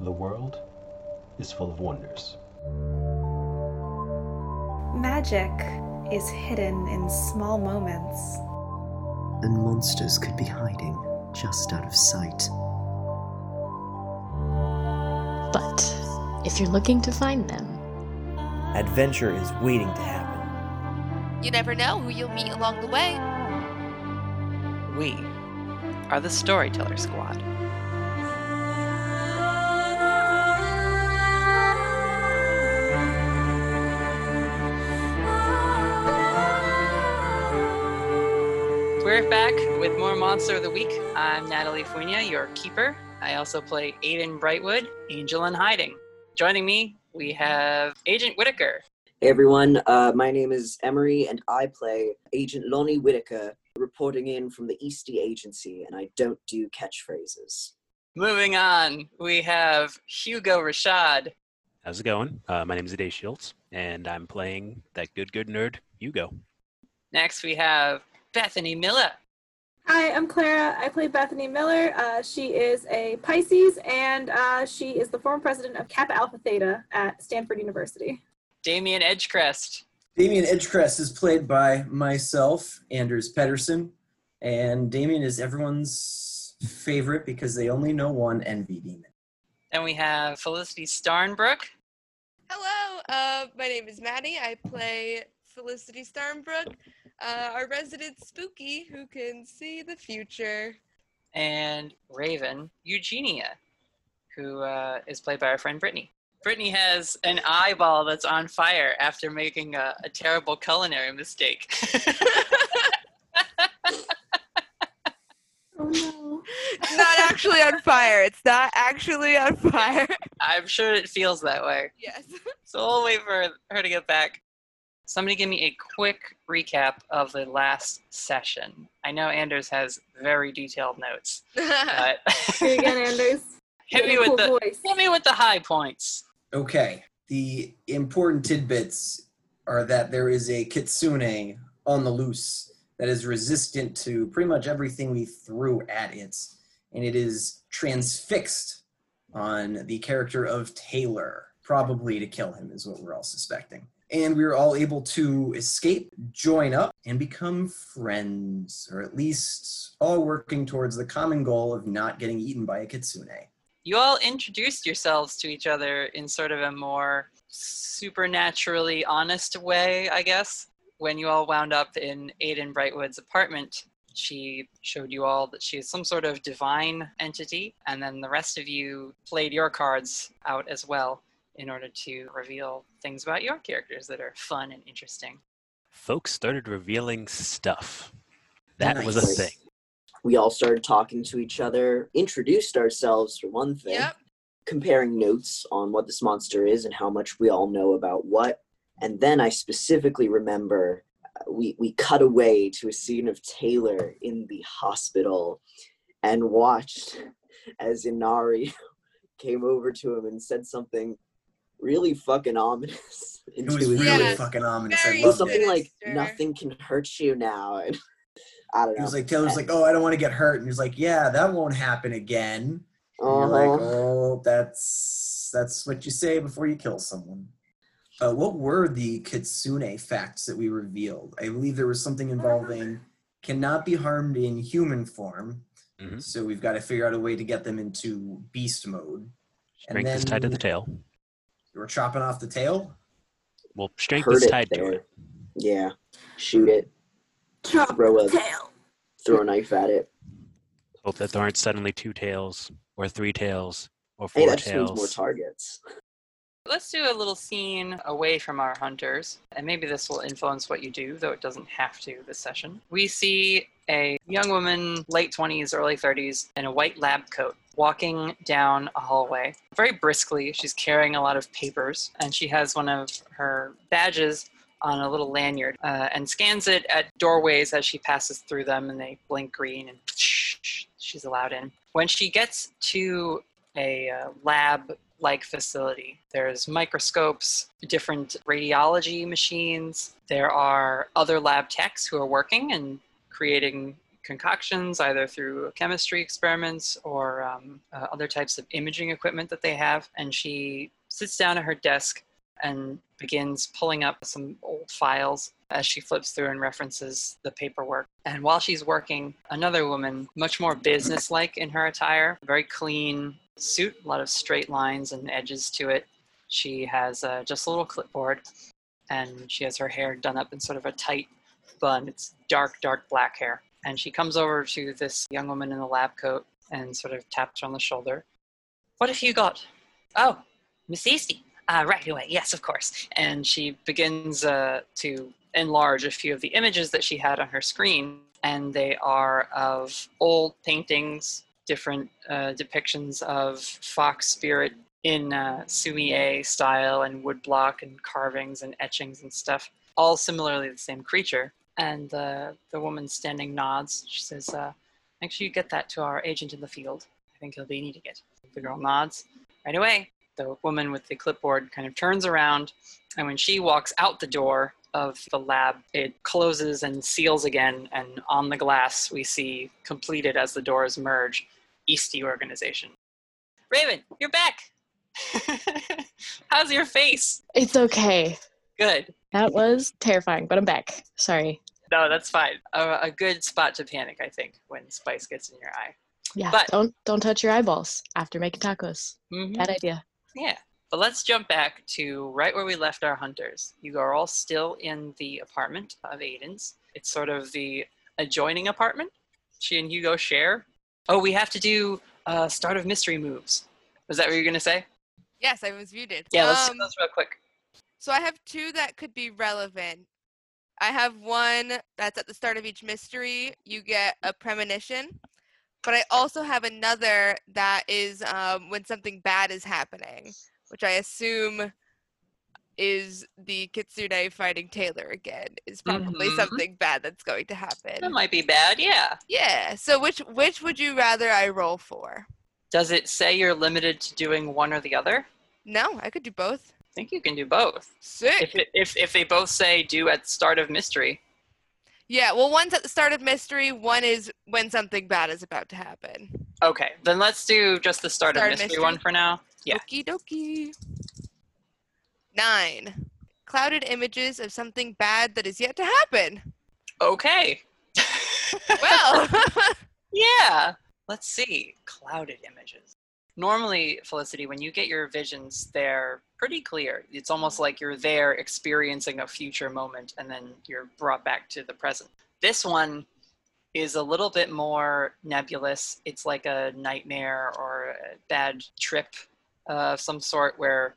The world is full of wonders. Magic is hidden in small moments. And monsters could be hiding just out of sight. But if you're looking to find them, adventure is waiting to happen. You never know who you'll meet along the way. We are the Storyteller Squad. We're back with more Monster of the Week. I'm Natalie Funia, your keeper. I also play Aiden Brightwood, Angel in Hiding. Joining me, we have Agent Whitaker. Hey everyone, uh, my name is Emery and I play Agent Lonnie Whitaker, reporting in from the Eastie Agency, and I don't do catchphrases. Moving on, we have Hugo Rashad. How's it going? Uh, my name is Ade Shields, and I'm playing that good, good nerd, Hugo. Next, we have Bethany Miller. Hi, I'm Clara. I play Bethany Miller. Uh, she is a Pisces, and uh, she is the former president of Kappa Alpha Theta at Stanford University. Damien Edgecrest. Damien Edgecrest is played by myself, Anders Pedersen, and Damien is everyone's favorite because they only know one envy demon. Then we have Felicity Starnbrook. Hello, uh, my name is Maddie. I play Felicity Starnbrook, uh, our resident spooky who can see the future. And Raven Eugenia, who uh, is played by our friend Brittany. Brittany has an eyeball that's on fire after making a, a terrible culinary mistake. oh no. It's not actually on fire. It's not actually on fire. I'm sure it feels that way. Yes. So we'll wait for her to get back. Somebody give me a quick recap of the last session. I know Anders has very detailed notes. But Here again, Anders. hit me Cool with the voice. hit me with the high points. Okay, the important tidbits are that there is a kitsune on the loose that is resistant to pretty much everything we threw at it, and it is transfixed on the character of Taylor, probably to kill him, is what we're all suspecting. And we were all able to escape, join up, and become friends, or at least all working towards the common goal of not getting eaten by a kitsune. You all introduced yourselves to each other in sort of a more supernaturally honest way, I guess. When you all wound up in Aiden Brightwood's apartment, she showed you all that she is some sort of divine entity, and then the rest of you played your cards out as well in order to reveal things about your characters that are fun and interesting. Folks started revealing stuff. That was a thing. We all started talking to each other, introduced ourselves for one thing, Yep. comparing notes on what this monster is and how much we all know about what. And then I specifically remember uh, we, we cut away to a scene of Taylor in the hospital and watched as Inari came over to him and said something really fucking ominous. It was really ear. fucking ominous. I very It was loved it. something like sinister. nothing can hurt you now and i don't know He was like, Taylor's like, oh, I don't want to get hurt. And he's like, yeah, that won't happen again. And you're like, Uh-huh. oh, that's that's what you say before you kill someone. Uh, what were the kitsune facts that we revealed? I believe there was something involving cannot be harmed in human form. Mhm. So we've got to figure out a way to get them into beast mode. And Strength is tied to the then- tail. We're chopping off the tail. Well, strength hurt is it tied to it. yeah shoot it Chop throw a tail. throw a knife at it Hope that there aren't suddenly two tails, or three tails, or hey four that just means tails. more targets Let's do a little scene away from our hunters, and maybe this will influence what you do, though it doesn't have to this session. We see a young woman, late 20s, early 30s, in a white lab coat, walking down a hallway very briskly. She's carrying a lot of papers, and she has one of her badges on a little lanyard uh, and scans it at doorways as she passes through them, and they blink green, and she's allowed in. When she gets to a uh, lab like facility. There's microscopes, different radiology machines. There are other lab techs who are working and creating concoctions, either through chemistry experiments or um, uh, other types of imaging equipment that they have. And she sits down at her desk and begins pulling up some old files as she flips through and references the paperwork. And while she's working, another woman, much more businesslike in her attire, very clean suit, a lot of straight lines and edges to it. She has uh, just a little clipboard and she has her hair done up in sort of a tight bun. It's dark, dark black hair. And she comes over to this young woman in the lab coat and sort of taps her on the shoulder. What have you got? Oh, Miss Easty. Uh, right away. Yes, of course. And she begins uh, to enlarge a few of the images that she had on her screen. And they are of old paintings, different uh, depictions of fox spirit in uh, sumi style and woodblock and carvings and etchings and stuff, all similarly the same creature. And uh, the woman standing nods. She says, uh, Make sure you get that to our agent in the field. I think he'll be needing it. The girl nods. Right away. The woman with the clipboard kind of turns around, and when she walks out the door of the lab, it closes and seals again. And on the glass, we see completed as the doors merge Easty organization. Raven, you're back. How's your face? It's okay. Good. That was terrifying, but I'm back. Sorry. No, that's fine. A, a good spot to panic, I think, when spice gets in your eye. Yeah. But- don't don't touch your eyeballs after making tacos. Mhm. Bad idea. Yeah. But let's jump back to right where we left our hunters. You are all still in the apartment of Aiden's. It's sort of the adjoining apartment. She and Hugo share. Oh, we have to do uh, start of mystery moves. Was that what you were going to say? Yes, I was muted. Yeah, let's Um, do those real quick. So I have two that could be relevant. I have one that's at the start of each mystery. You get a premonition. But I also have another that is um, when something bad is happening, which I assume is the Kitsune fighting Taylor again. Is probably Mhm. something bad that's going to happen. That might be bad, yeah. Yeah. So which which would you rather I roll for? Does it say you're limited to doing one or the other? No, I could do both. Think you can do both. Sick. If, it, if, if they both say do at the start of mystery, Yeah, well, one's at the start of mystery. One is when something bad is about to happen. okay, then let's do just the start, Start of of mystery, mystery? one for now. Yeah. Okie dokie. Nine. Clouded images of something bad that is yet to happen. Okay. Well, Yeah. Let's see. Clouded images. Normally, Felicity, when you get your visions, they're pretty clear. It's almost like you're there experiencing a future moment and then you're brought back to the present. This one is a little bit more nebulous. It's like a nightmare or a bad trip of some sort where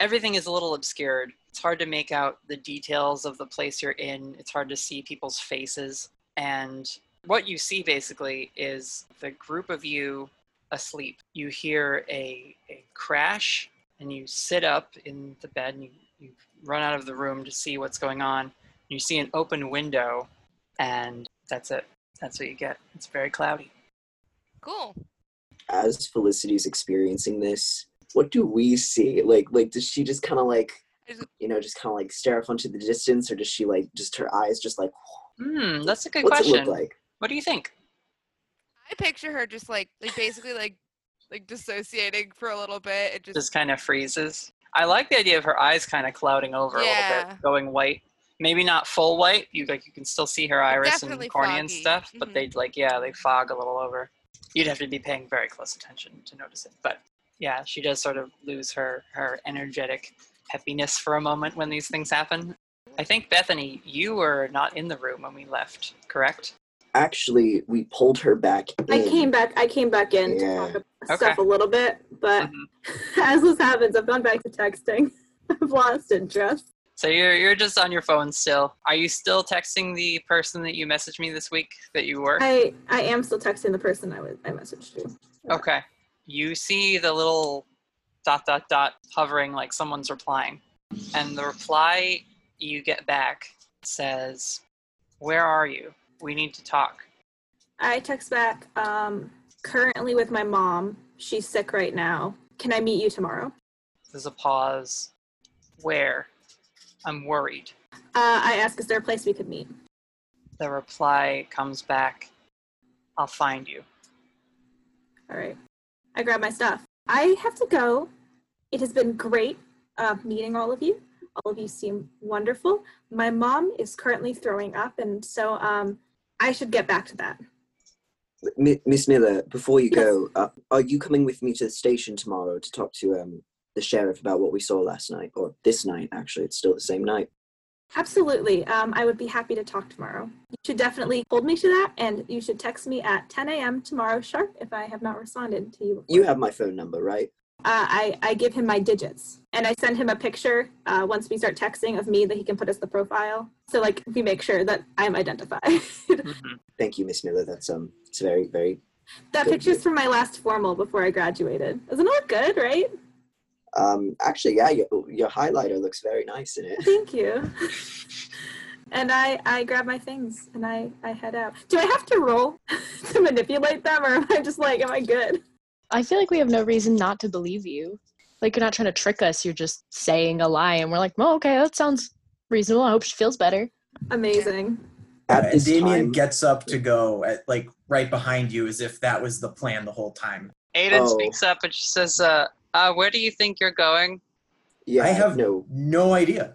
everything is a little obscured. It's hard to make out the details of the place you're in, it's hard to see people's faces. And what you see basically is the group of you asleep. You hear a, a crash and you sit up in the bed and you, you run out of the room to see what's going on. You see an open window and that's it. That's what you get. It's very cloudy. cool. As Felicity's experiencing this, what do we see? Like, like does she just kind of like, you know, just kind of like stare off into the distance, or does she like just her eyes just like? Hmm, that's a good What's question. it look like? What do you think? I picture her just like, like basically like, like dissociating for a little bit. It just, Just kind of freezes. I like the idea of her eyes kind of clouding over a little bit, going white. Maybe not full white. You like you can still see her iris and cornea and stuff, but Mhm. they like yeah they fog a little over. You'd have to be paying very close attention to notice it. But yeah, she does sort of lose her her energetic peppiness for a moment when these things happen. I think Bethany, you were not in the room when we left, correct? Actually, we pulled her back. I came back. I came back in Yeah. to talk about Okay. stuff a little bit, but Mhm. as this happens, I've gone back to texting. I've lost interest. So you're you're just on your phone still. Are you still texting the person that you messaged me this week that you were? I I am still texting the person I was I messaged you. Okay. You see the little dot dot dot hovering like someone's replying. And the reply you get back says, Where are you? We need to talk. I text back. Um, currently with my mom. She's sick right now. Can I meet you tomorrow? There's a pause. Where? I'm worried. Uh, I ask, is there a place we could meet? The reply comes back. I'll find you. All right. I grab my stuff. I have to go. It has been great uh, meeting all of you. All of you seem wonderful. My mom is currently throwing up, and so um, I should get back to that. M- Miss Miller, before you go, uh, are you coming with me to the station tomorrow to talk to um, the sheriff about what we saw last night, or this night? Actually, it's still the same night. Absolutely. Um, I would be happy to talk tomorrow. You should definitely hold me to that, and you should text me at 10 a.m. tomorrow sharp if I have not responded to you. Before. You have my phone number, right? Uh, I, I give him my digits, and I send him a picture uh, once we start texting of me that he can put as the profile. So like we make sure that I'm identified. Thank you, Miss Miller. That's um, it's very, very. that Good. picture's from my last formal before I graduated. Doesn't it look good, right? Um, actually, yeah, your, your highlighter looks very nice in it. Thank you. And I, I grab my things and I, I head out. Do I have to roll to manipulate them, or am I just like, am I good? I feel like we have no reason not to believe you. Like you're not trying to trick us. You're just saying a lie, and we're like, "Oh, okay, that sounds reasonable. I hope she feels better." Amazing. At and this Damien time- gets up to go at like right behind you as if that was the plan the whole time. Aiden Oh. speaks up and she says, uh, uh, where do you think you're going? Yeah, I have no. no idea.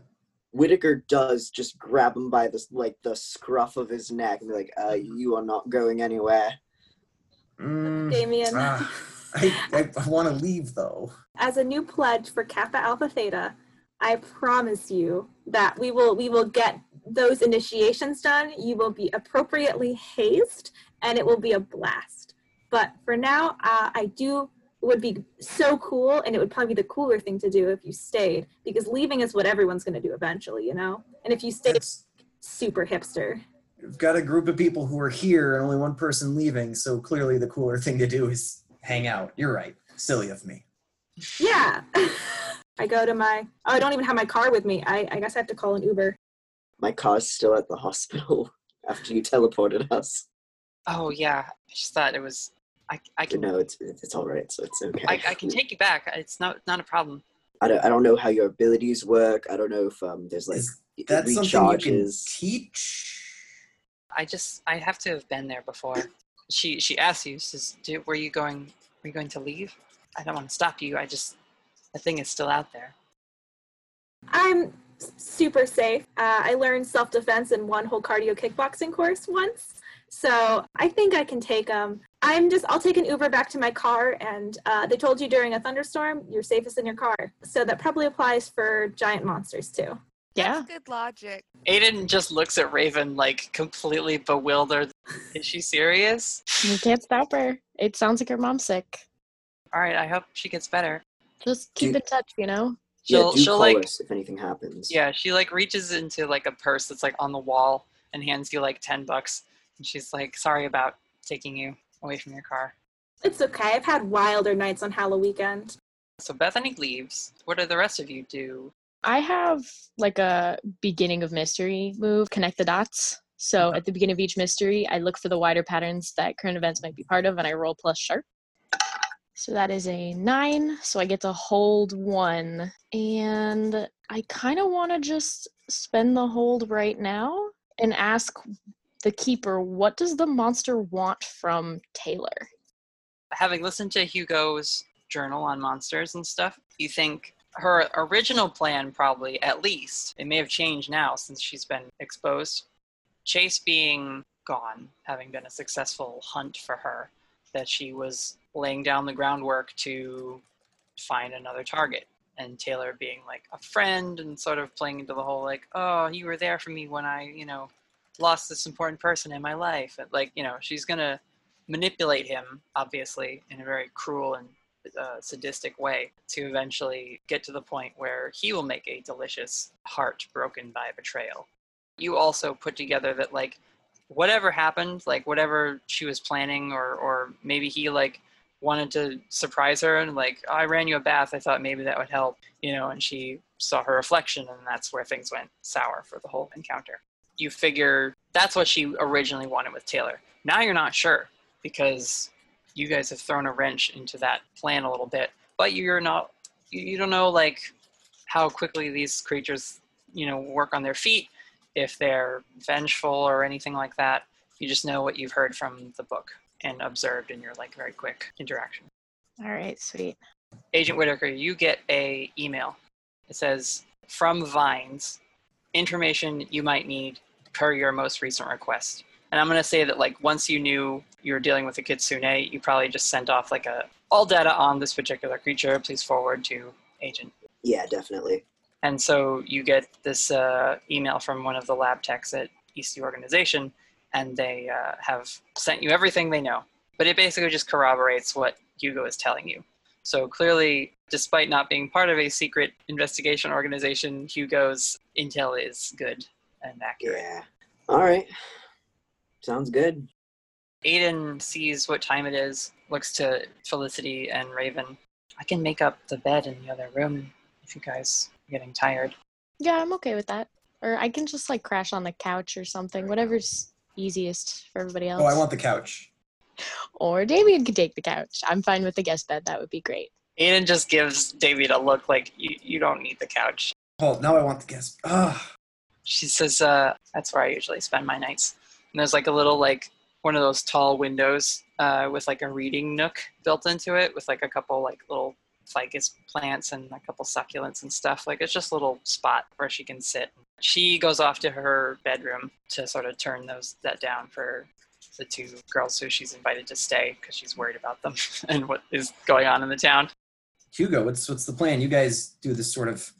Whitaker does just grab him by the like the scruff of his neck and be like, uh, "You are not going anywhere." Mm, Damien. ah, I, I, I want to leave though. As a new pledge for Kappa Alpha Theta, I promise you that we will we will get those initiations done. You will be appropriately hazed, and it will be a blast. But for now, uh, I do would be so cool, and it would probably be the cooler thing to do if you stayed, because leaving is what everyone's going to do eventually, you know. And if you stay, That's, super hipster. we've got a group of people who are here and only one person leaving, so clearly the cooler thing to do is hang out. You're right. Silly of me. Yeah. I go to my. Oh, I don't even have my car with me. I, I guess I have to call an Uber. My car's still at the hospital after you teleported us. Oh yeah, I just thought it was. I, I can No, it's it's all right. So it's okay. I, I can take you back. It's not not a problem. I don't I don't know how your abilities work. I don't know if um there's like Is That's something you can teach. I just I have to have been there before. She she asks you, says, "Were you going? Were you going to leave?" I don't want to stop you. I just the thing is still out there. I'm super safe. Uh, I learned self defense in one whole cardio kickboxing course once. So I think I can take them. I'm just, I'll take an Uber back to my car. And uh, they told you during a thunderstorm, you're safest in your car. So that probably applies for giant monsters too. Yeah. That's good logic. Aiden just looks at Raven like completely bewildered. Is she serious? You can't stop her. It sounds like her mom's sick. All right, I hope she gets better. Just keep Do- in touch, you know. Yeah, She'll do she'll call like us if anything happens. yeah she like reaches into like a purse that's like on the wall and hands you like ten bucks and she's like sorry about taking you away from your car. It's okay. I've had wilder nights on Halloween weekend. So Bethany leaves. What do the rest of you do? I have like a beginning of mystery move, connect the dots. So mm-hmm. at the beginning of each mystery, I look for the wider patterns that current events might be part of, and I roll plus sharp. So that is a nine. So I get to hold one. And I kind of want to just spend the hold right now and ask the keeper, what does the monster want from Taylor? having listened to Hugo's journal on monsters and stuff, you think her original plan probably, at least, it may have changed now since she's been exposed. Chase being gone, having been a successful hunt for her, that she was laying down the groundwork to find another target. And Taylor being like a friend and sort of playing into the whole like, oh, you were there for me when I, you know, lost this important person in my life. Like, you know, she's gonna manipulate him, obviously, in a very cruel and uh, sadistic way to eventually get to the point where he will make a delicious heart broken by betrayal. You also put together that, like, whatever happened, like, whatever she was planning, or, or maybe he, like, wanted to surprise her and, like, "Oh, I ran you a bath. I thought maybe that would help, you know, and she saw her reflection, and that's where things went sour for the whole encounter. You figure that's what she originally wanted with Taylor. Now you're not sure because you guys have thrown a wrench into that plan a little bit but you're not you, you don't know like how quickly these creatures you know work on their feet if they're vengeful or anything like that you just know what you've heard from the book and observed in your like very quick interaction. All right, sweet. Agent Whitaker, you get a email. It says from Vines, information you might need per your most recent request. And I'm gonna say that like once you knew you were dealing with a kitsune, you probably just sent off like a all data on this particular creature. Please forward to agent. Yeah, definitely. And so you get this uh, email from one of the lab techs at Eastie Organization, and they uh, have sent you everything they know. But it basically just corroborates what Hugo is telling you. So clearly, despite not being part of a secret investigation organization, Hugo's intel is good and accurate. Yeah. All right. Sounds good. Aiden sees what time it is, looks to Felicity and Raven. I can make up the bed in the other room if you guys are getting tired. Yeah, I'm okay with that. Or I can just like crash on the couch or something, whatever's easiest for everybody else. Oh, I want the couch. Or Damien could take the couch. I'm fine with the guest bed. That would be great. Aiden just gives David a look like you, you don't need the couch. Oh, now I want the guest. Ah, She says, uh, that's where I usually spend my nights. And there's like a little like one of those tall windows uh, with like a reading nook built into it with like a couple like little ficus plants and a couple succulents and stuff. Like it's just a little spot where she can sit. She goes off to her bedroom to sort of turn those that down for the two girls who she's invited to stay because she's worried about them and what is going on in the town. Hugo, what's what's the plan? You guys do this sort of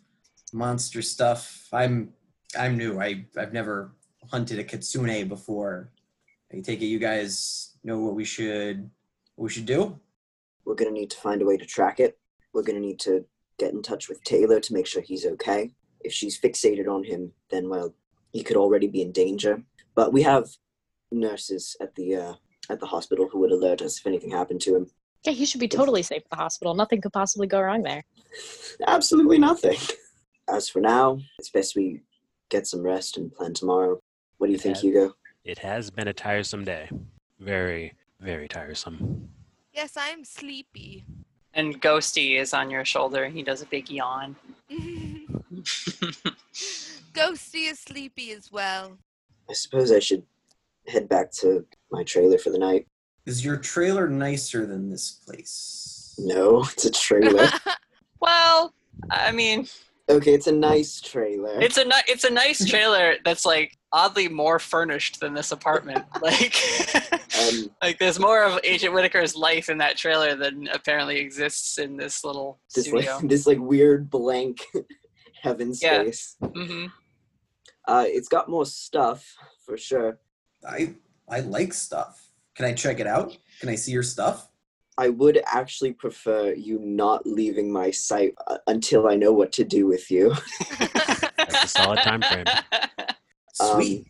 monster stuff. I'm I'm new. I I've never hunted a kitsune before. I take it you guys know what we should what we should do. We're gonna need to find a way to track it. We're gonna need to get in touch with Taylor to make sure he's okay. If she's fixated on him, then well, he could already be in danger. But we have nurses at the uh, at the hospital who would alert us if anything happened to him. Yeah, he should be totally safe at the hospital. Nothing could possibly go wrong there. Absolutely nothing. As for now, it's best we get some rest and plan tomorrow. What do you think, Hugo? It has been a tiresome day. Very, very tiresome. Yes, I'm sleepy. And Ghosty is on your shoulder. He does a big yawn. Ghosty is sleepy as well. I suppose I should head back to my trailer for the night. Is your trailer nicer than this place? No, it's a trailer. Well, I mean, okay, it's a nice trailer. it's a ni- it's a nice trailer that's like oddly more furnished than this apartment. Like, um, like there's more of Agent Whitaker's life in that trailer than apparently exists in this little this studio. like this like weird blank heaven space. Yeah. space. hmm Uh, it's got more stuff for sure. I I like stuff. Can I check it out? Can I see your stuff? I would actually prefer you not leaving my sight uh, until I know what to do with you. That's a solid time frame. Sweet. Um,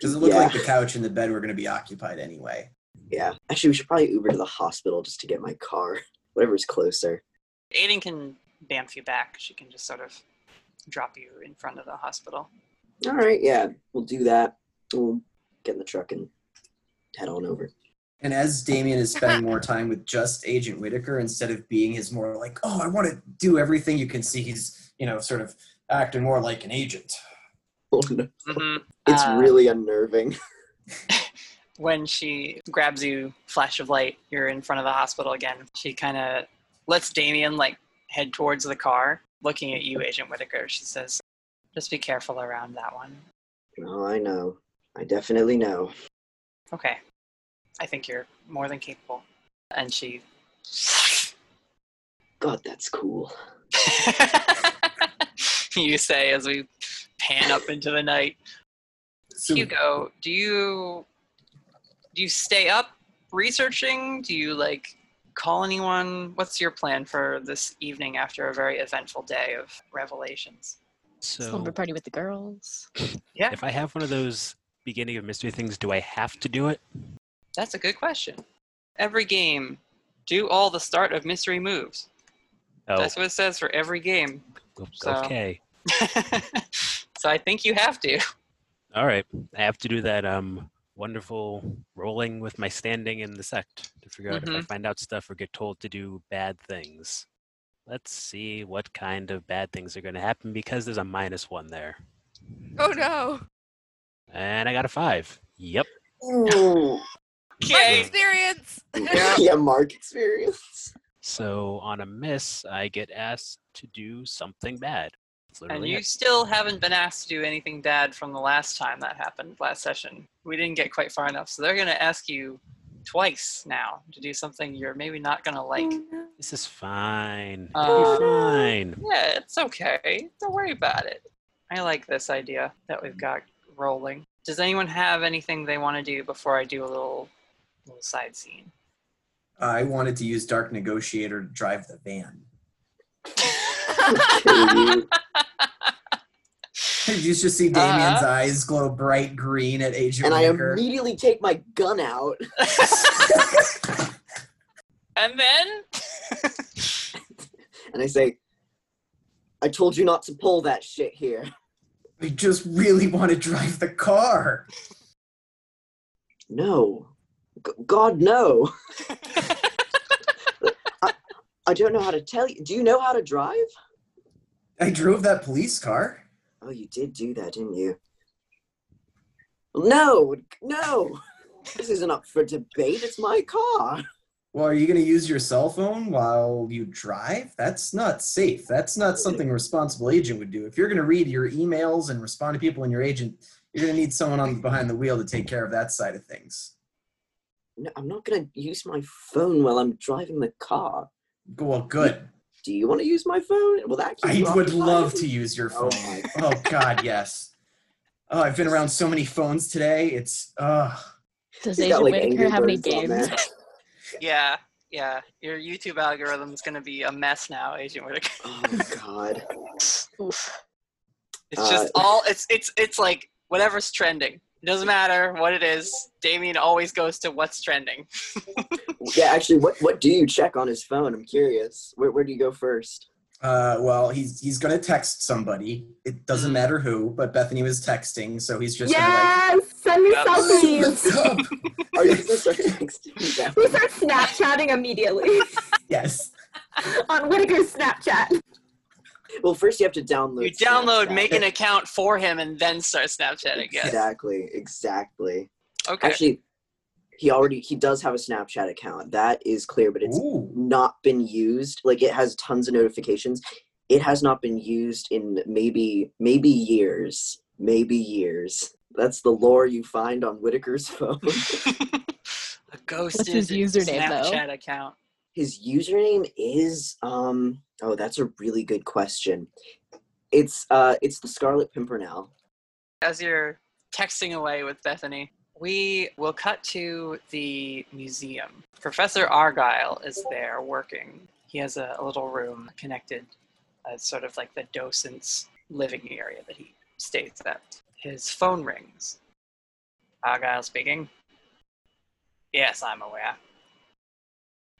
Does it look yeah. like the couch and the bed were going to be occupied anyway? yeah. Actually, we should probably Uber to the hospital just to get my car. Whatever's closer. Aiden can bamf you back. She can just sort of drop you in front of the hospital. All right, yeah, we'll do that. We'll get in the truck and head on over. And as Damien is spending more time with just Agent Whitaker instead of being his more like, oh, I want to do everything, you can see he's, you know, sort of acting more like an agent. Oh, no. hmm It's Uh, really unnerving. when she grabs you, flash of light, you're in front of the hospital again. She kind of lets Damien like head towards the car, looking at you, Agent Whitaker. She says, "Just be careful around that one." Oh, I know. I definitely know. Okay, I think you're more than capable. And she, God, that's cool. you say as we pan up into the night. So, Hugo, do you do you stay up researching? Do you like call anyone? What's your plan for this evening after a very eventful day of revelations? So, Slumber party with the girls. Yeah, if I have one of those beginning of mystery things, do I have to do it? that's a good question. Every game, do all the start of mystery moves. Oh, That's what it says for every game. so- okay. so I think you have to. All right. I have to do that um wonderful rolling with my standing in the sect to figure out if I Mhm. find out stuff or get told to do bad things. Let's see what kind of bad things are going to happen because there's a minus one there. Oh no. And I got a five. Yep. Ooh. Okay. Experience. yeah, Mark experience. So on a miss, I get asked to do something bad. It's And you it. still haven't been asked to do anything bad from the last time that happened, last session. We didn't get quite far enough. So they're going to ask you twice now to do something you're maybe not going to like. Mm, this is fine. It'll um, fine. Yeah, it's okay. Don't worry about it. I like this idea that we've got rolling. Does anyone have anything they want to do before I do a little little side scene? I wanted to use Dark Negotiator to drive the van. You should see Damien's Uh-huh. eyes glow bright green at Agent and I immediately take my gun out. And then and I say, I told you not to pull that shit here. I just really want to drive the car. No. G- God, no. I, don't know how to tell you. Do you know how to drive? I drove that police car. Oh, you did do that, didn't you? No, no. This isn't up for debate. It's my car. Well, are you going to use your cell phone while you drive? That's not safe. That's not something a responsible agent would do. If you're going to read your emails and respond to people in your agent, you're going to need someone on behind the wheel to take care of that side of things. No, I'm not going to use my phone while I'm driving the car. Well, good. Do you want to use my phone? Will that keep I would love to use your Oh phone. my Oh, God, yes. Oh, I've been around so many phones today. It's uh Does He's Agent got, like, Whitaker Angry have any Birds on games? there. yeah, yeah, your YouTube algorithm is going to be a mess now, Agent Whitaker. Oh God. Oof. It's just Uh, all it's it's it's like whatever's trending. It doesn't matter what it is. Damien always goes to what's trending. Yeah, actually, what what do you check on his phone? I'm curious. Where where do you go first? uh well, he's he's going to text somebody. It doesn't Mm. matter who, but Bethany was texting, so he's just Yes, send me Yep. selfies. gonna be like, Are you gonna start texting? We start Snapchatting immediately yes. on Whitaker's Snapchat. Well, first you have to download. You download, Snapchat. make an account for him, and then start Snapchatting. Yes. Exactly, exactly. Okay. Actually, he already he does have a Snapchat account. That is clear, but it's Ooh. not been used. Like it has tons of notifications. It has not been used in maybe maybe years. Maybe years. That's the lore you find on Whitaker's phone. a ghosted his username, though? Snapchat account. His username is um oh that's a really good question. It's uh it's the Scarlet Pimpernel. As you're texting away with Bethany, we will cut to the museum. Professor Argyle is there working. He has a, a little room connected, uh, sort of like the docent's living area that he stays at. His phone rings. Argyle speaking. Yes, I'm aware.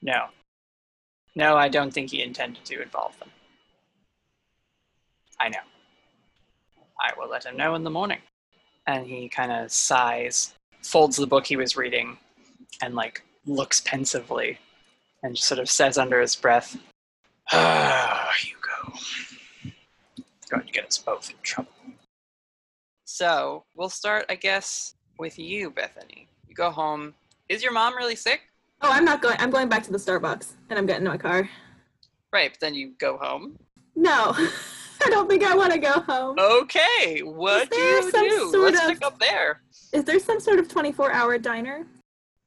No. No, I don't think he intended to involve them. I know. I will let him know in the morning. And he kind of sighs, folds the book he was reading, and like looks pensively, and just sort of says under his breath, "Ah, Hugo, going to get us both in trouble." So we'll start, I guess, with you, Bethany. You go home. Is your mom really sick? Oh, I'm not going. I'm going back to the Starbucks, and I'm getting in my car. Right, but then you go home. No, I don't think I want to go home. Okay, what do you do? Let's of- pick up there. Is there some sort of 24-hour diner?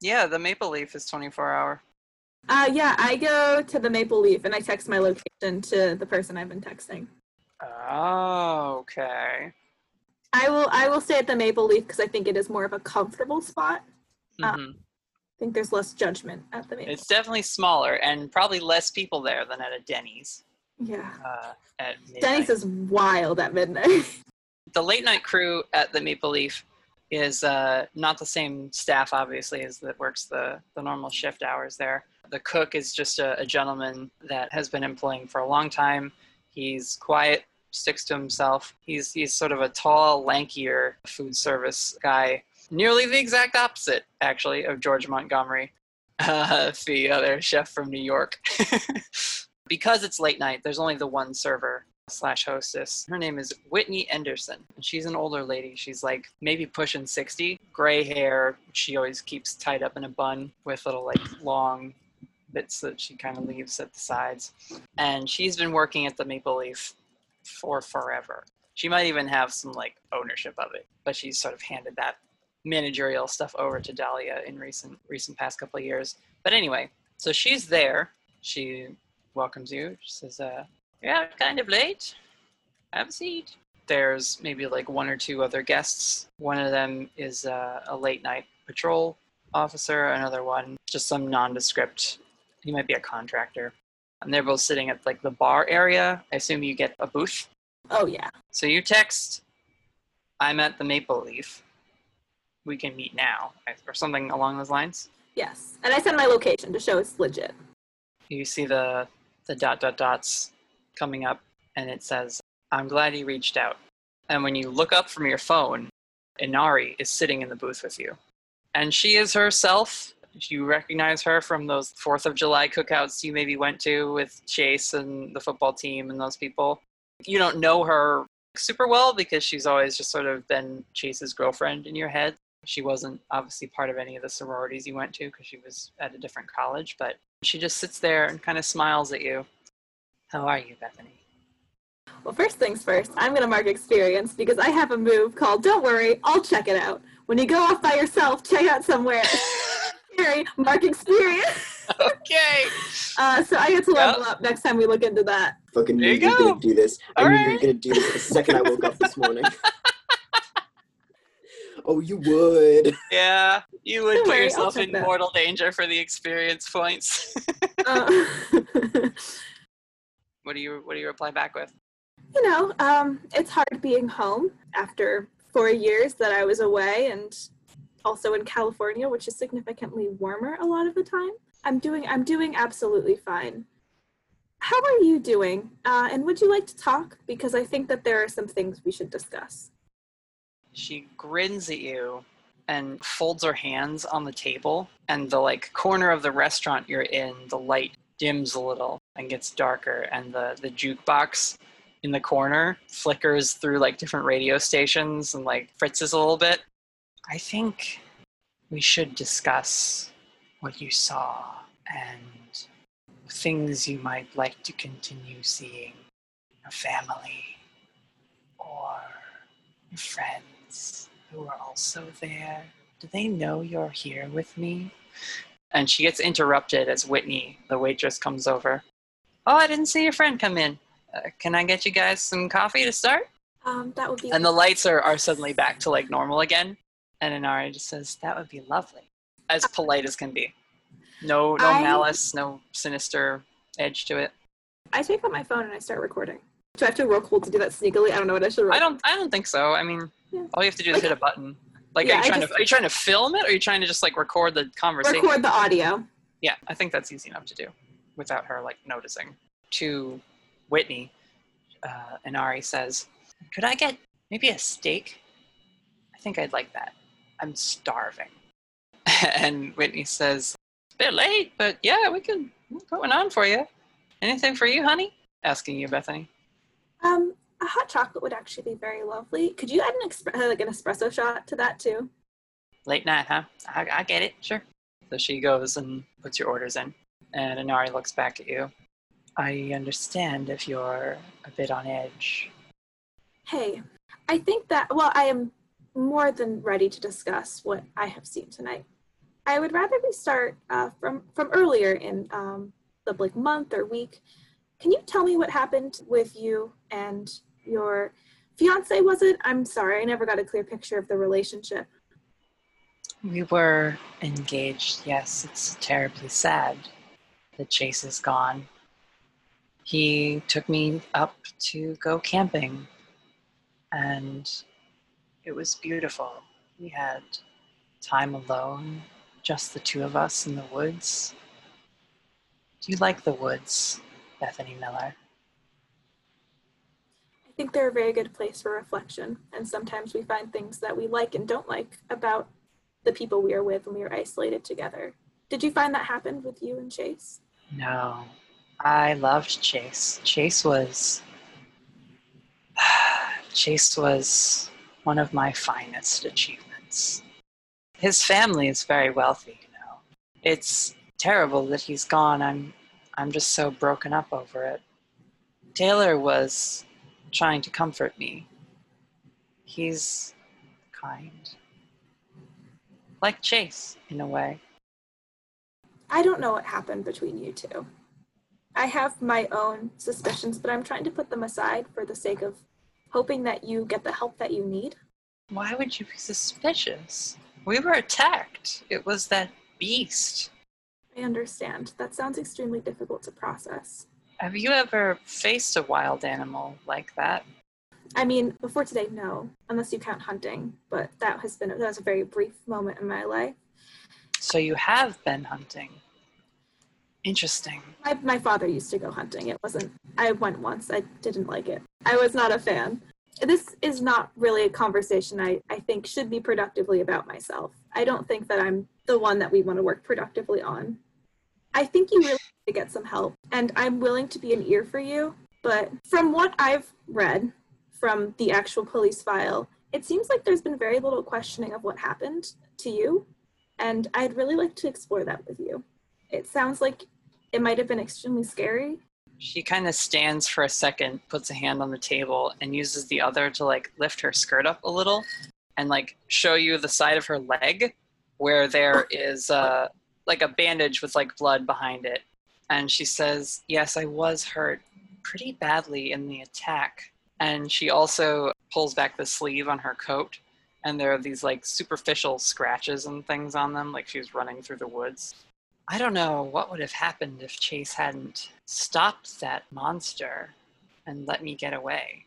Yeah, the Maple Leaf is 24 hour. Uh, yeah, I go to the Maple Leaf and I text my location to the person I've been texting. Oh, okay. I will. I will stay at the Maple Leaf because I think it is more of a comfortable spot. Uh, Mhm. I think there's less judgment at the Maple. It's definitely smaller and probably less people there than at a Denny's. yeah, Uh, at midnight. Denny's is wild at midnight. the late night crew at the Maple Leaf is uh, not the same staff, obviously, as that works the, the normal shift hours there. The cook is just a, a gentleman that has been employing for a long time. He's quiet, sticks to himself. He's he's sort of a tall, lankier food service guy, nearly the exact opposite, actually, of George Montgomery, uh, the other chef from New York. because it's late night, there's only the one server slash hostess. Her name is Whitney Anderson. And she's an older lady. She's like maybe pushing 60, gray hair. She always keeps tied up in a bun with little like long bits that she kind of leaves at the sides. And she's been working at the Maple Leaf for forever. She might even have some like ownership of it, but she's sort of handed that managerial stuff over to Dahlia in recent recent past couple of years. But anyway, so she's there. She welcomes you. She says, uh, "You're out kind of late. Have a seat." There's maybe like one or two other guests. One of them is uh, a late night patrol officer. Another one, just some nondescript. He might be a contractor. And they're both sitting at like the bar area. I assume you get a booth. Oh yeah. So you text, "I'm at the Maple Leaf. We can meet now," or something along those lines. Yes. And I send my location to show it's legit. you see the the dot dot dots coming up and it says i'm glad you reached out and when you look up from your phone inari is sitting in the booth with you and she is herself you recognize her from those fourth of july cookouts you maybe went to with chase and the football team and those people you don't know her super well because she's always just sort of been chase's girlfriend in your head she wasn't obviously part of any of the sororities you went to because she was at a different college but she just sits there and kind of smiles at you. How are you, Bethany? Well, first things first, I'm going to mark experience because I have a move called Don't Worry, I'll check it out. When you go off by yourself, check out somewhere. Scary, mark experience. okay. Uh, so I get to level up next time we look into that. Fucking knew you were gonna do this. I knew you were gonna do this the second I woke up this morning. Oh, you would. Yeah, you would Don't put worry, yourself in that. mortal danger for the experience points. Uh, what do you What do you reply back with? you know, um, it's hard being home after four years that I was away and also in California, which is significantly warmer a lot of the time. I'm doing I'm doing absolutely fine. How are you doing? Uh, and would you like to talk? Because I think that there are some things we should discuss. She grins at you and folds her hands on the table, and the like corner of the restaurant you're in, the light dims a little and gets darker, and the the jukebox in the corner flickers through like different radio stations and like fritzes a little bit. I think we should discuss what you saw and things you might like to continue seeing. Your family or your friends who are also there. Do they know you're here with me? And she gets interrupted as Whitney, the waitress, comes over. Oh, I didn't see your friend come in. Uh, can I get you guys some coffee to start? Um, that would be And the lights are, are suddenly back to like normal again. And Inari just says, That would be lovely. As polite as can be. No no I- malice, no sinister edge to it. I take out my phone and I start recording. Do I have to roll cool to do that sneakily? I don't know what I should roll. I don't I don't think so. I mean all you have to do is hit a button. Like Yeah, are you trying just- to are you trying to film it or are you trying to just like record the conversation? record the audio. Yeah, I think that's easy enough to do without her like noticing. To Whitney, uh, Inari says, "Could I get maybe a steak? I think I'd like that. I'm starving." and Whitney says, a bit late, but yeah, we can put one on for you. Anything for you, honey?" Asking you, Bethany. Um, a hot chocolate would actually be very lovely. Could you add an expre- uh, like an espresso shot to that too? Late night, huh? I, I get it. Sure. So she goes and puts your orders in, and Inari looks back at you. I understand if you're a bit on edge. Hey, I think that well, I am more than ready to discuss what I have seen tonight. I would rather we start uh, from from earlier in um, the like month or week. Can you tell me what happened with you and your fiance? Was it? I'm sorry, I never got a clear picture of the relationship. We were engaged, yes. It's terribly sad that Chase is gone. He took me up to go camping, and it was beautiful. We had time alone, just the two of us in the woods. Do you like the woods, Bethany Miller? Think they're a very good place for reflection, and sometimes we find things that we like and don't like about the people we are with when we are isolated together. Did you find that happened with you and Chase? No, I loved Chase. Chase was Chase was one of my finest achievements. His family is very wealthy, you know. It's terrible that he's gone. I'm I'm just so broken up over it. Taylor was trying to comfort me. He's kind. Like Chase, in a way. I don't know what happened between you two. I have my own suspicions, but I'm trying to put them aside for the sake of hoping that you get the help that you need. Why would you be suspicious? We were attacked. It was that beast. I understand. That sounds extremely difficult to process. Have you ever faced a wild animal like that? I mean, before today, no, unless you count hunting. But that has been that was a very brief moment in my life. So you have been hunting. Interesting. My, my father used to go hunting. It wasn't. I went once. I didn't like it. I was not a fan. This is not really a conversation I, I think should be productively about myself. I don't think that I'm the one that we want to work productively on. I think you really need to get some help, and I'm willing to be an ear for you. But from what I've read from the actual police file, it seems like there's been very little questioning of what happened to you, and I'd really like to explore that with you. It sounds like it might have been extremely scary. She kind of stands for a second, puts a hand on the table, and uses the other to like lift her skirt up a little and like show you the side of her leg where there is uh, like a bandage with like blood behind it. And she says, Yes, I was hurt pretty badly in the attack. And she also pulls back the sleeve on her coat, and there are these like superficial scratches and things on them, like she was running through the woods. I don't know what would have happened if Chase hadn't stopped that monster and let me get away.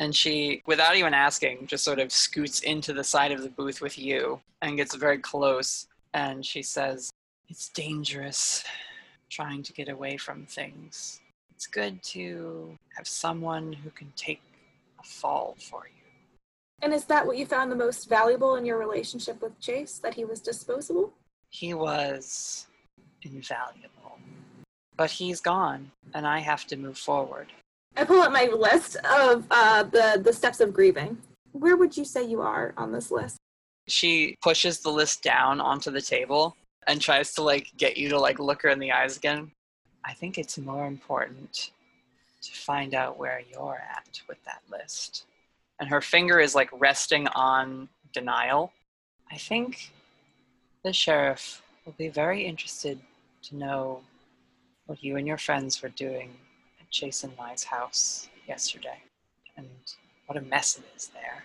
And she, without even asking, just sort of scoots into the side of the booth with you and gets very close. And she says, It's dangerous trying to get away from things. It's good to have someone who can take a fall for you. And is that what you found the most valuable in your relationship with Chase? That he was disposable? He was invaluable. But he's gone, and I have to move forward. I pull up my list of uh, the the steps of grieving. Where would you say you are on this list? She pushes the list down onto the table and tries to like get you to like look her in the eyes again. I think it's more important to find out where you're at with that list. And her finger is like resting on denial. I think the sheriff will be very interested to know what you and your friends were doing at Jason and house yesterday and what a mess it is there.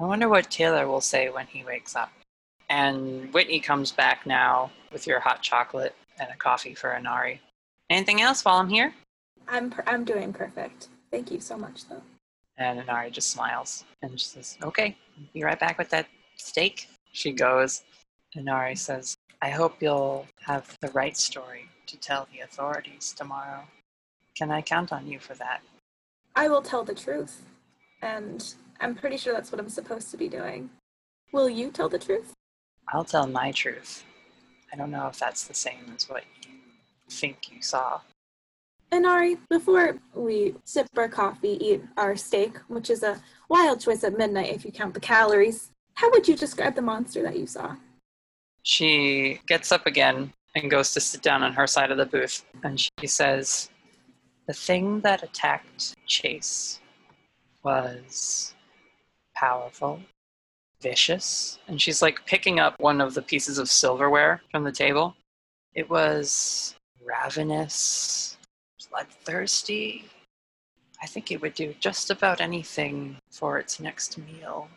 I wonder what Taylor will say when he wakes up. And Whitney comes back now with your hot chocolate and a coffee for Inari. Anything else while I'm here? I'm per- I'm doing perfect. Thank you so much, though. And Inari just smiles and she says, Okay, be right back with that steak. She goes. Inari says, I hope you'll have the right story to tell the authorities tomorrow. Can I count on you for that? I will tell the truth, and I'm pretty sure that's what I'm supposed to be doing. Will you tell the truth? I'll tell my truth. I don't know if that's the same as what you think you saw. Inari, before we sip our coffee, eat our steak, which is a wild choice at midnight if you count the calories, how would you describe the monster that you saw? She gets up again and goes to sit down on her side of the booth, and she says, The thing that attacked Chase was powerful, vicious, and she's like picking up one of the pieces of silverware from the table. It was ravenous, bloodthirsty. I think it would do just about anything for its next meal.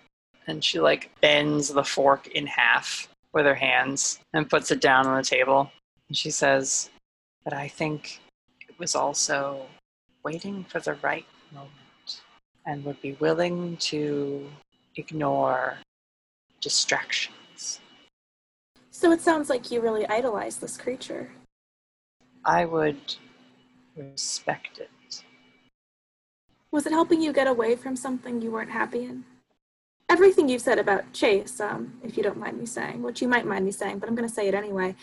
And she like bends the fork in half with her hands and puts it down on the table. And she says, But I think it was also waiting for the right moment and would be willing to ignore distractions. So it sounds like you really idolize this creature. I would respect it. Was it helping you get away from something you weren't happy in? Everything you've said about Chase, um, if you don't mind me saying, which you might mind me saying, but I'm going to say it anyway,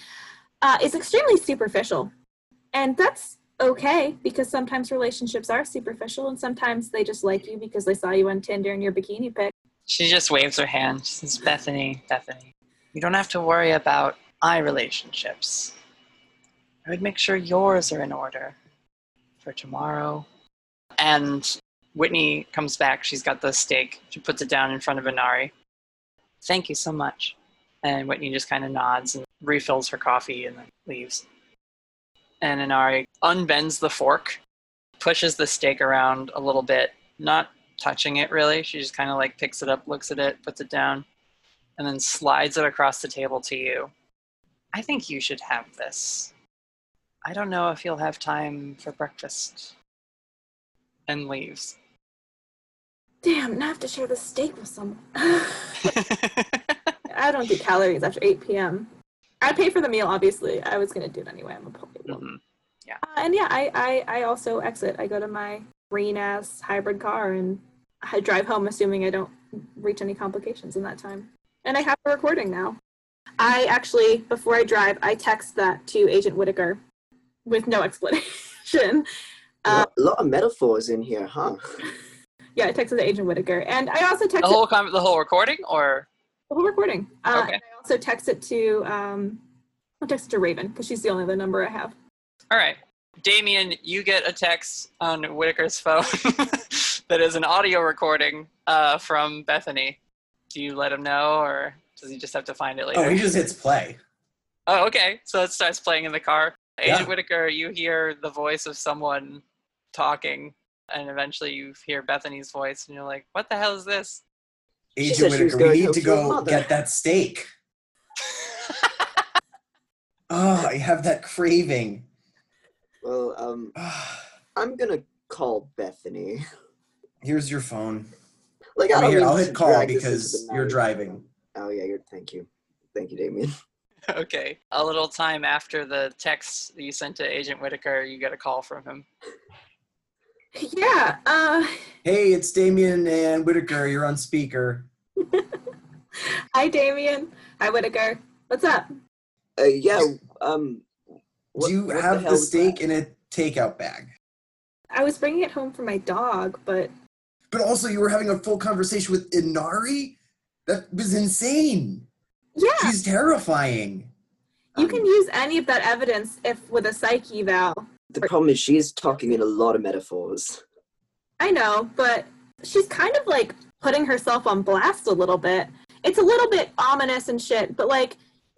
uh, is extremely superficial. And that's okay because sometimes relationships are superficial and sometimes they just like you because they saw you on Tinder in your bikini pic. She just waves her hand. She says, Bethany, Bethany, you don't have to worry about my relationships. I would make sure yours are in order for tomorrow. And Whitney comes back. She's got the steak. She puts it down in front of Inari. Thank you so much. And Whitney just kind of nods and refills her coffee and then leaves. And Inari unbends the fork, pushes the steak around a little bit, not touching it really. She just kind of like picks it up, looks at it, puts it down, and then slides it across the table to you. I think you should have this. I don't know if you'll have time for breakfast. And leaves. Damn, now I have to share the steak with someone. I don't do calories after 8 p.m. I pay for the meal, obviously. I was going to do it anyway. I'm a public. Yeah. Uh, and yeah, I, I, I also exit. I go to my green ass hybrid car and I drive home, assuming I don't reach any complications in that time. And I have a recording now. I actually, before I drive, I text that to Agent Whitaker with no explanation. a lot, lot of metaphors in here, huh? Yeah, I texted to Agent Whitaker, and I also texted The whole com- the whole recording, or the whole recording. Uh, Okay. and I also text it to um, I texted to Raven because she's the only other number I have. all right, Damien, you get a text on Whitaker's phone that is an audio recording uh, from Bethany. Do you let him know, or does he just have to find it later? Oh, he just hits play. Oh, okay. So it starts playing in the car. Agent Yeah. Whitaker, you hear the voice of someone talking, and eventually you hear Bethany's voice, and you're like, "What the hell is this?" Agent said she was Whitaker, going we need to to go get that steak. oh, I have that craving. Well, um, I'm gonna call Bethany. Here's your phone. Like, I Right don't here, mean I'll hit call drag this into because you're driving. Oh yeah, you're. Thank you, thank you, Damien. okay. A little time after the text that you sent to Agent Whitaker, you get a call from him. Yeah. Uh, Hey, it's Damien and Whitaker. You're on speaker. hi, Damien. Hi, Whitaker. What's up? Uh, yeah. Um. What, Do you what have hell the steak in a takeout bag? I was bringing it home for my dog, but But also, you were having a full conversation with Inari? That was insane. yeah, She's terrifying. you can um, use any of that evidence if with a psyche eval. The problem is she's talking in a lot of metaphors. I know, but she's kind of like putting herself on blast a little bit. It's a little bit ominous and shit, but like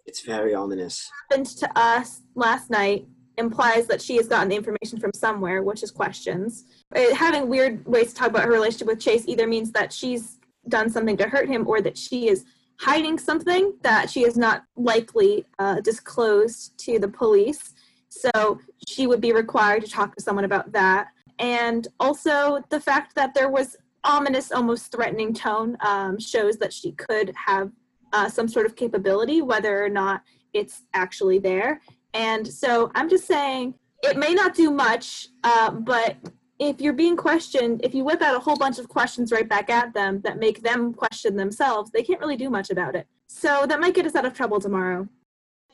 It's very ominous. happened to us last night implies that she has gotten the information from somewhere, which is questions. Uh, having weird ways to talk about her relationship with Chase either means that she's done something to hurt him or that she is hiding something that she is not likely uh, disclosed to the police. So she would be required to talk to someone about that. And also the fact that there was ominous, almost threatening tone um, shows that she could have uh, some sort of capability, whether or not it's actually there. And so I'm just saying it may not do much, uh, but if you're being questioned, if you whip out a whole bunch of questions right back at them that make them question themselves, they can't really do much about it. So that might get us out of trouble tomorrow.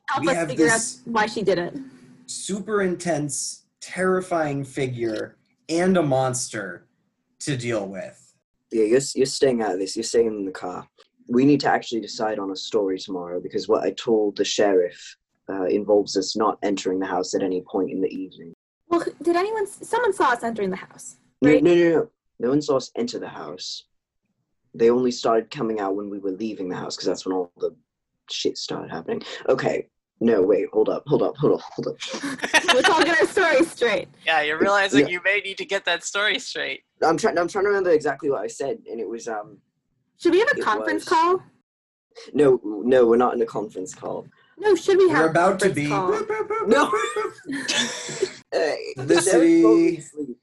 Help We us have figure this- out why she did it. Super intense, terrifying figure and a monster to deal with. Yeah, you're you're staying out of this. You're staying in the car. We need to actually decide on a story tomorrow because what I told the sheriff uh, involves us not entering the house at any point in the evening. Well, did anyone? Someone saw us entering the house. No, Right. no, no, no. No one saw us enter the house. They only started coming out when we were leaving the house because that's when all the shit started happening. Okay. No, wait. Hold up. Hold up. Hold up. Hold up. Let's all get our stories straight. Yeah, you're realizing Yeah. you may need to get that story straight. I'm trying. I'm trying to remember exactly what I said, and it was um. Should we have a It conference was- call? No, no, we're not in a conference call. No, should we have We're a about to be. call? No. Hey, The Sheriff told me city.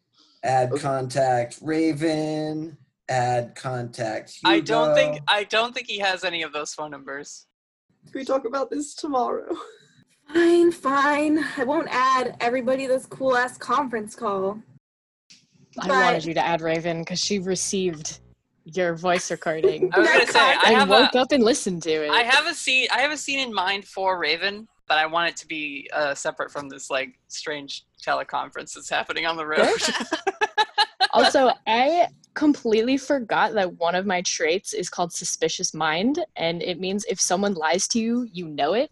Add Okay. contact Raven. Add contact. I don't think I don't think he has any of those phone numbers. Can we talk about this tomorrow? Fine, fine. I won't add everybody this cool ass conference call. I But- wanted you to add Raven because she received your voice recording I was gonna say I have woke a up and listened to it. I have a scene I have a scene in mind for Raven but I want it to be uh, separate from this like strange teleconference that's happening on the road. Also, I completely forgot that one of my traits is called suspicious mind, and it means if someone lies to you, you know it.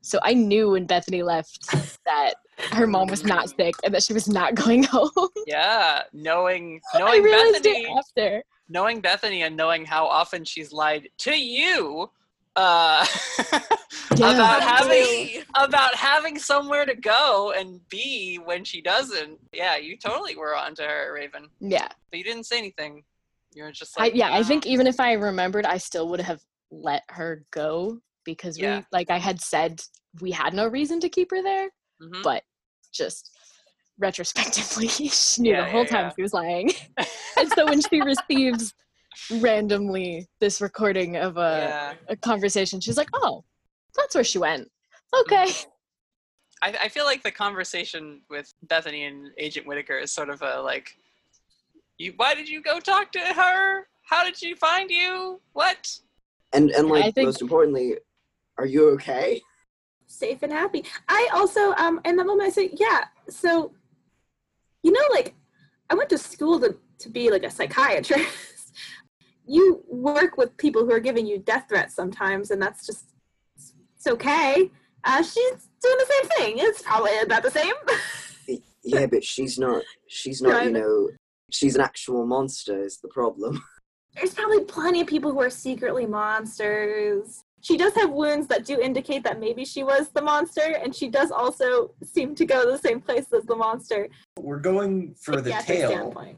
So I knew when Bethany left that her mom was not sick and that she was not going home. yeah, knowing knowing I realized Bethany, it after. Knowing Bethany, and knowing how often she's lied to you. Uh, Yeah. about having Me. about having somewhere to go and be when she doesn't. Yeah, you totally were onto her, Raven. Yeah. But you didn't say anything. You were just I, like, yeah, I "Oh." think even if I remembered, I still would have let her go because Yeah. we, like I had said, we had no reason to keep her there, Mhm. but just retrospectively, she knew Yeah, the whole yeah, time yeah. she was lying. and so when she receives randomly this recording of a, yeah. a conversation, she's like, oh, that's where she went. Okay. I, I feel like the conversation with Bethany and Agent Whitaker is sort of a like, you. Why did you go talk to her? How did she find you? What? And and like think- most importantly, are you okay? safe and happy. I also, um, in that moment, I say, yeah. So, you know, like, I went to school to to be like a psychiatrist. you work with people who are giving you death threats sometimes, and that's just it's okay. Uh, she's doing the same thing. It's probably about the same. Yeah, but she's not. She's not. You know, she's an actual monster. Is the problem? There's probably plenty of people who are secretly monsters. She does have wounds that do indicate that maybe she was the monster, and she does also seem to go to the same place as the monster. We're going for the psychiatric tail,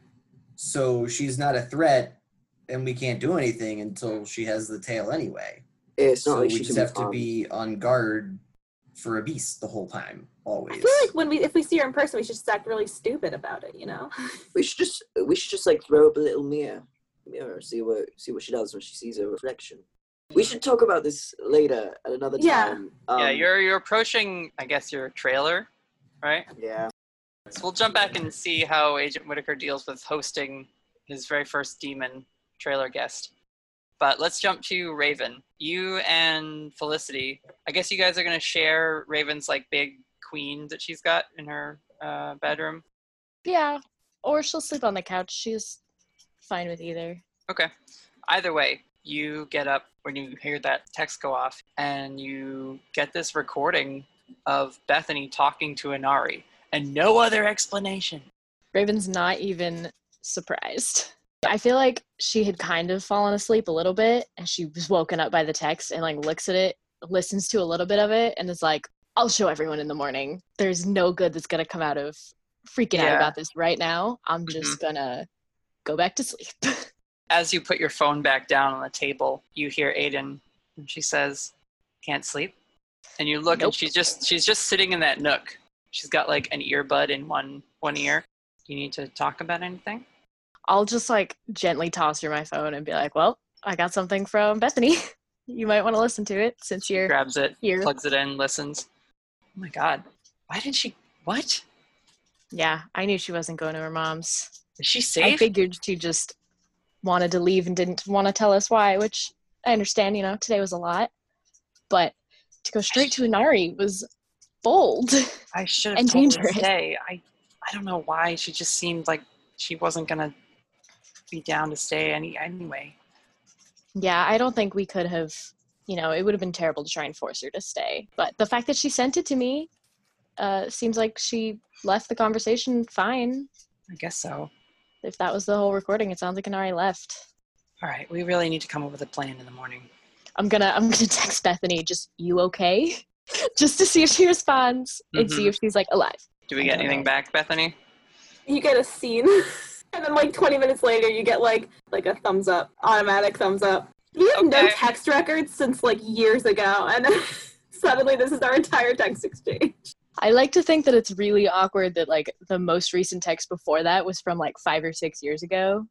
so she's not a threat, and we can't do anything until she has the tail anyway. It's not so like we just have to be on guard for a beast the whole time, always. I always. feel like when we, if we see her in person, we should just act really stupid about it. You know? We should just. We should just like throw up a little mirror, mirror, see what see what she does when she sees her reflection. We should talk about this later at another Yeah. time. Um, yeah, you're you're approaching. I guess your trailer, right? Yeah. So we'll jump back and see how Agent Whitaker deals with hosting his very first demon trailer guest. But let's jump to Raven. You and Felicity. I guess you guys are gonna share Raven's like big queen that she's got in her uh, bedroom. Yeah. Or she'll sleep on the couch. She's fine with either. Okay. Either way, you get up when you hear that text go off, and you get this recording of Bethany talking to Inari, and no other explanation. Raven's not even surprised. I feel like she had kind of fallen asleep a little bit and she was woken up by the text and like looks at it, listens to a little bit of it, and is like, I'll show everyone in the morning. There's no good that's gonna come out of freaking out about this right now. I'm mm-hmm. just gonna go back to sleep. As you put your phone back down on the table, you hear Aiden, and she says, "Can't sleep." And you look, and she's just she's just sitting in that nook. She's got like an earbud in one one ear. You need to talk about anything? I'll just like gently toss her my phone and be like, Well, I got something from Bethany. you might want to listen to it since you're Grabs it, here. plugs it in, listens. Oh my god, why did she? What? Yeah, I knew she wasn't going to her mom's. Is she safe? I figured she just wanted to leave and didn't want to tell us why, which I understand, you know, today was a lot. But to go straight to Inari was bold. I should have and told her to stay. I I don't know why. She just seemed like she wasn't gonna be down to stay any anyway. yeah, I don't think we could have, you know, it would have been terrible to try and force her to stay. But the fact that she sent it to me uh, seems like she left the conversation fine. I guess so. If that was the whole recording, it sounds like Inari left. All right, we really need to come up with a plan in the morning. I'm gonna I'm gonna text Bethany, just you okay? just to see if she responds and see Mhm. if she's like alive. Do we get anything back, Bethany? you get a scene and then like 20 minutes later you get like like a thumbs up automatic thumbs up we have no text records since like years ago and suddenly this is our entire text exchange I like to think that it's really awkward that like the most recent text before that was from like five or six years ago,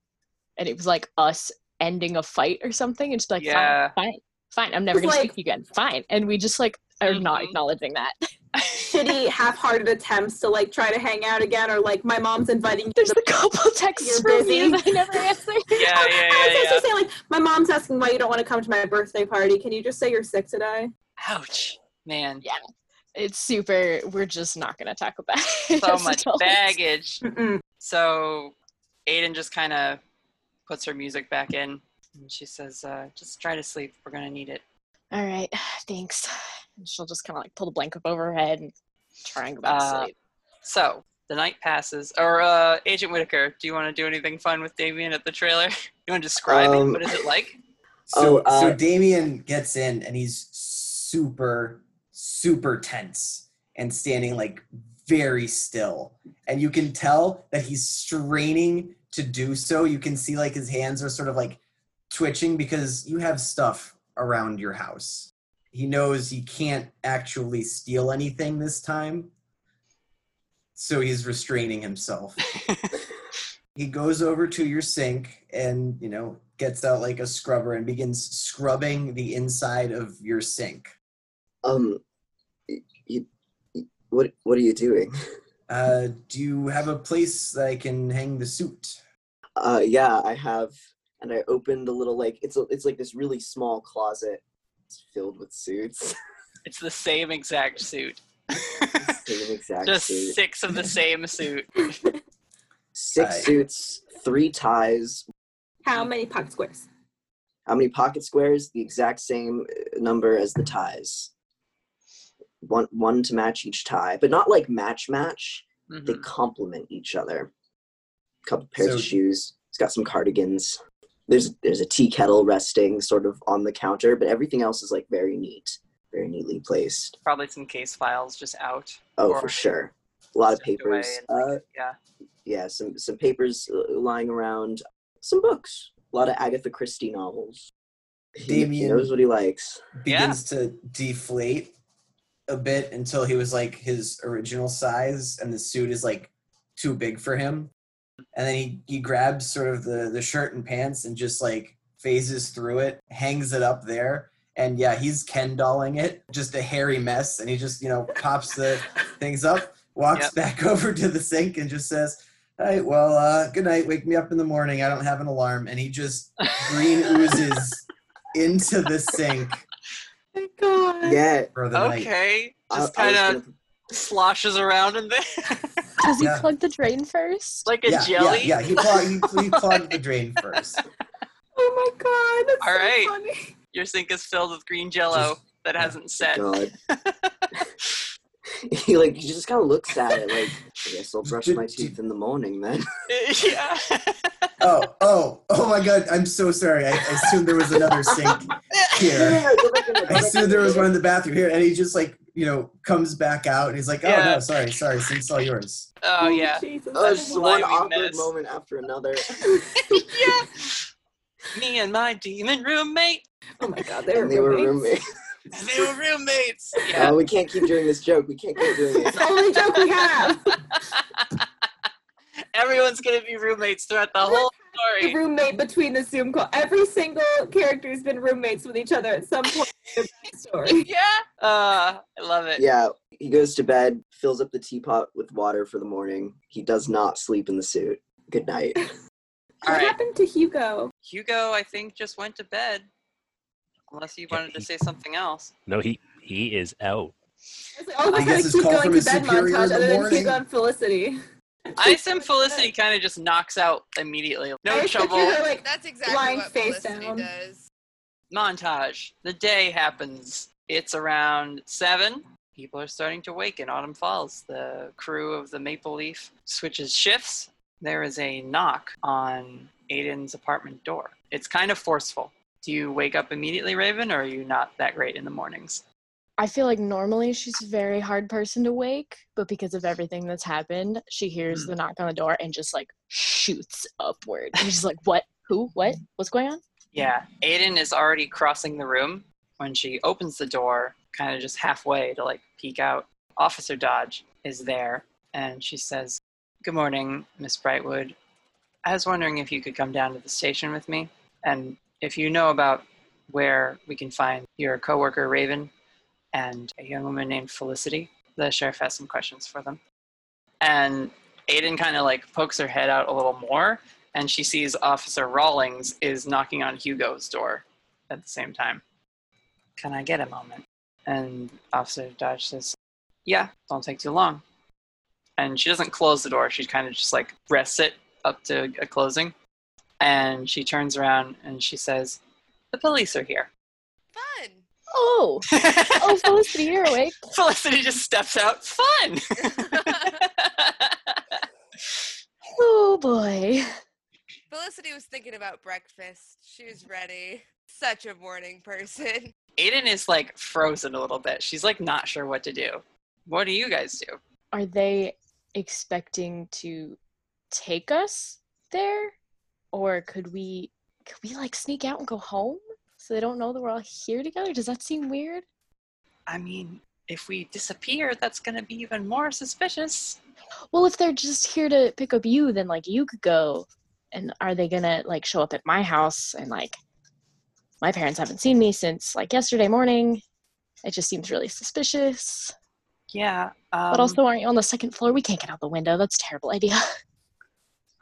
and it was like us ending a fight or something. And it's like Yeah. fine, fine, fine. I'm never It's gonna like- speak to you again. Fine, and we just like are not Mhm. acknowledging that. shitty half-hearted attempts to like try to hang out again or like my mom's inviting you There's to a couple texts You're from busy. you that I never answered. Yeah, yeah, I was yeah, yeah. also saying like my mom's asking why you don't want to come to my birthday party can you just say you're sick today Ouch, man. Yeah. It's super. We're just not gonna talk about it. So much adults. baggage. So Aiden just kind of puts her music back in. And she says, uh, just try to sleep. We're going to need it. All right, thanks. And she'll just kind of like pull the blanket over her head and try and go back Uh, to sleep. So the night passes. Or uh, Agent Whitaker, do you want to do anything fun with Damien at the trailer? You want to describe it? Um, What is it like? So, Oh, uh, so Damien gets in and he's super, super tense and standing like very still. And you can tell that he's straining to do so. You can see like his hands are sort of like twitching because you have stuff around your house. He knows he can't actually steal anything this time. So he's restraining himself. he goes over to your sink and you know gets out like a scrubber and begins scrubbing the inside of your sink Um, y- you, what what are you doing? uh, do you have a place that i can hang the suit Uh, yeah, I have, and I opened a little like it's a, it's like this really small closet. It's filled with suits. It's the same exact suit. Same exact Just suit. six of the same suit. Six Aye. suits, three ties. How many pocket squares? How many pocket squares? The exact same uh, number as the ties. One one to match each tie, but not like match match. They Mhm. complement each other. A couple pairs So- of shoes. He's got some cardigans. There's there's a tea kettle resting sort of on the counter, but everything else is like very neat, very neatly placed. Probably some case files just out. Oh, for sure. A lot of papers. and, Uh, yeah. yeah, some some papers uh, lying around. Some books. A lot of Agatha Christie novels. He, he knows what he likes. begins to deflate a bit until he was like his original size and the suit is like too big for him. And then he, he grabs sort of the, the shirt and pants and just like phases through it hangs it up there and yeah he's ken dolling it. Just a hairy mess and he just you know pops the things up walks Yep. back over to the sink and just says all right well uh good night. Wake me up in the morning. I don't have an alarm. And he just green oozes into the sink my god. Yeah. for the night Okay. I- Just kind of gonna- sloshes around in there. Does he Yeah. plug the drain first? like a yeah, jelly. Yeah, yeah. He clogged, he, he clogged the drain first. Oh my god. That's All so right. funny. Your sink is filled with green jello Just- that hasn't set. God. he like he just kind of looks at it like I guess I'll brush my teeth in the morning then. yeah. Oh, oh, oh my God! I'm so sorry. I, I assumed there was another sink here. Go back in there, go I assumed there there. was one in the bathroom here, and he just like you know comes back out, and he's like, "Oh Yeah. no, sorry, sorry, sink's all yours." oh yeah. Jesus. Oh, it's just one Slimy awkward mess. moment after another. yeah. Me and my demon roommate. Oh my god, they were, and they were roommates. Roommates. They were roommates. Yeah. Oh, we can't keep doing this joke. We can't keep doing It's it. the only joke we have. Everyone's gonna be roommates throughout the whole story. roommate between the Zoom call. Every single character's been roommates with each other at some point in the story. Yeah. Uh, I love it. Yeah, he goes to bed, fills up the teapot with water for the morning. He does not sleep in the suit. Good night. All what right. happened to Hugo? Hugo, I think, just went to bed. Unless you Yeah, wanted to say something else. No, he he is out. I was like, all of I us guess had a keep going to bed montage the other than morning. Hugo Felicity. I assume Felicity kind of just knocks out immediately. No just picture trouble. her, like, That's exactly lying what face Felicity down. does. Montage. The day happens. It's around seven. People are starting to wake in Autumn Falls. The crew of the Maple Leaf switches shifts. There is a knock on Aiden's apartment door. It's kind of forceful. Do you wake up immediately, Raven, or are you not that great in the mornings? I feel like normally she's a very hard person to wake, but because of everything that's happened, she hears hmm. the knock on the door and just like shoots upward. And she's like, "What? Who? What? What's going on?" Yeah, Aiden is already crossing the room when she opens the door, kind of just halfway to like peek out. Officer Dodge is there, and she says, Good morning, Miss Brightwood. I was wondering if you could come down to the station with me, and if you know about where we can find your coworker Raven and a young woman named Felicity. The sheriff has some questions for them. And Aiden kind of like pokes her head out a little more, and she sees Officer Rawlings is knocking on Hugo's door at the same time. Can I get a moment? And Officer Dodge says, Yeah, don't take too long. And she doesn't close the door. She kind of just like rests it up to a closing. And she turns around and she says, The police are here. Fun. Oh, oh, Felicity, you're awake. Felicity just steps out. Fun! Oh boy. Felicity was thinking about breakfast. She was ready. Such a morning person. Aiden is like frozen a little bit. She's like not sure what to do. What do you guys do? Are they expecting to take us there? Or could we could we like sneak out and go home so they don't know that we're all here together? Does that seem weird? I mean, if we disappear, that's going to be even more suspicious. Well, if they're just here to pick up you, then like you could go. And are they gonna like show up at my house and like my parents haven't seen me since like yesterday morning? It just seems really suspicious. Yeah. Um, but also, aren't you on the second floor? We can't get out the window. That's a terrible idea.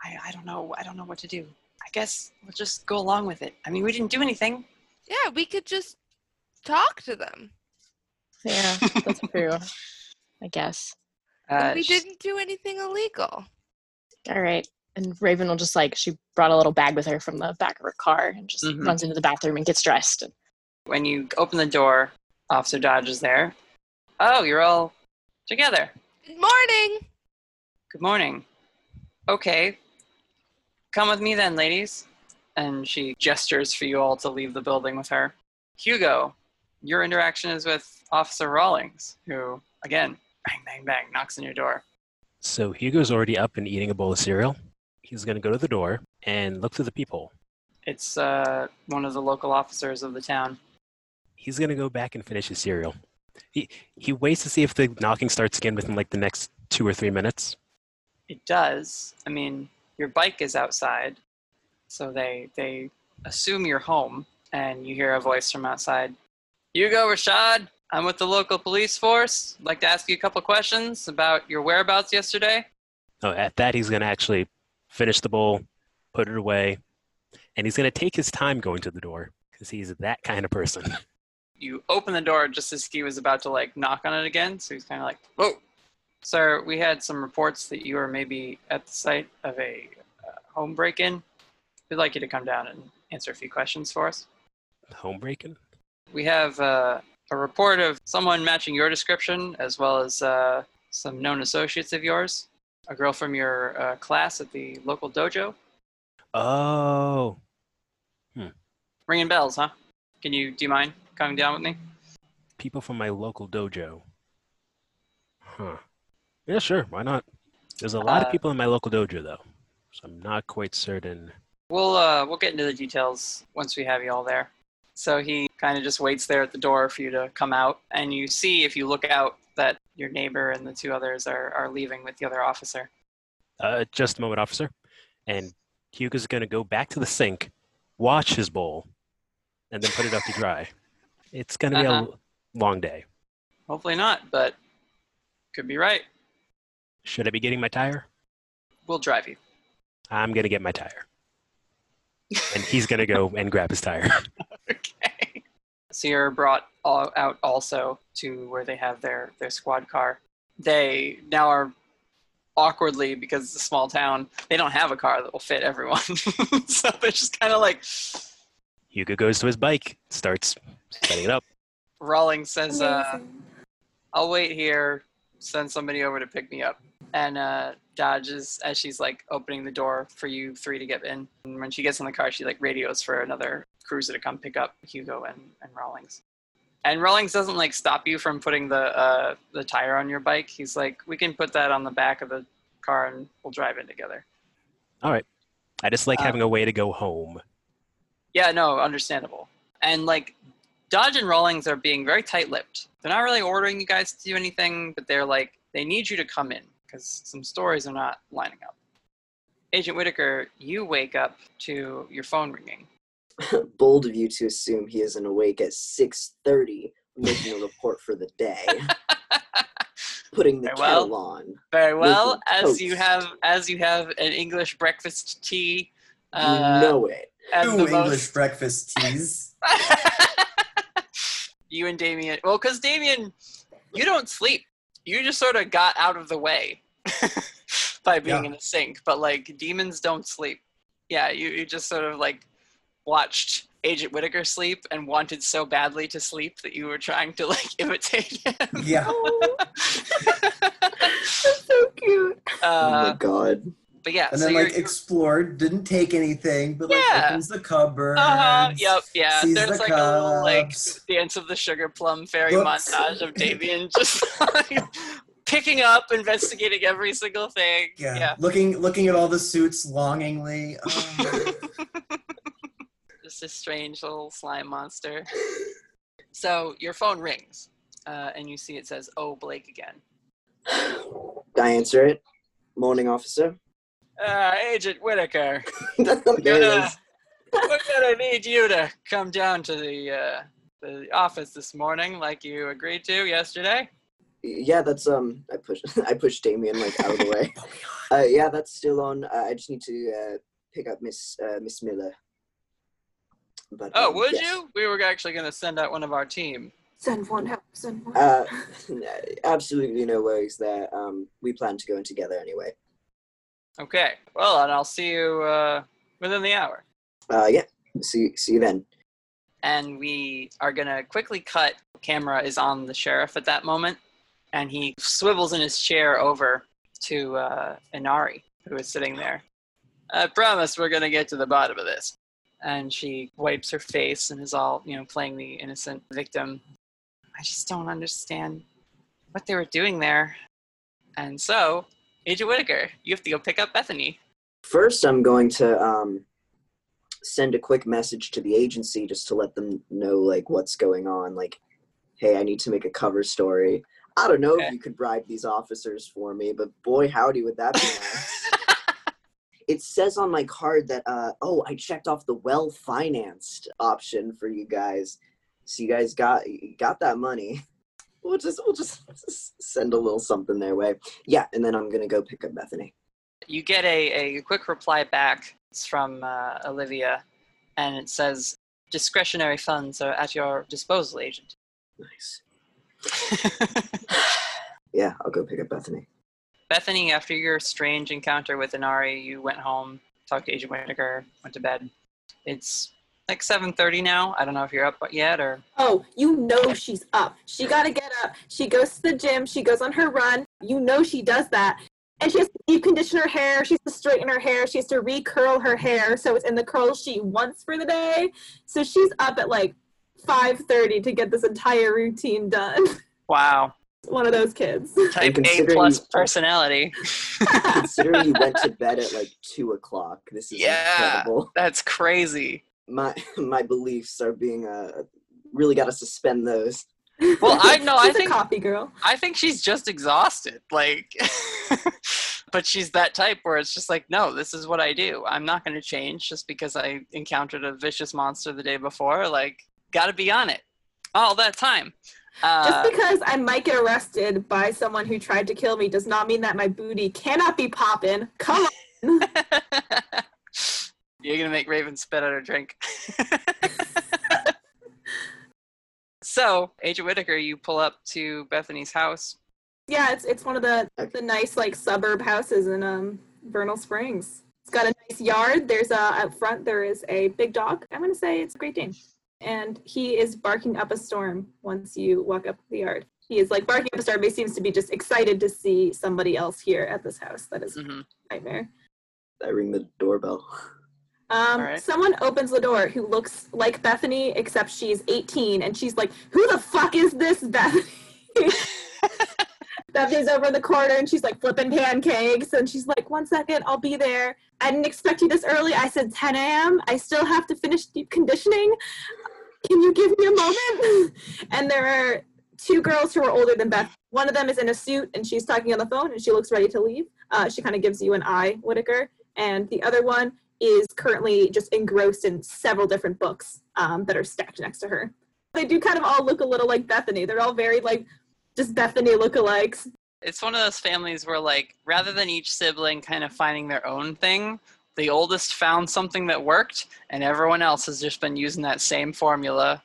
I, I don't know. I don't know what to do. I guess we'll just go along with it. I mean, we didn't do anything. Yeah, we could just talk to them. yeah, that's true. I guess. Uh, we she's- didn't do anything illegal. All right. And Raven will just like she brought a little bag with her from the back of her car and just Mhm. runs into the bathroom and gets dressed. When you open the door, Officer Dodge is there. Oh, you're all together. Good morning. Good morning. Okay. Come with me then, ladies. And she gestures for you all to leave the building with her. Hugo, your interaction is with Officer Rawlings, who, again, bang, bang, bang, knocks on your door. So Hugo's already up and eating a bowl of cereal. He's going to go to the door and look through the peephole. It's uh, one of the local officers of the town. He's going to go back and finish his cereal. He, he waits to see if the knocking starts again within like the next two or three minutes. It does. I mean, your bike is outside, so they they assume you're home, and you hear a voice from outside. Hugo Rashad, I'm with the local police force. I'd like to ask you a couple questions about your whereabouts yesterday. Oh, at that, he's going to actually finish the bowl, put it away, and he's going to take his time going to the door because he's that kind of person. You open the door just as he was about to like knock on it again, so he's kind of like, "Whoa, sir! We had some reports that you were maybe at the site of a uh, home break-in. We'd like you to come down and answer a few questions for us." Home break-in? We have uh, a report of someone matching your description, as well as uh, some known associates of yours. A girl from your uh, class at the local dojo. Oh, Ringing bells, huh? Can you? Do you mind coming down with me? people from my local dojo. Huh. Yeah, sure. Why not? There's a lot Uh, of people in my local dojo, though. So I'm not quite certain. We'll uh, we'll get into the details once we have you all there. So he kind of just waits there at the door for you to come out, and you see if you look out that your neighbor and the two others are, are leaving with the other officer. Uh, just a moment, officer. And Hugo's going to go back to the sink, wash his bowl, and then put it up to dry. It's going to be Uh-huh. a long day. Hopefully not, but could be right. Should I be getting my tire? We'll drive you. I'm going to get my tire. and he's going to go and grab his tire. So you're brought all out also to where they have their, their squad car. They now are awkwardly, because it's a small town, they don't have a car that will fit everyone. so they're just kind of like, Hugo goes to his bike, starts setting it up. Rawlings says, uh, I'll wait here, send somebody over to pick me up. And uh, dodges as she's like opening the door for you three to get in. And when she gets in the car, she like radios for another cruiser to come pick up Hugo and, and Rawlings. And Rawlings doesn't like stop you from putting the uh, the tire on your bike. He's like, we can put that on the back of the car and we'll drive in together. All right. I just like Uh, having a way to go home. Yeah, no, understandable. And like Dodge and Rawlings are being very tight-lipped. They're not really ordering you guys to do anything, but they're like they need you to come in because some stories are not lining up. Agent Whitaker, you wake up to your phone ringing. Bold of you to assume he isn't awake at 6.30 making a report for the day. Putting the Very well. kettle on. Very well, Making as you have as you have an English breakfast tea. You Uh, know it. Two English most- breakfast teas. you and Damien. Well, because Damien, you don't sleep. you just sort of got out of the way by being Yeah. in the sink, but like demons don't sleep. Yeah, you, you just sort of like watched Agent Whitaker sleep and wanted so badly to sleep that you were trying to like imitate him. Yeah. That's so cute. oh my Uh, god. But yeah, And so then like explored, didn't take anything, but like Yeah. opens the cupboard. uh-huh, yep, yeah. sees There's the like a little like dance of the sugar plum fairy Whoops. montage of Davian just like, picking up, investigating every single thing. Yeah. yeah. Looking looking at all the suits longingly. Oh. just a strange little slime monster. So your phone rings, uh, and you see it says, "Oh, Blake again." I answer it. Morning, officer. Uh, Agent Whitaker, there it gonna, we're gonna need you to come down to the uh, the office this morning, like you agreed to yesterday. Yeah, that's um. I push. I pushed Damien like out of the way. Uh, yeah, that's still on. Uh, I just need to uh, pick up Miss uh, Miss Miller. But Oh, um, would yes. you? We were actually gonna send out one of our team. Send one help. Send one. Uh, absolutely no worries there. Um, we plan to go in together anyway. Okay. Well, and I'll see you uh, within the hour. Uh, yeah. See see you then. and we are gonna quickly cut. Camera is on the sheriff at that moment, and he swivels in his chair over to uh, Inari, who is sitting there. I promise we're gonna get to the bottom of this. And she wipes her face and is all, you know, playing the innocent victim. I just don't understand what they were doing there. And so, Agent Whitaker, you have to go pick up Bethany. First, I'm going to um, send a quick message to the agency just to let them know like what's going on. Like, hey, I need to make a cover story. I don't know Okay. if you could bribe these officers for me, but boy, howdy, would that be nice. it says on my card that uh, oh, I checked off the well financed option for you guys, so you guys got got that money. We'll just we'll just send a little something their way. Yeah, and then I'm gonna go pick up Bethany. you get a, a quick reply back. It's from uh, Olivia, and it says, "Discretionary funds are at your disposal, agent." Nice. Yeah, I'll go pick up Bethany. Bethany, after your strange encounter with Inari, you went home, talked to Agent Whitaker, went to bed. It's like 7:30 now. I don't know if you're up yet or. Oh, you know she's up. She got to get up. She goes to the gym. She goes on her run. You know she does that. And she has to deep condition her hair. She has to straighten her hair. She has to recurl her hair so it's in the curl she wants for the day. So she's up at like 5:30 to get this entire routine done. Wow, One of those kids. type A plus personality. Considering you went to bed at like two o'clock, this is Yeah. incredible. That's crazy. My my beliefs are being uh really got to suspend those. Well, I know. I She's a think coffee girl. I think she's just exhausted. Like, but she's that type where it's just like, no, this is what I do. I'm not going to change just because I encountered a vicious monster the day before. Like, got to be on it all that time. Uh, Just because I might get arrested by someone who tried to kill me does not mean that my booty cannot be popping. Come on. You're gonna make Raven spit out her drink. so, Agent Whitaker, you pull up to Bethany's house. Yeah, it's it's one of the the nice like suburb houses in um Vernal Springs. It's got a nice yard. There's a out front. There is a big dog. I'm gonna say it's a Great Dane, and he is barking up a storm once you walk up the yard. He is like barking up a storm. But he seems to be just excited to see somebody else here at this house. That is Mhm. a nightmare. I ring the doorbell. Um, Alright. someone opens the door who looks like Bethany, except she's 18, and she's like, "Who the fuck is this Bethany?" Bethany's over in the corner, and she's like flipping pancakes, and she's like, "One second, I'll be there. I didn't expect you this early. I said 10 a.m. I still have to finish deep conditioning. Can you give me a moment?" and there are two girls who are older than Beth. One of them is in a suit, and she's talking on the phone, and she looks ready to leave. Uh, she kind of gives you an eye, Whitaker, and the other one is currently just engrossed in several different books um, that are stacked next to her. They do kind of all look a little like Bethany. They're all very like just Bethany lookalikes. It's one of those families where, like, rather than each sibling kind of finding their own thing, the oldest found something that worked, and everyone else has just been using that same formula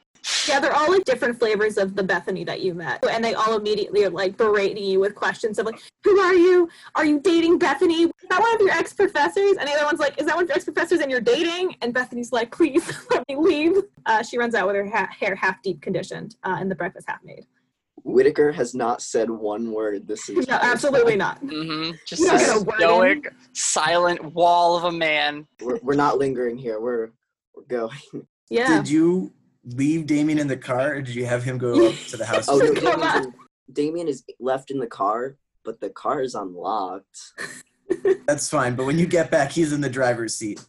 Yeah, they're all like different flavors of the Bethany that you met. And they all immediately are like berating you with questions of like, who are you? Are you dating Bethany? Is that one of your ex professors? And the other one's like, is that one of your ex professors and you're dating? And Bethany's like, please let me leave. Uh, she runs out with her ha- hair half deep conditioned uh, and the breakfast half made. Whitaker has not said one word this No, entire absolutely not. hmm Just a not gonna stoic, silent wall of a man. We're, we're not lingering here. We're we're going. Yeah. Did you leave Damien in the car, or did you have him go up to the house? Oh, no, Come Damien's on. Damien is left in the car, but the car is unlocked. That's fine. But when you get back, he's in the driver's seat.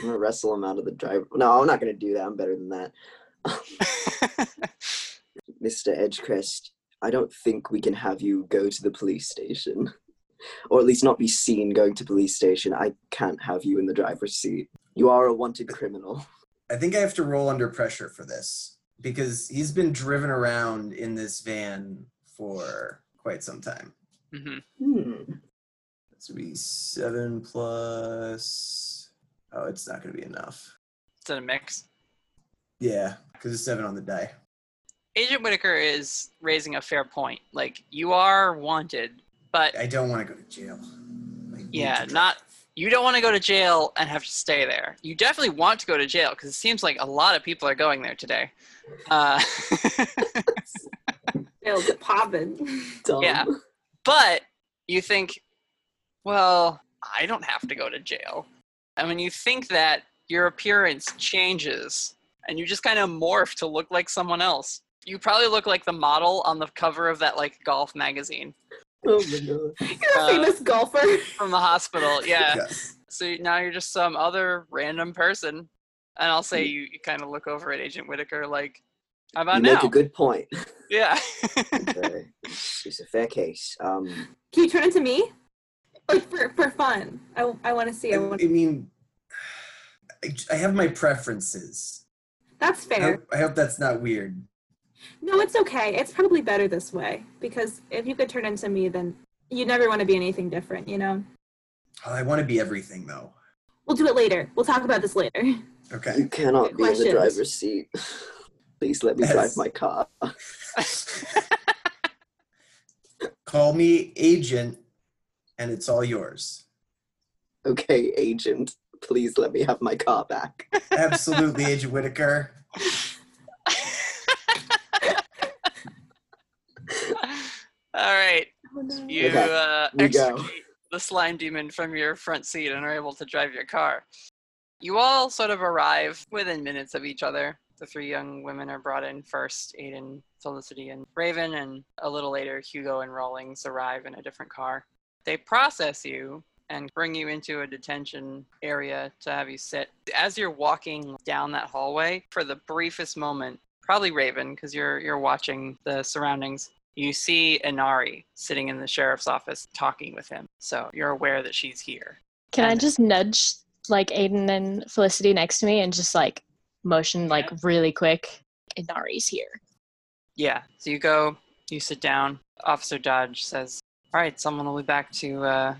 I'm gonna wrestle him out of the driver. No, I'm not gonna do that. I'm better than that. Mr. Edgecrest, I don't think we can have you go to the police station. Or at least not be seen going to police station. I can't have you in the driver's seat. You are a wanted criminal. I think I have to roll under pressure for this because he's been driven around in this van for quite some time. hmm Hmm. This would be seven plus. Oh, it's not going to be enough. It's in a mix. Yeah, because it's seven on the die. Agent Whitaker is raising a fair point. Like, you are wanted, but I don't want to go to jail. I yeah, to not. You don't want to go to jail and have to stay there. You definitely want to go to jail because it seems like a lot of people are going there today. Uh, Nails it popping. Yeah. but you think, well, I don't have to go to jail. And when you think that, your appearance changes and you just kind of morph to look like someone else. You probably look like the model on the cover of that like golf magazine Oh my god. You're a Uh, famous golfer. from the hospital. Yeah. Yes. So now you're just some other random person. And I'll say you, you kind of look over at Agent Whitaker like, how about You now? make a good point. yeah. Okay. it's a fair case. Um, Can you turn into me? Like for, for fun. I, I want to see. I I, want, I mean, I, I have my preferences. that's I fair. hope, I hope that's not weird. No, it's okay. It's probably better this way because if you could turn into me, then you never want to be anything different, you know? I want to be everything, though. We'll do it later. We'll talk about this later. Okay. you cannot Good be in the driver's seat. Please let me drive my car. Call me agent, and it's all yours. Okay, agent. Please let me have my car back. Absolutely, Agent Whitaker. All right. You Okay, uh, we go. extricate the slime demon from your front seat and are able to drive your car. You all sort of arrive within minutes of each other. The three young women are brought in first. Aiden, Felicity, and Raven, and a little later, Hugo and Rawlings arrive in a different car. They process you and bring you into a detention area to have you sit. As you're walking down that hallway, for the briefest moment, probably Raven, because you're you're watching the surroundings, you see Inari sitting in the sheriff's office talking with him. So you're aware that she's here. Can I just nudge like Aiden and Felicity next to me and just like motion like really quick? Inari's here. Yeah. So you go, you sit down. Officer Dodge says, All right, someone will be back to uh,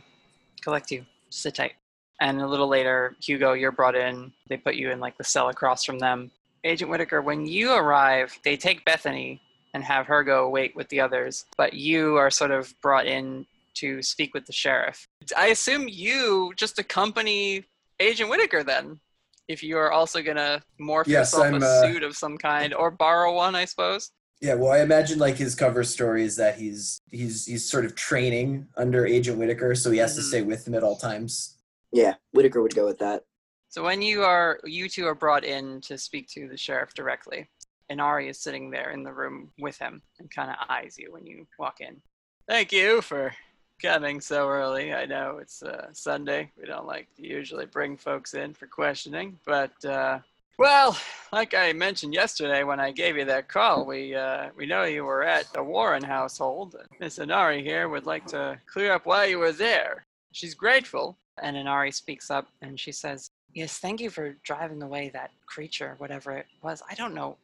collect you. Sit tight. And a little later, Hugo, you're brought in. They put you in like the cell across from them. Agent Whitaker, when you arrive, they take Bethany and have her go wait with the others, but you are sort of brought in to speak with the sheriff. I assume you just accompany Agent Whitaker then, if you are also gonna morph Yes, yourself I'm, a uh, suit of some kind or borrow one, I suppose. Yeah, well, I imagine like his cover story is that he's he's he's sort of training under Agent Whitaker, so he has to Mhm. stay with him at all times. Yeah, Whitaker would go with that. So when you are, you two are brought in to speak to the sheriff directly. Inari is sitting there in the room with him and kind of eyes you when you walk in. Thank you for coming so early. I know it's uh, Sunday. We don't like to usually bring folks in for questioning, but uh, well, like I mentioned yesterday when I gave you that call, we uh, we know you were at the Warren household. Miss Inari here would like to clear up why you were there. She's grateful. And Inari speaks up and she says, Yes, thank you for driving away that creature, whatever it was. I don't know.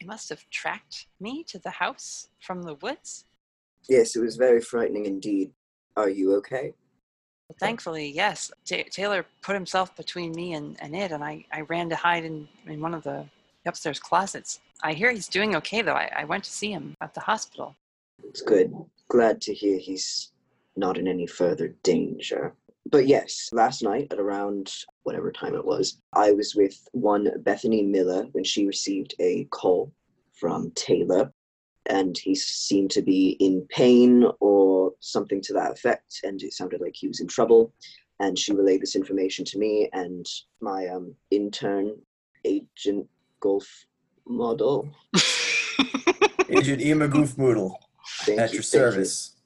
It must have tracked me to the house from the woods. Yes, it was very frightening indeed. Are you okay? But thankfully, yes. Ta Taylor put himself between me and, and it, and I, I ran to hide in, in one of the upstairs closets. I hear he's doing okay, though. I, I went to see him at the hospital. It's good. Glad to hear he's not in any further danger. But yes, last night at around whatever time it was, I was with one Bethany Miller when she received a call from Taylor, and he seemed to be in pain or something to that effect, and it sounded like he was in trouble. And she relayed this information to me and my um, intern, Agent Golf Model. Agent Ima Goofmoodle Thank at you, your thank you. service.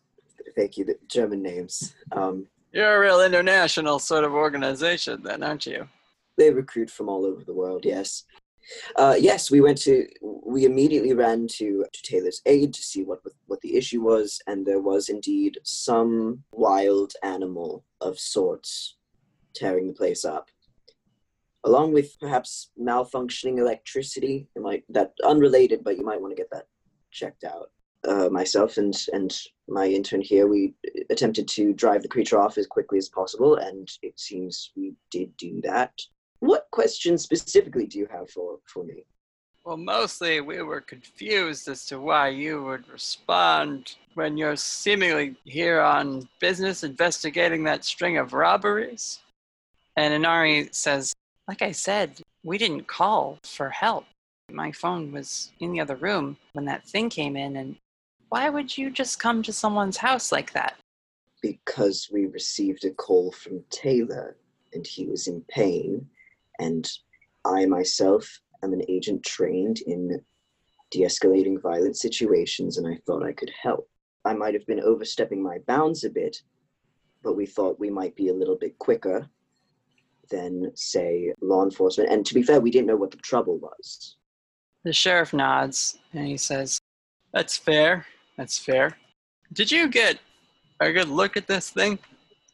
Thank you. The German names. Um, You're a real international sort of organization, then, aren't you? they recruit from all over the world. Yes. Uh, yes, we went to. We immediately ran to, to Taylor's aid to see what what the issue was, and there was indeed some wild animal of sorts tearing the place up, along with perhaps malfunctioning electricity. It might that unrelated, but you might want to get that checked out. Uh, myself and and my intern here, we attempted to drive the creature off as quickly as possible, and it seems we did do that. What questions specifically do you have for for me? Well, mostly we were confused as to why you would respond when you're seemingly here on business investigating that string of robberies. And Inari says, like I said, we didn't call for help. My phone was in the other room when that thing came in, and why would you just come to someone's house like that? Because we received a call from Taylor, and he was in pain, and I myself am an agent trained in de-escalating violent situations, and I thought I could help. I might have been overstepping my bounds a bit, but we thought we might be a little bit quicker than, say, law enforcement. And to be fair, we didn't know what the trouble was. The sheriff nods and he says, That's fair. That's fair. Did you get a good look at this thing?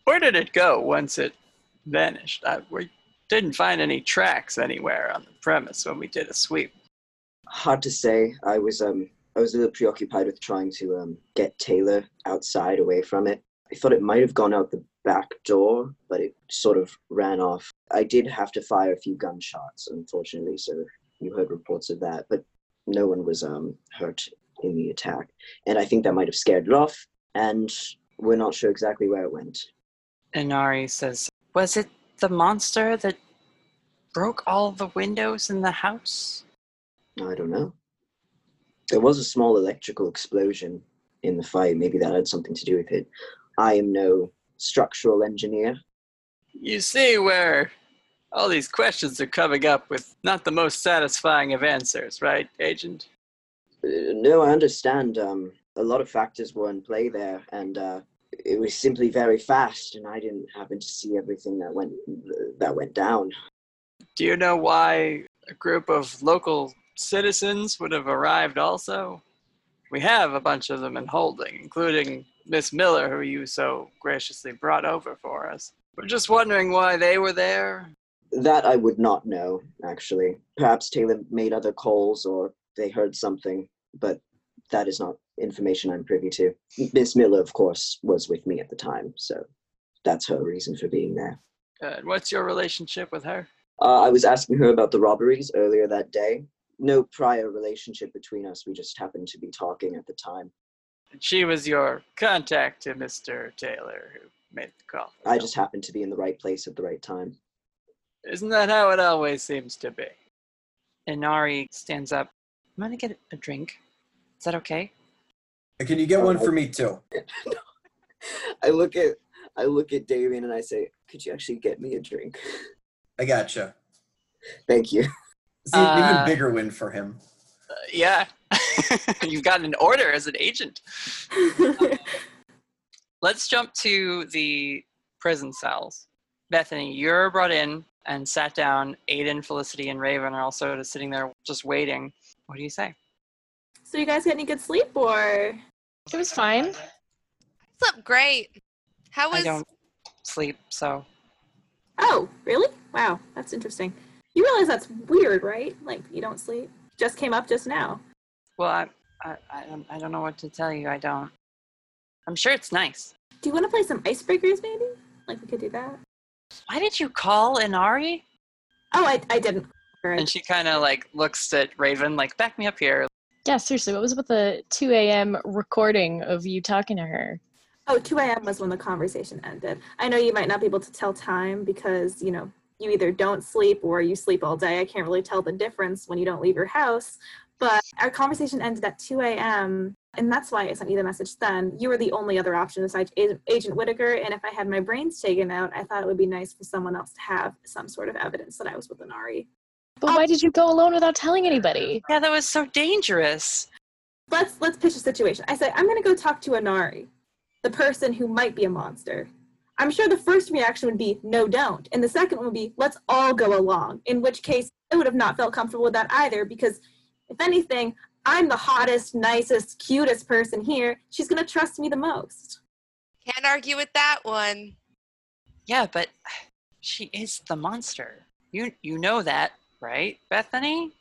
Where did it go once it vanished? I, we didn't find any tracks anywhere on the premise when we did a sweep. Hard to say. I was um I was a little preoccupied with trying to um get Taylor outside away from it. I thought it might have gone out the back door, but it sort of ran off. I did have to fire a few gunshots, unfortunately, so you heard reports of that, but no one was um hurt in the attack. And I think that might have scared it off, and we're not sure exactly where it went. Inari says, Was it the monster that broke all the windows in the house? I don't know. There was a small electrical explosion in the fight. Maybe that had something to do with it. I am no structural engineer. You see where all these questions are coming up with not the most satisfying of answers, right, Agent? No, I understand. Um, a lot of factors were in play there, and uh, it was simply very fast, and I didn't happen to see everything that went that went down. Do you know why a group of local citizens would have arrived also? We have a bunch of them in holding, including Miss Miller, who you so graciously brought over for us. We're just wondering why they were there. That I would not know, actually. Perhaps Taylor made other calls, or they heard something, but that is not information I'm privy to. Miss Miller, of course, was with me at the time, so that's her reason for being there. Good. What's your relationship with her? Uh, I was asking her about the robberies earlier that day. No prior relationship between us. We just happened to be talking at the time. She was your contact to Mr. Taylor, who made the call. I just happened to be in the right place at the right time. Isn't that how it always seems to be? Inari stands up. I'm gonna get a drink. Is that okay? Can you get one for me too? I look at I look at Damien and I say, "Could you actually get me a drink?" I gotcha. Thank you. It's an Uh, even bigger win for him. Uh, yeah. You've got an order as an agent. Let's jump to the prison cells. Bethany, you're brought in and sat down. Aiden, Felicity, and Raven are also just sitting there just waiting. What do you say? So you guys get any good sleep or? It was fine. Slept great. How was? I was don't sleep, so Oh, really? Wow, that's interesting. You realize that's weird, right? Like you don't sleep. Just came up just now. well, I, I, I don't, I don't know what to tell you. I don't. I'm sure it's nice. Do you want to play some icebreakers, maybe? Like we could do that. Why did you call Inari? Oh, I, I didn't. And she kind of like looks at Raven, like, back me up here. Yeah, seriously, what was with the 2 a.m. recording of you talking to her? Oh, 2 a.m. was when the conversation ended. I know you might not be able to tell time because, you know, you either don't sleep or you sleep all day. I can't really tell the difference when you don't leave your house. But our conversation ended at 2 a.m. And that's why I sent you the message then. You were the only other option besides A- Agent Whitaker. And if I had my brains taken out, I thought it would be nice for someone else to have some sort of evidence that I was with Inari. But why did you go alone without telling anybody? Yeah, that was so dangerous. Let's let's pitch a situation. I say I'm gonna go talk to Inari, the person who might be a monster. I'm sure the first reaction would be no, don't, and the second one would be let's all go along. In which case, I would have not felt comfortable with that either because, if anything, I'm the hottest, nicest, cutest person here. She's gonna trust me the most. Can't argue with that one. Yeah, but she is the monster. You you know that, right, Bethany?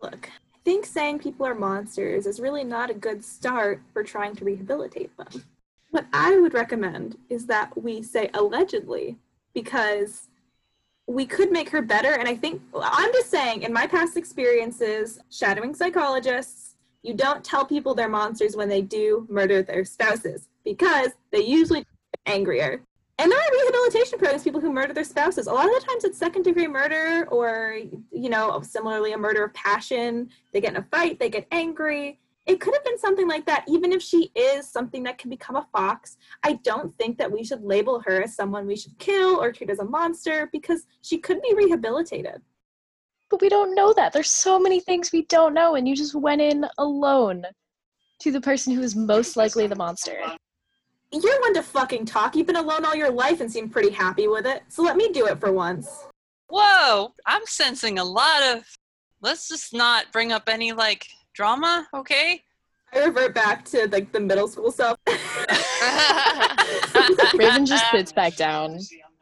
Look, I think saying people are monsters is really not a good start for trying to rehabilitate them. What I would recommend is that we say allegedly because we could make her better. And I think, I'm just saying, in my past experiences, shadowing psychologists, you don't tell people they're monsters when they do murder their spouses because they usually get angrier. And there are rehabilitation programs, people who murder their spouses. A lot of the times it's second degree murder or, you know, similarly a murder of passion. They get in a fight, they get angry. It could have been something like that, even if she is something that can become a fox. I don't think that we should label her as someone we should kill or treat as a monster because she could be rehabilitated. But we don't know that. There's so many things we don't know, and you just went in alone to the person who is most likely the monster. You're one to fucking talk. You've been alone all your life and seem pretty happy with it. So let me do it for once. Whoa, I'm sensing a lot of. Let's just not bring up any like drama, okay? I revert back to like the middle school stuff. Raven just sits back down.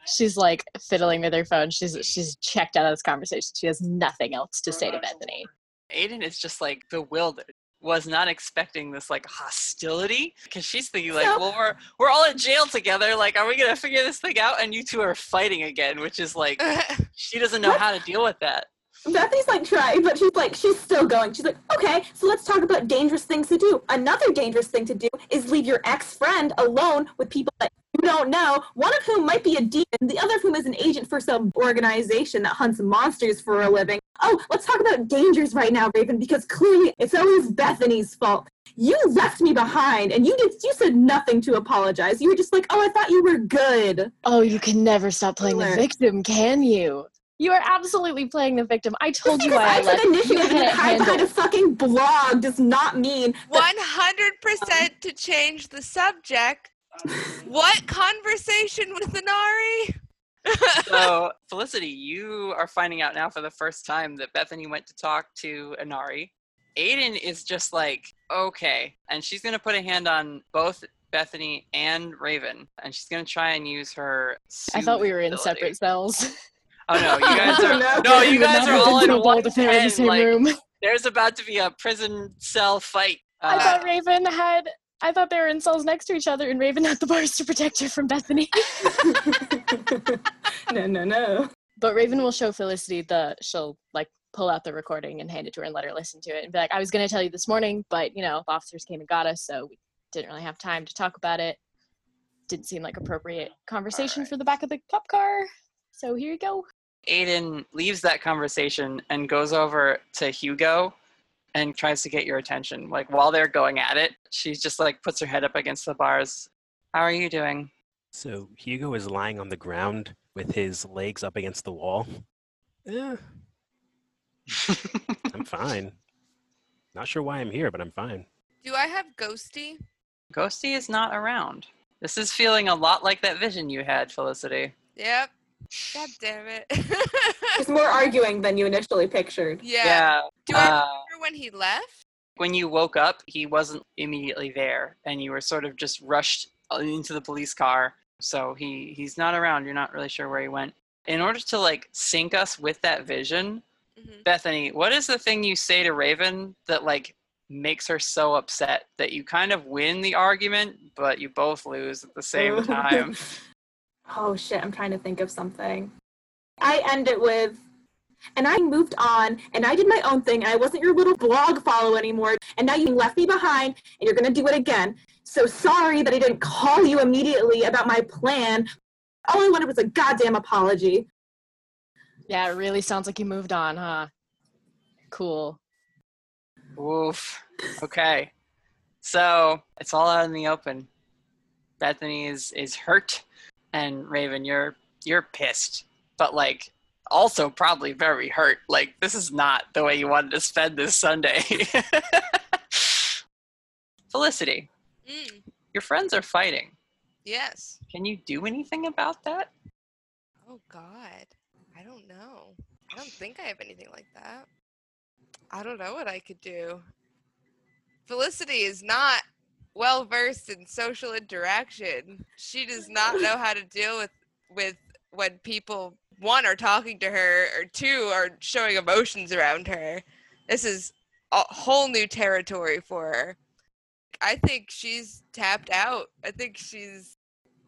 She's like fiddling with her phone. She's she's checked out of this conversation. She has nothing else to say to Bethany. Aiden is just like bewildered. Was not expecting this like hostility because she's thinking like, So- well, we're we're all in jail together. Like, are we gonna figure this thing out? And you two are fighting again, which is like she doesn't know how to deal with that. Bethany's like trying, but she's like, she's still going. She's like, okay, so let's talk about dangerous things to do. Another dangerous thing to do is leave your ex friend alone with people that you don't know, one of whom might be a demon, the other of whom is an agent for some organization that hunts monsters for a living. Oh, let's talk about dangers right now, Raven, because clearly it's always Bethany's fault. You left me behind and you did you said nothing to apologize. You were just like, oh, I thought you were good. Oh, you can never stop playing the victim, can you? You are absolutely playing the victim. I told you why I I left. took You initiative and can't behind handle. a fucking blog does not mean One hundred percent to change the subject. What conversation with Inari? So, Felicity, you are finding out now for the first time that Bethany went to talk to Inari. Aiden is just like, okay. And she's going to put a hand on both Bethany and Raven. And she's going to try and use her. I thought we were in soothe separate cells. Oh, no. You guys are. No. no, you guys are all in so one bold if they were in the same like, room. There's about to be a prison cell fight. I Uh, thought Raven had. I thought they were in cells next to each other, and Raven had the bars to protect her from Bethany. no, no, no. but Raven will show Felicity the. She'll like pull out the recording and hand it to her and let her listen to it and be like, "I was going to tell you this morning, but you know, officers came and got us, so we didn't really have time to talk about it. Didn't seem like appropriate conversation for the back of the cop car. So here you go." Aiden leaves that conversation and goes over to Hugo and tries to get your attention. Like while they're going at it, she just like puts her head up against the bars. How are you doing? So Hugo is lying on the ground with his legs up against the wall. Yeah. I'm fine. Not sure why I'm here, but I'm fine. Do I have ghosty? Ghosty is not around. This is feeling a lot like that vision you had, Felicity. Yep. God damn it. it's more arguing than you initially pictured. yeah. Do I uh, remember when he left? when you woke up, he wasn't immediately there, and you were sort of just rushed into the police car. So he he's not around. You're not really sure where he went. In order to like sync us with that vision, Mhm. Bethany, what is the thing you say to Raven that like makes her so upset that you kind of win the argument, but you both lose at the same time? oh shit, I'm trying to think of something. I end it with and I moved on and I did my own thing and I wasn't your little blog follow anymore and now you left me behind and you're gonna do it again. So sorry that I didn't call you immediately about my plan. All I wanted was a goddamn apology. Yeah, it really sounds like you moved on, huh? Cool. Oof. Okay. So it's all out in the open. Bethany is is hurt, and Raven, you're you're pissed, but like also probably very hurt. Like this is not the way you wanted to spend this Sunday. Felicity, Mm, your friends are fighting. yes. Can you do anything about that? Oh God, I don't know. I don't think I have anything like that. I don't know what I could do. Felicity is not well versed in social interaction. She does not know how to deal with with when people one are talking to her or two are showing emotions around her. This is a whole new territory for her. I think she's tapped out. I think she's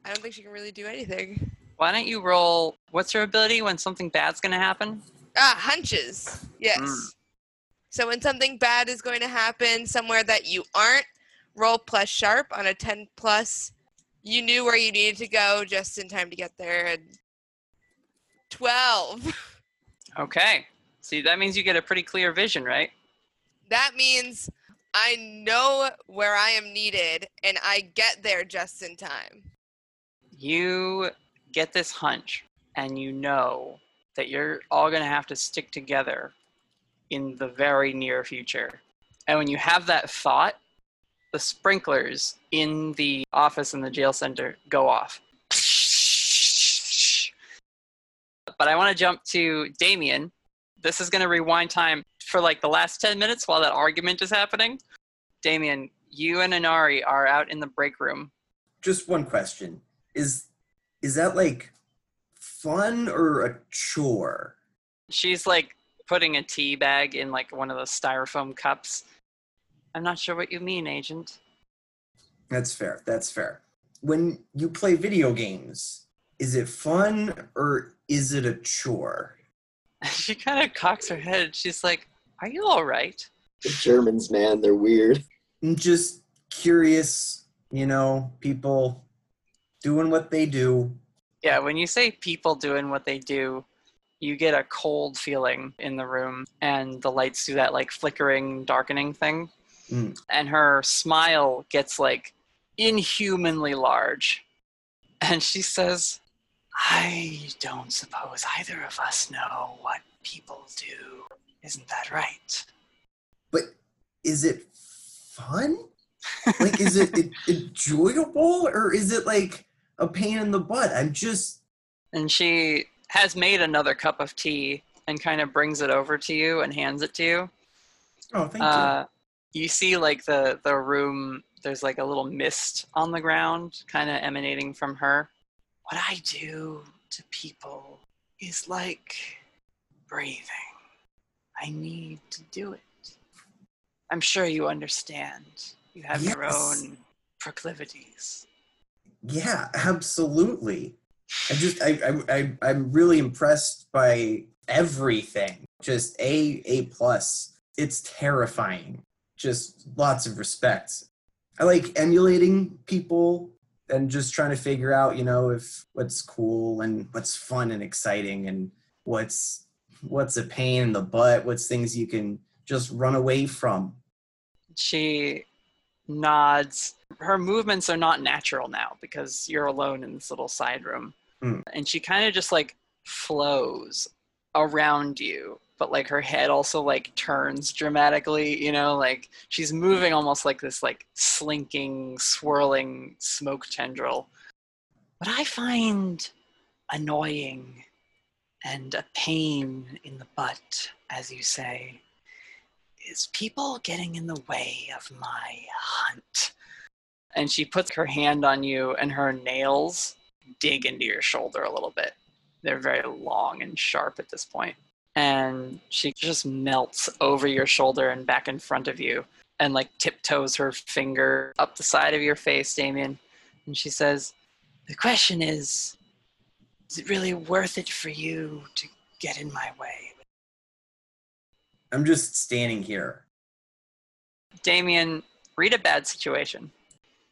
I don't think she can really do anything. Why don't you roll? What's your ability when something bad's going to happen? Ah, hunches. Yes. Mm. So when something bad is going to happen somewhere that you aren't, roll plus sharp on a 10 plus. You knew where you needed to go just in time to get there. And 12. Okay. See, that means you get a pretty clear vision, right? That means I know where I am needed and I get there just in time. You get this hunch, and you know that you're all going to have to stick together in the very near future. And when you have that thought, the sprinklers in the office in the jail center go off. But I want to jump to Damien. This is going to rewind time for like the last 10 minutes while that argument is happening. Damien, you and Inari are out in the break room. Just one question: is is that like fun or a chore? She's like putting a tea bag in like one of those styrofoam cups. I'm not sure what you mean, Agent. That's fair. That's fair. When you play video games, is it fun or is it a chore? She kind of cocks her head. She's like, Are you all right? The Germans, man, they're weird. I'm just curious, you know, people doing what they do. Yeah, when you say people doing what they do, you get a cold feeling in the room, and the lights do that like flickering, darkening thing. Mm. And her smile gets like inhumanly large. And she says, I don't suppose either of us know what people do. Isn't that right? But is it fun? Like, is it, it enjoyable or is it like a pain in the butt? I'm just And she has made another cup of tea and kind of brings it over to you and hands it to you. oh, thank Uh, you see like the the room there's like a little mist on the ground kind of emanating from her what i do to people is like breathing i need to do it i'm sure you understand you have your own proclivities. Yeah, absolutely. I just I, I I I'm really impressed by everything. Just A A plus. It's terrifying. Just lots of respect. I like emulating people and just trying to figure out, you know, if what's cool and what's fun and exciting and what's what's a pain in the butt, what's things you can just run away from. she nods her movements are not natural now because you're alone in this little side room Mm. and she kind of just like flows around you but like her head also like turns dramatically you know like she's moving almost like this like slinking swirling smoke tendril. What i find annoying and a pain in the butt as you say is people getting in the way of my hunt. And she puts her hand on you and her nails dig into your shoulder a little bit. They're very long and sharp at this point and she just melts over your shoulder and back in front of you and like tiptoes her finger up the side of your face damien and she says the question is is it really worth it for you to get in my way I'm just standing here. Damien, read a bad situation.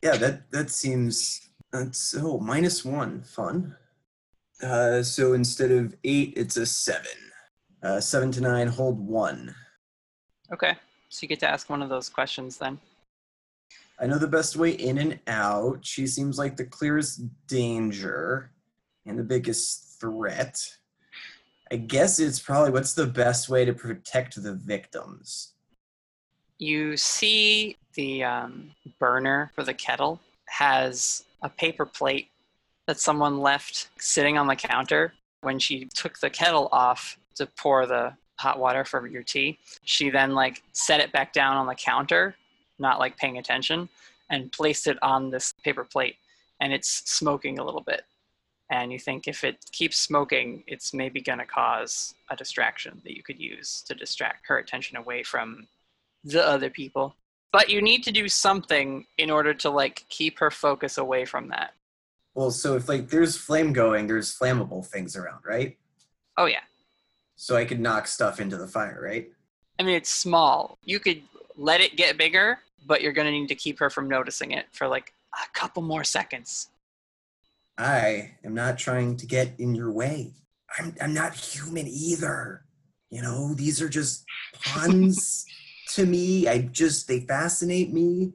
Yeah, that that seems that's oh minus one. Fun. Uh, so instead of eight, it's a seven. Uh, seven to nine, hold one. Okay, so you get to ask one of those questions then. I know the best way in and out. She seems like the clearest danger and the biggest threat. I guess it's probably what's the best way to protect the victims. You see the um, burner for the kettle has a paper plate that someone left sitting on the counter when she took the kettle off to pour the hot water for your tea. She then like set it back down on the counter, not like paying attention, and placed it on this paper plate and it's smoking a little bit. And you think if it keeps smoking, it's maybe going to cause a distraction that you could use to distract her attention away from the other people. But you need to do something in order to like keep her focus away from that. Well, so if like there's flame going, there's flammable things around, right? Oh yeah. So I could knock stuff into the fire, right? I mean, it's small. You could let it get bigger, but you're going to need to keep her from noticing it for like a couple more seconds. I am not trying to get in your way. I'm I'm not human either. You know, these are just puns to me. I just they fascinate me.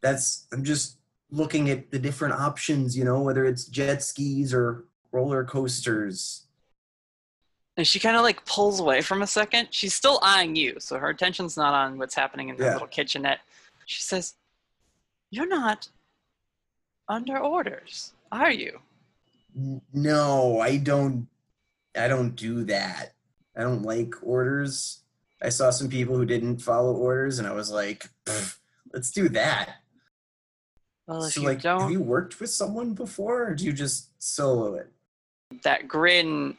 That's I'm just looking at the different options, you know, whether it's jet skis or roller coasters. And she kind of like pulls away from a second. She's still eyeing you, so her attention's not on what's happening in the Yeah. little kitchenette. She says, You're not under orders, are you? No, I don't I don't do that. I don't like orders. I saw some people who didn't follow orders and I was like, let's do that. Well, if so you like don't, have you worked with someone before or do you just solo it? that grin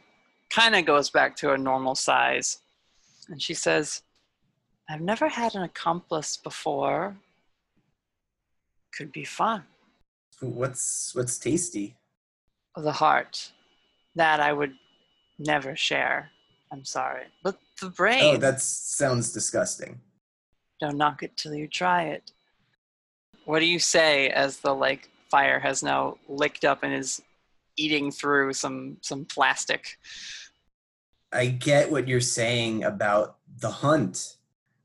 kind of goes back to a normal size. And she says, I've never had an accomplice before. Could be fun. What's what's tasty? The heart. That I would never share. I'm sorry. But the brain. Oh, that sounds disgusting. Don't knock it till you try it. What do you say as the like fire has now licked up and is eating through some some plastic? I get what you're saying about the hunt.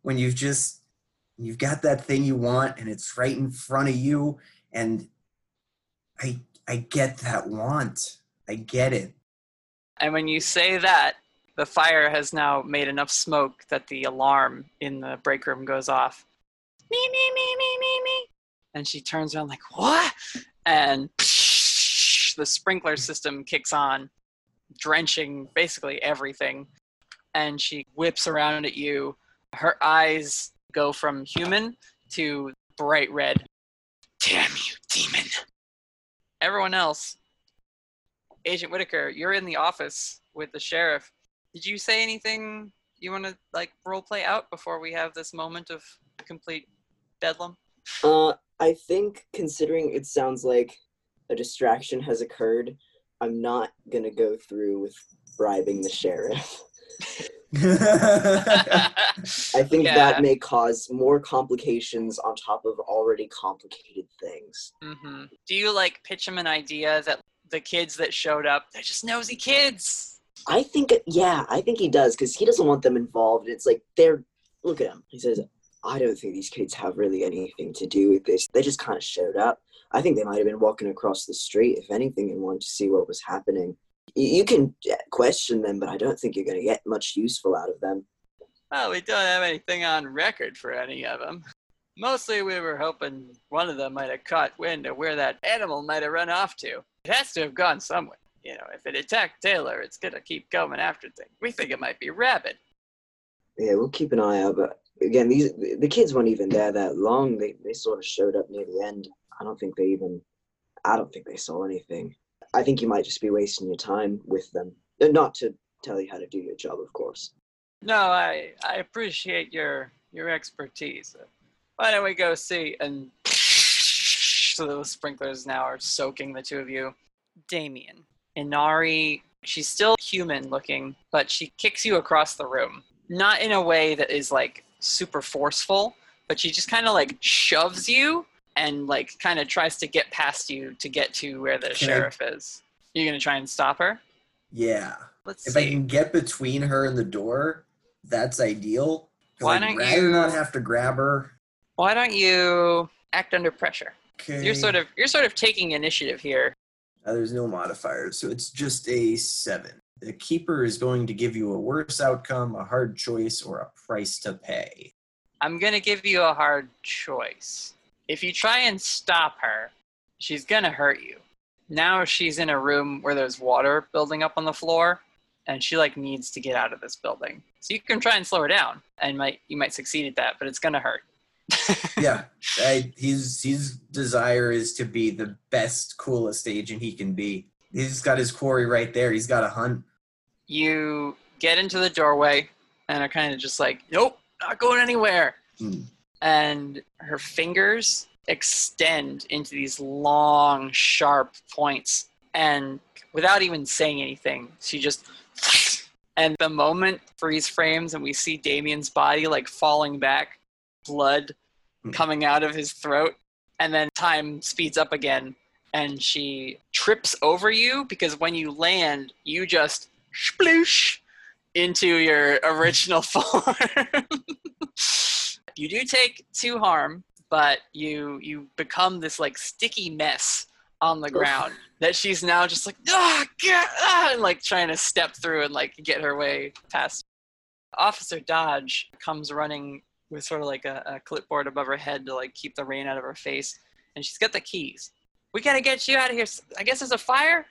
When you've just you've got that thing you want and it's right in front of you and I I get that want. I get it. And when you say that, the fire has now made enough smoke that the alarm in the break room goes off. Me, me, me, me, me, me. And she turns around like, what? And the sprinkler system kicks on, drenching basically everything. And she whips around at you. Her eyes go from human to bright red. Damn you, demon. Everyone else, Agent Whitaker, you're in the office with the sheriff. Did you say anything you want to like role play out before we have this moment of complete bedlam? Uh, I think considering it sounds like a distraction has occurred, I'm not gonna go through with bribing the sheriff. I think Yeah. that may cause more complications on top of already complicated things. hmm Do you like pitch him an idea that the kids that showed up, they're just nosy kids? I think, yeah, I think he does because he doesn't want them involved. It's like they're look at him. He says, "I don't think these kids have really anything to do with this. They just kind of showed up. I think they might have been walking across the street, if anything, and wanted to see what was happening. You, can uh, question them, but I don't think you're going to get much useful out of them. Well, we don't have anything on record for any of them. Mostly we were hoping one of them might have caught wind of where that animal might have run off to. It has to have gone somewhere. You know, if it attacked Taylor, it's gonna keep going after things. We think it might be rabid. Yeah, we'll keep an eye out. But again, these the kids weren't even there that long. They they sort of showed up near the end. I don't think they even. I don't think they saw anything. I think you might just be wasting your time with them. Uh, Not to tell you how to do your job, of course. No, I I appreciate your your expertise. Why don't we go see? And so the sprinklers now are soaking the two of you. Damien, Inari, she's still human looking, but she kicks you across the room not in a way that is like super forceful, but she just kind of like shoves you and like kind of tries to get past you to get to where the Can I- sheriff is. You're gonna try and stop her. Yeah. Let's If see. I can get between her and the door, that's ideal. Why don't rather you- not have to grab her. Why don't you act under pressure? Okay. You're sort of you're sort of taking initiative here. Uh, there's no modifiers, so it's just a seven. The keeper is going to give you a worse outcome, a hard choice, or a price to pay. I'm gonna give you a hard choice. If you try and stop her, she's gonna hurt you. Now she's in a room where there's water building up on the floor, and she like needs to get out of this building. So you can try and slow her down, and might you might succeed at that, but it's gonna hurt. yeah, I, his his desire is to be the best, coolest agent he can be. He's got his quarry right there. He's got a hunt. You get into the doorway and are kind of just like, nope, not going anywhere. Hmm. And her fingers extend into these long, sharp points. And without even saying anything, she just. And the moment freeze frames and we see Damien's body like falling back, blood coming out of his throat. And then time speeds up again and she trips over you because when you land, you just sploosh into your original form. you do take two harm, but you you become this like sticky mess on the ground that she's now just like ah, get, ah, and like trying to step through and like get her way past. Officer Dodge comes running with sort of like a, a clipboard above her head to like keep the rain out of her face, and she's got the keys. We gotta get you out of here. I guess there's a fire.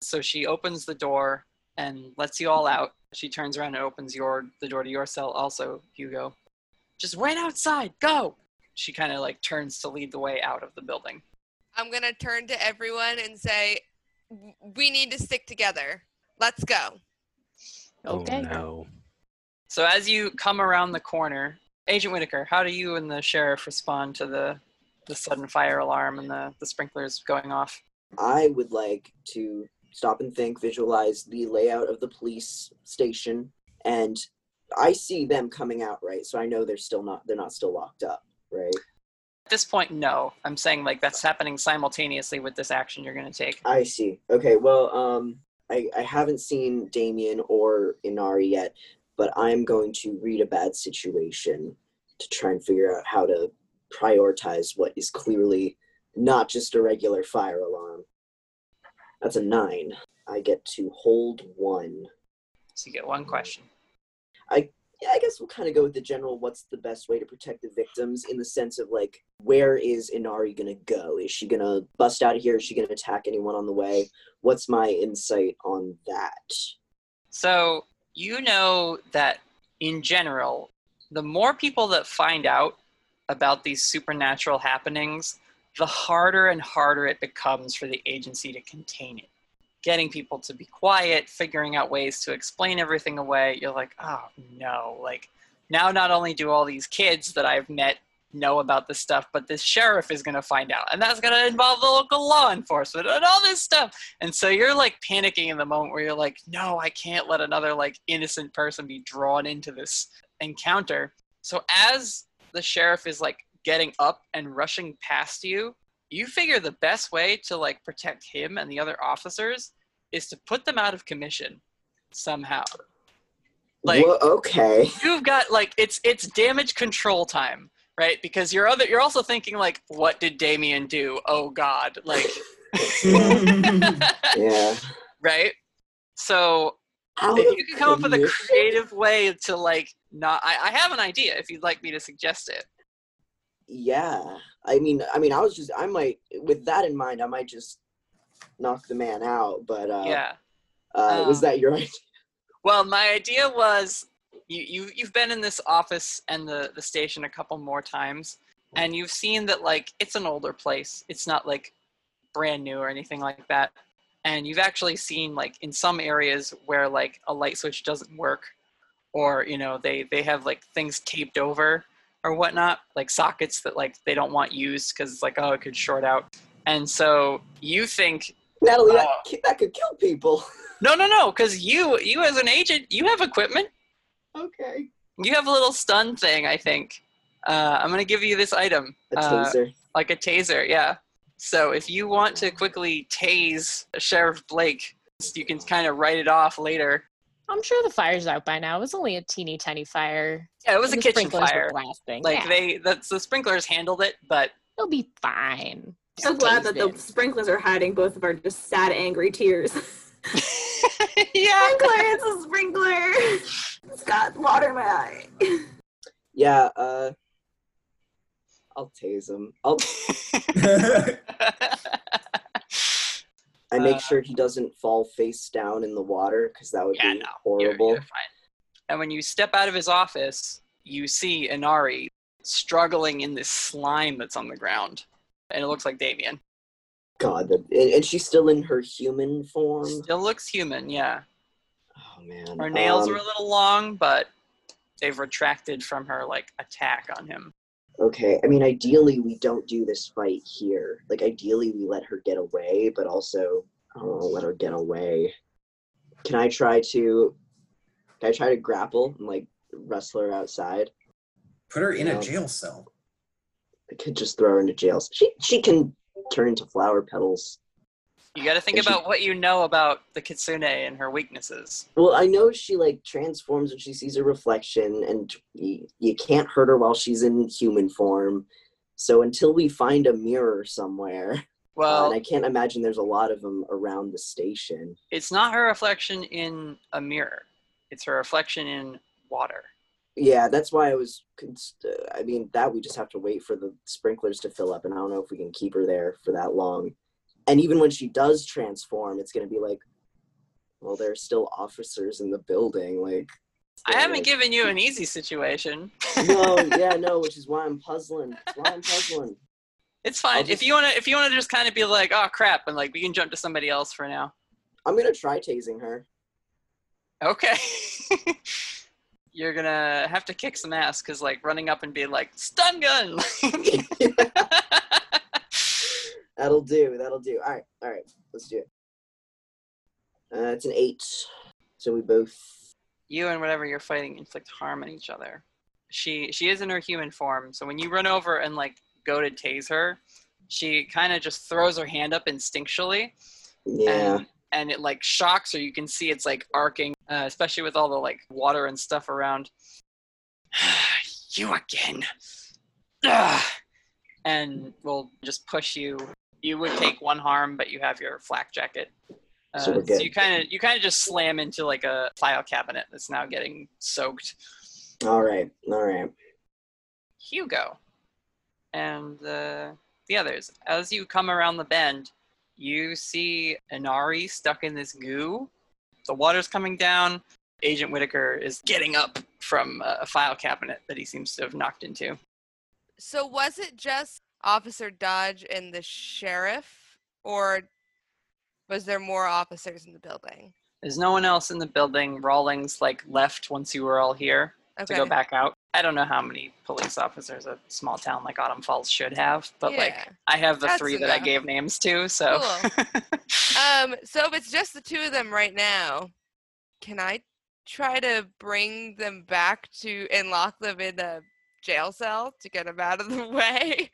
So she opens the door and lets you all out. She turns around and opens your the door to your cell also, Hugo. Just wait outside. Go. She kind of like turns to lead the way out of the building. I'm gonna turn to everyone and say, "We need to stick together. Let's go." Oh, okay. Oh no. So as you come around the corner, Agent Whitaker, how do you and the sheriff respond to the the sudden fire alarm and the, the sprinklers going off? I would like to stop and think, visualize the layout of the police station, and I see them coming out, right? So I know they're still not they're not still locked up, right? At this point, no. I'm saying like that's happening simultaneously with this action you're going to take. I see. Okay, well, um, I, I haven't seen Damien or Inari yet, but I'm going to read a bad situation to try and figure out how to prioritize what is clearly not just a regular fire alarm. That's a nine. I get to hold one. So you get one question. I yeah, I guess we'll kind of go with the general what's the best way to protect the victims in the sense of like where is Inari gonna go? Is she gonna bust out of here? Is she gonna attack anyone on the way? What's my insight on that? So you know that in general, the more people that find out about these supernatural happenings, the harder and harder it becomes for the agency to contain it. Getting people to be quiet, figuring out ways to explain everything away, you're like, oh no. Like, now not only do all these kids that I've met know about this stuff, but this sheriff is going to find out. And that's going to involve the local law enforcement and all this stuff. And so you're like panicking in the moment where you're like, no, I can't let another like innocent person be drawn into this encounter. So as the sheriff is like getting up and rushing past you, you figure the best way to like protect him and the other officers is to put them out of commission somehow. Like Wha- okay. you've got like it's it's damage control time, right? Because you're other you're also thinking like, what did Damien do? Oh God, like Yeah. right? So Out if you can come up with a commission? creative way to like not I, I have an idea if you'd like me to suggest it. Yeah. I mean I mean I was just I might with that in mind I might just knock the man out, but uh yeah. uh was Um, that your idea? Well, my idea was you, you you've been in this office and the, the station a couple more times, and you've seen that like it's an older place. It's not like brand new or anything like that. And you've actually seen like in some areas where like a light switch doesn't work, or you know they they have like things taped over or whatnot, like sockets that like they don't want used because it's like oh it could short out. And so you think Natalie, that, uh, ki- that could kill people. no no no because you you as an agent you have equipment okay. You have a little stun thing, I think. Uh, I'm gonna give you this item. A Uh, like a taser, yeah. So if you want to quickly tase Sheriff Blake, you can kind of write it off later. I'm sure the fire's out by now. It was only a teeny tiny fire. Yeah, it was a kitchen sprinklers were fire. blasting. Like yeah. they, that's the sprinklers handled it, but It'll be fine. So glad taste that the sprinklers are hiding both of our just sad, angry tears. yeah. sprinkler, it's a sprinkler. It's got water in my eye. Yeah, uh, I'll tase him. I'll, I make Uh, sure he doesn't fall face down in the water because that would Yeah, be no, you're, horrible. you're fine. And when you step out of his office, you see Inari struggling in this slime that's on the ground, and it looks like Damien. God, that, and, and she's still in her human form. Still looks human, yeah. Oh man, Her nails Um, are a little long, but they've retracted from her like attack on him. Okay, I mean, ideally we don't do this fight here. Like, ideally we let her get away, but also, I don't know, let her get away. Can I try to? Can I try to grapple and like wrestle her outside? Put her in No. a jail cell. I could just throw her into jail. She she can turn into flower petals. You got to think And she- about what you know about the kitsune and her weaknesses. Well, I know she like transforms when she sees her reflection, and you, you can't hurt her while she's in human form. So until we find a mirror somewhere, uh, Well, and I can't imagine there's a lot of them around the station. it's not her reflection in a mirror; it's her reflection in water. Yeah, that's why I was. I mean, that we just have to wait for the sprinklers to fill up, and I don't know if we can keep her there for that long. And even when she does transform, it's going to be like, well, there are still officers in the building. Like, I haven't like- given you an easy situation. no, yeah, no, which is why I'm puzzling. That's why I'm puzzling. It's fine. I'll if you wanna, if you wanna just kind of be like, oh crap, and like we can jump to somebody else for now. I'm gonna try tasing her. Okay. You're gonna have to kick some ass because like running up and being like stun gun. That'll do. That'll do. All right, all right. Let's do it. Uh, it's an eight. So we both. you and whatever you're fighting inflict harm on each other. She she is in her human form, so when you run over and like go to tase her, she kind of just throws her hand up instinctually, Yeah. and and it like shocks or You can see it's like arcing, uh, especially with all the like water and stuff around. you again. Ugh. And we'll just push you. You would take one harm, but you have your flak jacket. Uh, So so you kind of you kind of just slam into like a file cabinet that's now getting soaked. All right. All right. Hugo and uh, the others. As you come around the bend, you see Inari stuck in this goo. The water's coming down. Agent Whitaker is getting up from a file cabinet that he seems to have knocked into. So was it just Officer Dodge and the sheriff, or was there more officers in the building? There's no one else in the building. Rawlings like left once you were all here to go back out. I don't know how many police officers a small town like Autumn Falls should have, but Yeah. like I have the That's three that I gave names to, so Um, so if it's just the two of them right now, can I try to bring them back to and lock them in a jail cell to get them out of the way?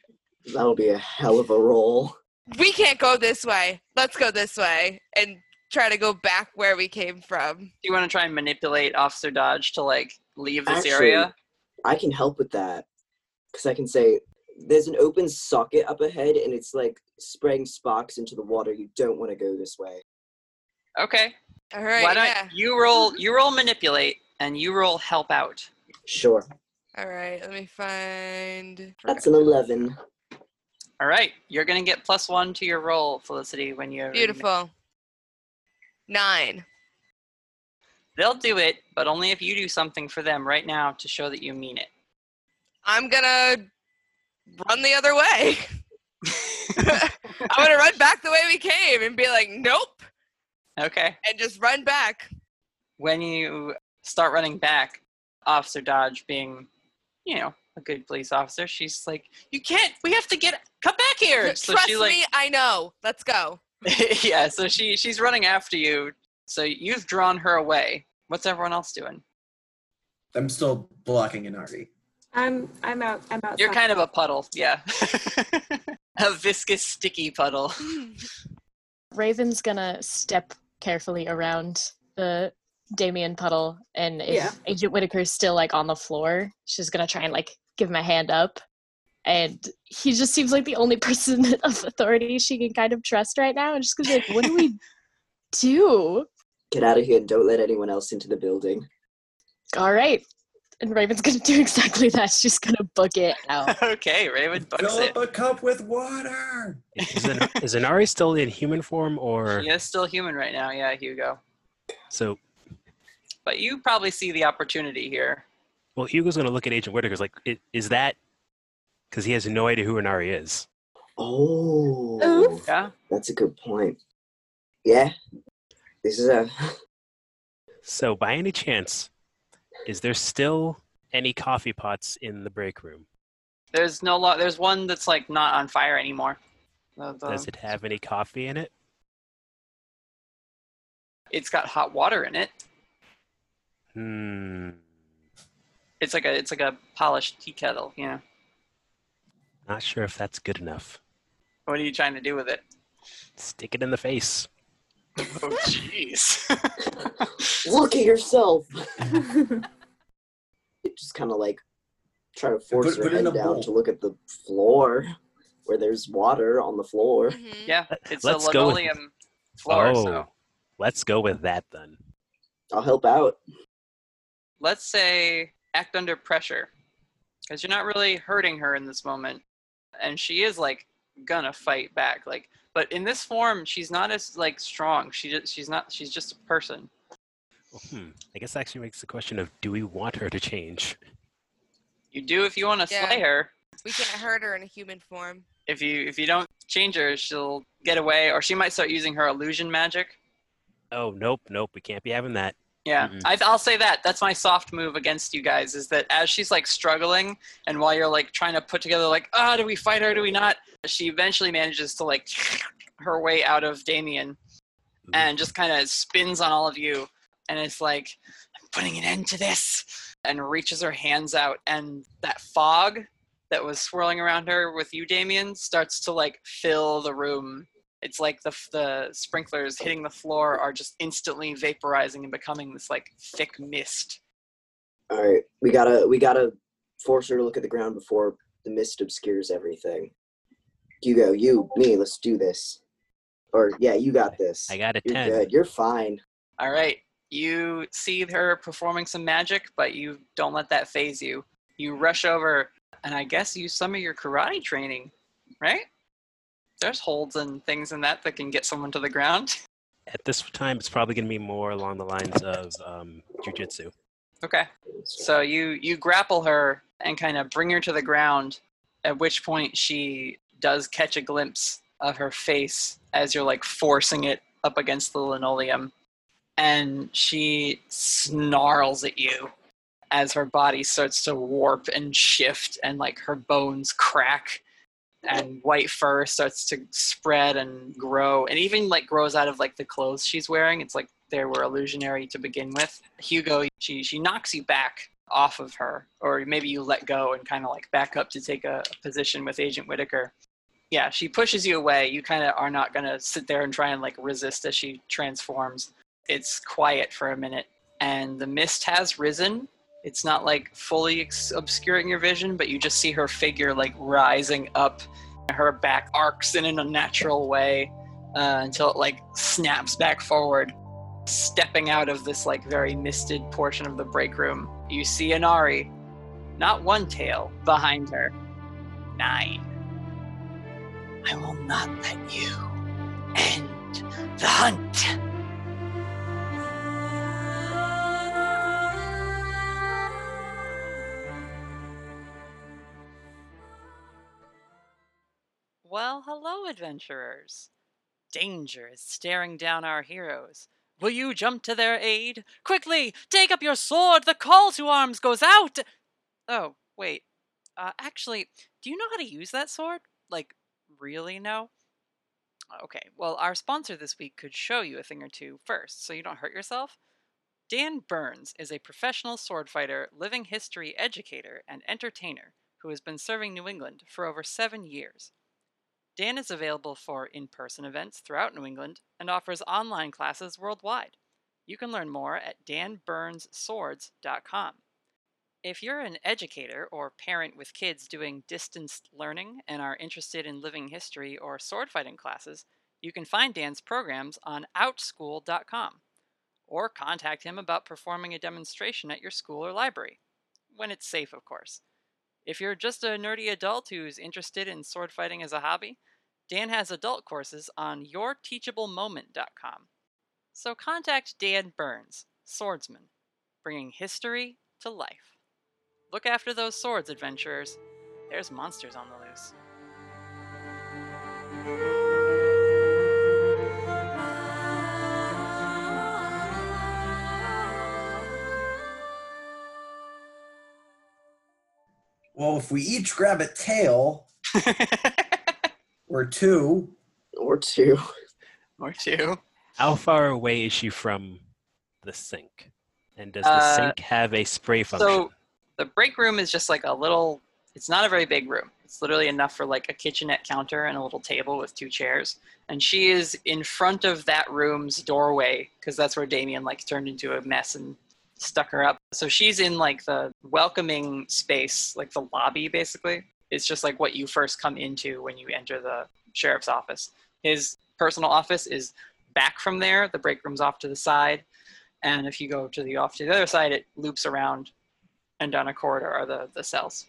That'll be a hell of a roll. We can't go this way. Let's go this way and try to go back where we came from. Do you want to try and manipulate Officer Dodge to like leave this Actually, area? I can help with that because I can say there's an open socket up ahead, and it's like spraying sparks into the water. You don't want to go this way. Okay. All right. Why don't yeah. you roll? Mm-hmm. You roll manipulate, and you roll help out. Sure. All right. Let me find. That's an eleven. All right. You're gonna get plus one to your roll, Felicity, when you. Beautiful. Nine. They'll do it, but only if you do something for them right now to show that you mean it. I'm gonna run the other way. I'm gonna run back the way we came and be like, nope, Okay. and just run back. When you start running back, Officer Dodge, being, you know, a good police officer, she's like, "You can't. We have to get. Come back here." So Trust she like, me, I know. Let's go. yeah. So she she's running after you. So you've drawn her away. What's everyone else doing? I'm still blocking Inari. I'm I'm out. I'm out. You're kind of a puddle, yeah. a viscous, sticky puddle. Raven's gonna step carefully around the Damien puddle, and if Yeah. Agent Whitaker's still like on the floor, she's gonna try and like give him a hand up. And he just seems like the only person of authority she can kind of trust right now. And just gonna be like, "What do we do?" Get out of here and don't let anyone else into the building. All right. And Raven's gonna do exactly that. She's gonna book it out. okay, Raven bucks Fill it. up a cup with water. Is, An- is Inari still in human form, or He is still human right now, yeah, Hugo. so? But you probably see the opportunity here. Well, Hugo's going to look at Agent Whitaker's like, "I- is that because he has no idea who Inari is? Oh, Yeah. that's a good point. Yeah, this is a. So, by any chance, is there still any coffee pots in the break room? There's no lo- there's one that's like not on fire anymore. The- the- Does it have any coffee in it? it's got hot water in it. Hmm. It's like a it's like a polished tea kettle, you know. Not sure if that's good enough. What are you trying to do with it? Stick it in the face. Oh jeez. Look at yourself. Just kind of like try to force Put- her put head down bowl. to look at the floor where there's water on the floor. Mhm. yeah, it's Let's a go with- floor, oh, so let's go with that then. I'll help out. let's say act under pressure because you're not really hurting her in this moment and she is like gonna fight back like but in this form she's not as like strong she just she's not she's just a person Hmm. I guess that actually makes the question of do we want her to change? you do if you want to Yeah. slay her We can't hurt her in a human form. if you if you don't change her she'll get away or she might start using her illusion magic Oh, nope, nope, we can't be having that. Yeah, Mm-mm. I, I'll say that. That's my soft move against you guys. Is that as she's like struggling, and while you're like trying to put together, like, ah, do we fight her? Do we not? She eventually manages to like her way out of Damien, and just kind of spins on all of you, and it's like, I'm putting an end to this, and reaches her hands out, and that fog that was swirling around her with you, Damien, starts to like fill the room it's like the the sprinklers hitting the floor are just instantly vaporizing and becoming this like thick mist. All right, we gotta we gotta force her to look at the ground before the mist obscures everything. Hugo, you, me, let's do this. Or yeah, you got this. I got a You're 10. good. You're fine. All right, you see her performing some magic, but you don't let that faze you. You rush over, and I guess use some of your karate training, right? There's holds and things in that that can get someone to the ground. At this time, it's probably going to be more along the lines of um, jujitsu. Okay. So you you grapple her and kind of bring her to the ground. At which point she does catch a glimpse of her face as you're like forcing it up against the linoleum, and she snarls at you as her body starts to warp and shift, and like her bones crack, and white fur starts to spread and grow, and even like grows out of like the clothes she's wearing. It's like they were illusionary to begin with. Hugo, she she knocks you back off of her, or maybe you let go and kind of like back up to take a position with Agent Whitaker. Yeah, she pushes you away. You kind of are not gonna sit there and try and like resist as she transforms. It's quiet for a minute, and the mist has risen. It's not like fully obscuring your vision, but you just see her figure like rising up. Her back arcs in an unnatural way uh, until it like snaps back forward stepping out of this like very misted portion of the break room, you see Inari, not one tail behind her, nine. I will not let you end the hunt. Well, hello, adventurers. Danger is staring down our heroes. Will you jump to their aid? Quickly, take up your sword! The call to arms goes out! Oh, wait. Uh, actually, do you know how to use that sword? Like, really know? Okay, well, our sponsor this week could show you a thing or two first, so you don't hurt yourself. Dan Burns is a professional sword fighter, living history educator, and entertainer who has been serving New England for over seven years. Dan is available for in person events throughout New England and offers online classes worldwide. You can learn more at danburnsswords.com. If you're an educator or parent with kids doing distanced learning and are interested in living history or sword fighting classes, you can find Dan's programs on outschool.com or contact him about performing a demonstration at your school or library. When it's safe, of course. If you're just a nerdy adult who's interested in sword fighting as a hobby, Dan has adult courses on yourteachablemoment.com. So contact Dan Burns, swordsman, bringing history to life. Look after those swords, adventurers. There's monsters on the loose. Well, if we each grab a tail or two, or two, or two. How far away is she from the sink? And does the Uh, sink have a spray function? So the break room is just like a little. It's not a very big room. It's literally enough for like a kitchenette counter and a little table with two chairs. And she is in front of that room's doorway because that's where Damien like turned into a mess and stuck her up. So she's in like the welcoming space, like the lobby basically. It's just like what you first come into when you enter the sheriff's office. His personal office is back from there. The break room's off to the side. And if you go to the off to the other side, it loops around and down a corridor are the, the cells.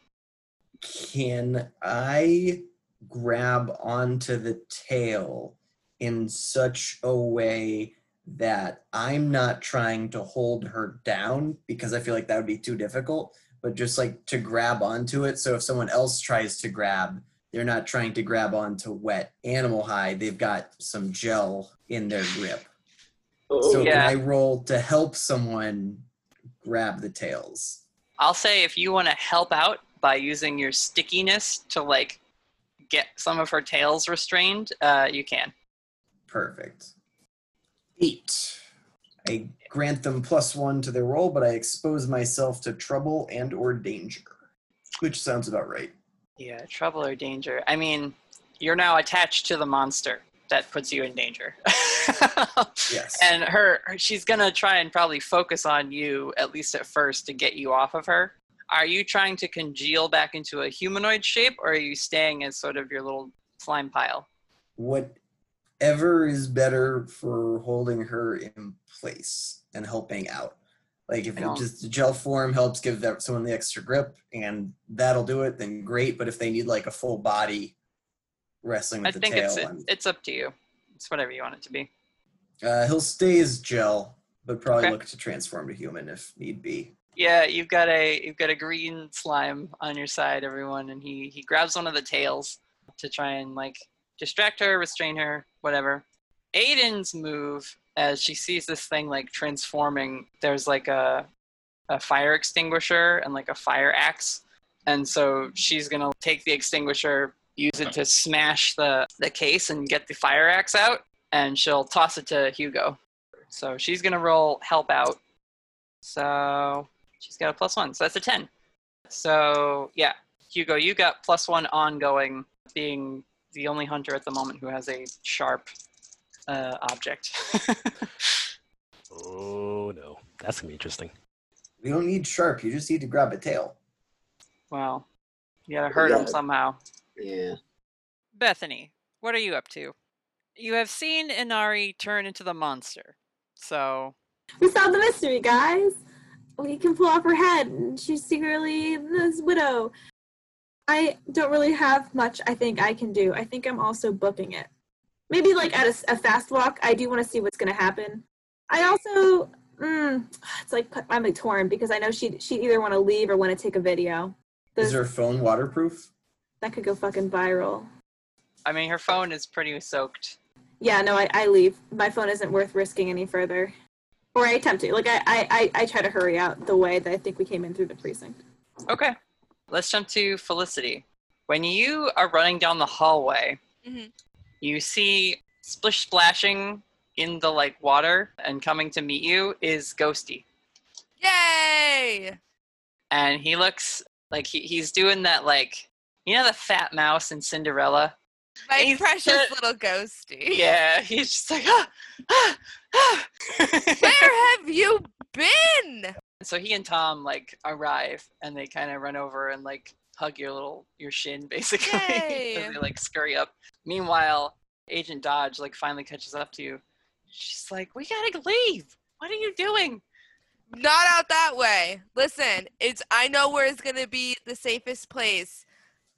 can I grab onto the tail in such a way that I'm not trying to hold her down because I feel like that would be too difficult, but just like to grab onto it. So if someone else tries to grab, they're not trying to grab onto wet animal hide. They've got some gel in their grip. so Yeah. can I roll to help someone grab the tails? I'll say if you want to help out by using your stickiness to like get some of her tails restrained, uh, you can. Perfect. Eight. I grant them plus one to their roll, but I expose myself to trouble and or danger. Which sounds about right. Yeah, trouble or danger. I mean, you're now attached to the monster. That puts you in danger. yes. And her, she's gonna try and probably focus on you at least at first to get you off of her. Are you trying to congeal back into a humanoid shape, or are you staying as sort of your little slime pile? Whatever is better for holding her in place and helping out. Like if just the gel form helps give that someone the extra grip and that'll do it, then great. But if they need like a full body wrestling I with the think tail, it's I'm- it's up to you. It's whatever you want it to be. uh, he'll stay as gel, but probably Okay. look to transform to human if need be. Yeah, you've got a you've got a green slime on your side, everyone, and he he grabs one of the tails to try and like distract her, restrain her, whatever. Aiden's move as she sees this thing like transforming. There's like a a fire extinguisher and like a fire axe, and so she's gonna take the extinguisher, use it to smash the the case and get the fire axe out, and she'll toss it to Hugo. So she's gonna roll help out. So she's got a plus one. So that's a 10. So yeah, Hugo, you got plus one ongoing, being the only hunter at the moment who has a sharp uh, object. Oh no, that's gonna be interesting. We don't need sharp. You just need to grab a tail. Well, You gotta hurt him Yeah. somehow. Yeah. Bethany, what are you up to? You have seen Inari turn into the monster. So We solved the mystery, guys. We can pull off her head, and she's secretly this widow. I don't really have much I think I can do. I think I'm also booking it. Maybe like at a fast walk, I do want to see what's going to happen. I also, mm, it's like I'm like torn because I know she she either want to leave or want to take a video. Is her phone waterproof? that could go fucking viral. I mean her phone is pretty soaked. Yeah, no, I, I leave. My phone isn't worth risking any further. Or I attempt to. Like I, I, I, I try to hurry out the way that I think we came in through the precinct. Okay. Let's jump to Felicity. When you are running down the hallway, Mhm. you see splish splashing in the like water and coming to meet you is Ghosty. Yay! and he looks like he, he's doing that like you know the fat mouse in Cinderella. My He's precious little ghosty. Yeah, he's just like ah, ah, ah. Where have you been? So he and Tom like arrive and they kind of run over and like hug your little your shin basically they like scurry up. Meanwhile, Agent Dodge like finally catches up to you. She's like, "We gotta leave. What are you doing?" Not out that way. Listen, it's I know where it's gonna be the safest place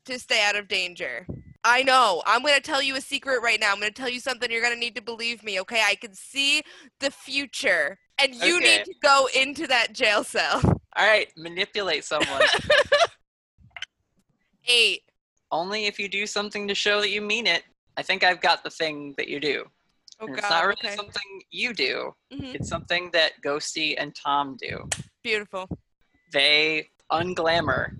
to stay out of danger. I know. I'm gonna tell you a secret right now. I'm gonna tell you something you're gonna need to believe me, okay? I can see the future. And you Okay. need to go into that jail cell. All right, manipulate someone. Eight. Only if you do something to show that you mean it. I think I've got the thing that you do. Oh god. it's not really okay. something you do. Mhm. It's something that Ghosty and Tom do. Beautiful. They unglamour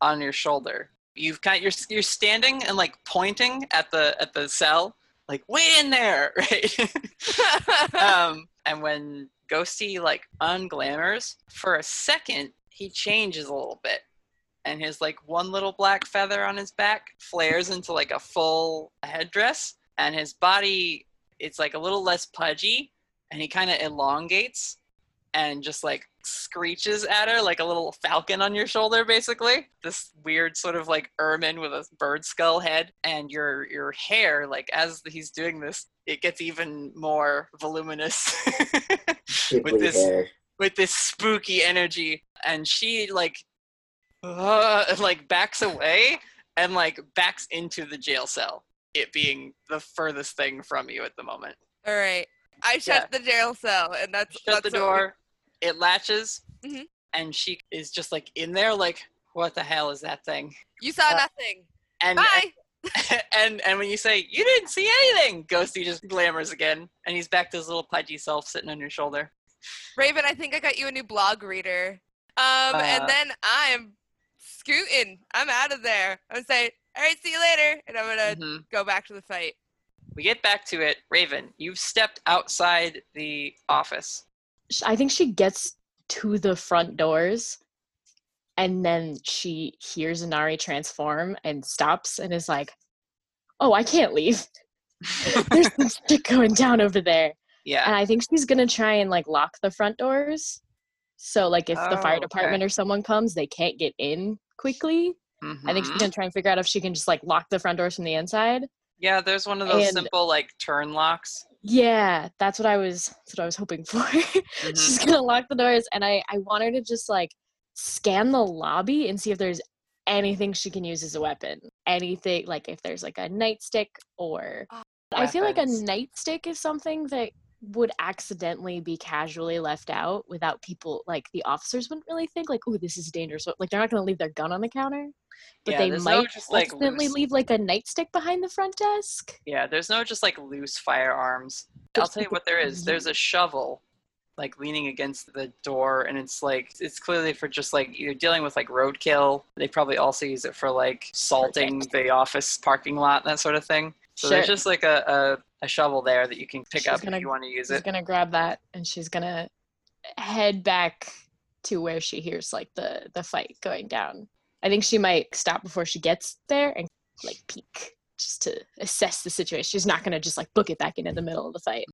on your shoulder. You've got you're you're standing and like pointing at the at the cell, like way in there, right? um, and when Ghosty like unglamours for a second, he changes a little bit, and his like one little black feather on his back flares into like a full headdress, and his body it's like a little less pudgy, and he kind of elongates and just like screeches at her like a little falcon on your shoulder basically. This weird sort of like ermine with a bird skull head and your your hair like as he's doing this it gets even more voluminous with this hair. with this spooky energy. And she like uh, like backs away and like backs into the jail cell it being the furthest thing from you at the moment. All right. I shut the jail cell, and that's shut that's the door it latches Mhm. and she is just like in there like what the hell is that thing You saw Uh, nothing. and Bye. and and when you say you didn't see anything ghosty just glamours again and he's back to his little pudgy self sitting on your shoulder Raven, I think I got you a new blog reader. Um, Uh, and then I'm scooting. I'm out of there. I'm saying, all right, see you later, and I'm gonna Mhm. go back to the fight. we get back to it raven you've stepped outside the office I think she gets to the front doors and then she hears Inari transform and stops and is like, Oh, I can't leave. There's some shit going down over there. yeah And I think she's gonna try and like lock the front doors. So like if the Oh, fire okay. department or someone comes, they can't get in quickly. I think she's Mhm. gonna try and figure out if she can just like lock the front doors from the inside. yeah there's one of those and- simple like turn locks Yeah, that's what I was that's what I was hoping for. Mm-hmm. She's gonna lock the doors and I, I want her to just like scan the lobby and see if there's anything she can use as a weapon. Anything like if there's like a nightstick or I feel like a nightstick is something that would accidentally be casually left out without people like the officers wouldn't really think like, oh, this is dangerous. Like they're not gonna leave their gun on the counter. But Yeah, they there's no might just, like, accidentally loose- leave like a nightstick behind the front desk. yeah there's no just like loose firearms i'll tell you what there is there's a shovel like leaning against the door and it's like it's clearly for just like you're dealing with like roadkill they probably also use it for like salting the office parking lot that sort of thing so there's just like a, a, a shovel there that you can pick She's up gonna- if you want to use she's it She's gonna grab that and she's gonna head back to where she hears like the the fight going down i think she might stop before she gets there and like peek just to assess the situation she's not gonna just like book it back into the middle of the fight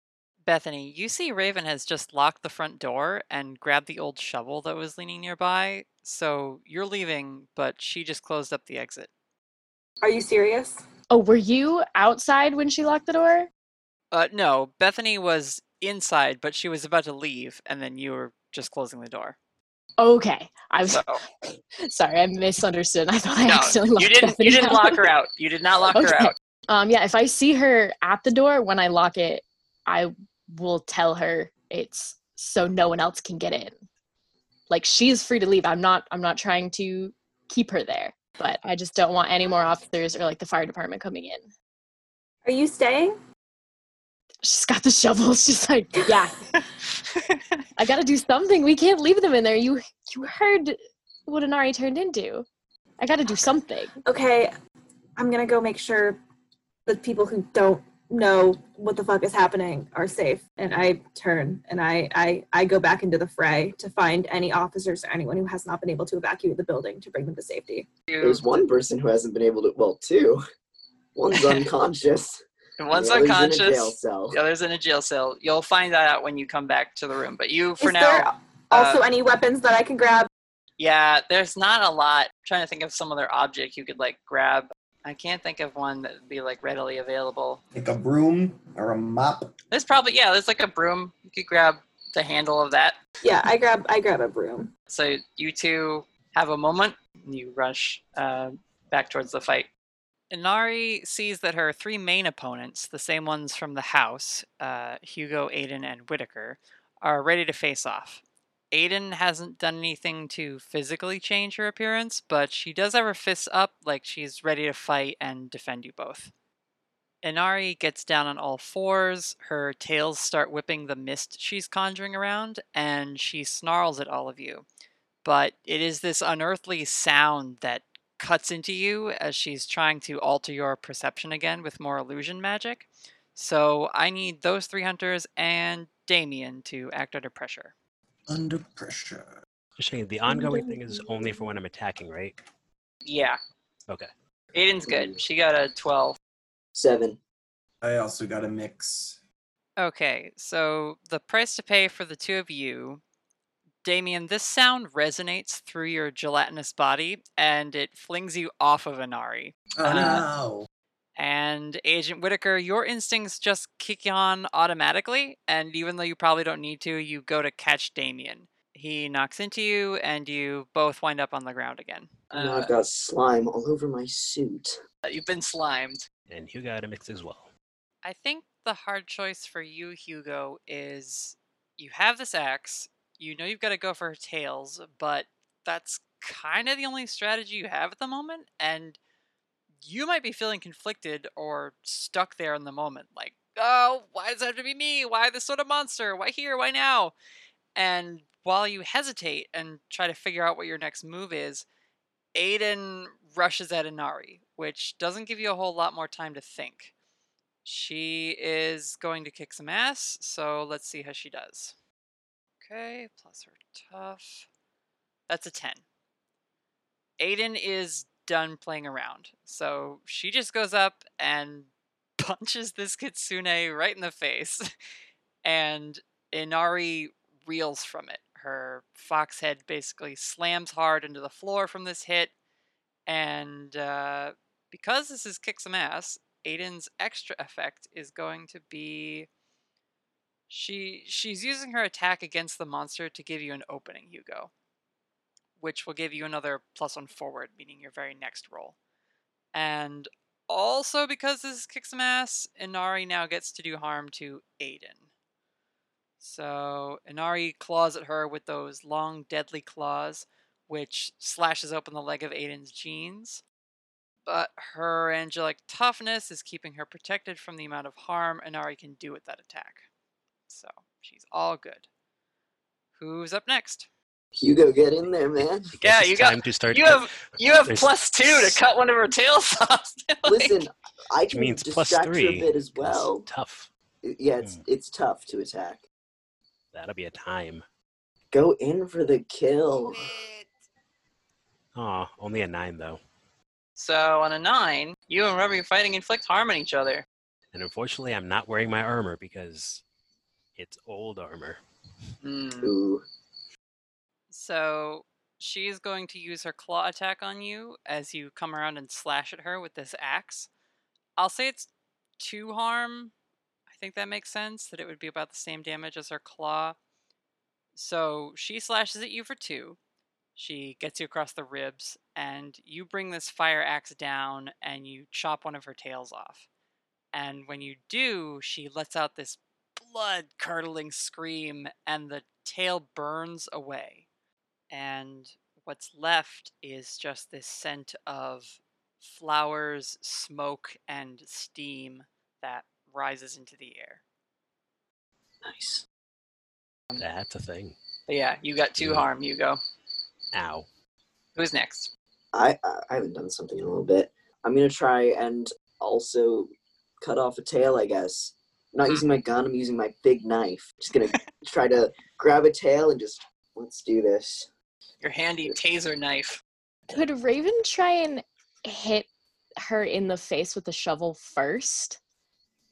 Bethany, you see Raven has just locked the front door and grabbed the old shovel that was leaning nearby. So you're leaving, but she just closed up the exit. Are you serious? Oh were you outside when she locked the door Uh, no, Bethany was inside, but she was about to leave, and then you were just closing the door. okay i was so sorry i misunderstood i thought i no accidentally locked you didn't Bethany you didn't out. lock her out you did not lock her out Um, yeah, if I see her at the door when I lock it, I will tell her it's so no one else can get in. Like she's free to leave. I'm not. I'm not trying to keep her there, but I just don't want any more officers or like the fire department coming in. Are you staying? She's got the shovel. She's like, yeah, I got to do something. We can't leave them in there. You you heard what Inari turned into. I got to do something. Okay, I'm gonna go make sure the people who don't know what the fuck is happening are safe and i turn and I, I i go back into the fray to find any officers or anyone who has not been able to evacuate the building to bring them to safety There's one person who hasn't been able to. Well, two. One's unconscious. and One's The other's in a unconscious. jail cell. The other's in a jail cell. You'll find that out when you come back to the room. But you, for is now, there also uh, any weapons that i can grab yeah, there's not a lot. trying to think of some other object you could like grab. I can't think of one that would be like readily available. Like a broom or a mop. There's probably yeah, there's like a broom. You could grab the handle of that. yeah i grab i grab a broom So you two have a moment. and You rush uh, back towards the fight. Inari sees that her three main opponents, the same ones from the house, uh, Hugo, Aiden, and Whitaker, are ready to face off. Aiden hasn't done anything to physically change her appearance, but she does have her fists up like she's ready to fight and defend you both. Inari gets down on all fours, her tails start whipping the mist she's conjuring around, and she snarls at all of you. But it is this unearthly sound that cuts into you as she's trying to alter your perception again with more illusion magic. So I need those three hunters and Damien to act under pressure. Under pressure. Just saying, the ongoing thing is only for when I'm attacking, right? Yeah, Okay. Aiden's good. She got a 12. Seven. I also got a mix. Okay, so the price to pay for the two of you, Damien, this sound resonates through your gelatinous body and it flings you off of Inari. Oh Uh, no. And Agent Whitaker, your instincts just kick on automatically, and even though you probably don't need to, you go to catch Damien. He knocks into you, and you both wind up on the ground again. now Uh, I've got slime all over my suit. you've been slimed. And Hugo got a mix as well. I think the hard choice for you, Hugo, is you have this axe, you know you've got to go for her tails, but that's kind of the only strategy you have at the moment, and you might be feeling conflicted or stuck there in the moment. Like, oh, why does it have to be me? Why this sort of monster? Why here? Why now? And while you hesitate and try to figure out what your next move is, Aiden rushes at Inari, which doesn't give you a whole lot more time to think. She is going to kick some ass, so let's see how she does. Okay, plus her tough. That's a 10. Aiden is done playing around, so she just goes up and punches this kitsune right in the face, and Inari reels from it. Her fox head basically slams hard into the floor from this hit, and uh, because this is kick some ass, Aiden's extra effect is going to be she she's using her attack against the monster to give you an opening, Hugo, which will give you another plus one forward, meaning your very next roll. And also because this kicks some ass, Inari now gets to do harm to Aiden. So Inari claws at her with those long, deadly claws, which slashes open the leg of Aiden's jeans. But her angelic toughness is keeping her protected from the amount of harm Inari can do with that attack. So she's all good. Who's up next? Hugo, get in there, man. Yeah, you got. time to start- You have you have plus two to cut one of her tails off. Like, Listen, I can means her three. a bit as well. Tough. Yeah, it's Hmm. it's tough to attack. That'll be a time. Go in for the kill. Aw, only a nine though. So on a nine, you and Rubber fighting inflict harm on each other. And unfortunately, I'm not wearing my armor because it's old armor. Hmm. Ooh. So she's going to use her claw attack on you as you come around and slash at her with this axe. I'll say it's two harm. I think that makes sense, that it would be about the same damage as her claw. So she slashes at you for two. She gets you across the ribs, and you bring this fire axe down and you chop one of her tails off. And when you do, she lets out this blood curdling scream, and the tail burns away. And what's left is just this scent of flowers, smoke, and steam that rises into the air. Nice. That's a thing. But yeah, you got two mm. harm. You go. Ow. Who's next? I I I haven't done something in a little bit. I'm gonna try and also cut off a tail, I guess. I'm not hmm. using my gun, I'm using my big knife. Just gonna try to grab a tail and just let's do this. Your handy taser knife. Could Raven try and hit her in the face with the shovel first?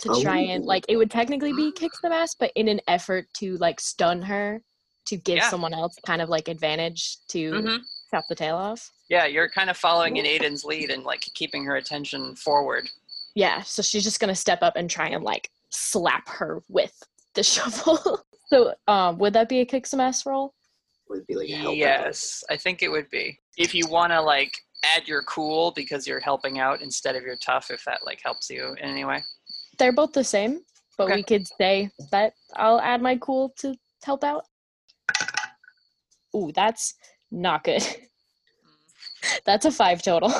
To try and Oh. like it would technically be kick the ass, but in an effort to like stun her to give Yeah. someone else kind of like advantage to Mhm. chop the tail off. Yeah, you're kind of following in Aiden's lead and like keeping her attention forward. Yeah, so she's just gonna step up and try and like slap her with the shovel. so um would that be a kick some ass roll? Would be like a help. Yes, I think it would be. If you want to like add your cool because you're helping out instead of your tough, if that like helps you in any way. They're both the same, but Okay. we could say that I'll add my cool to help out. Ooh, that's not good. that's a five total.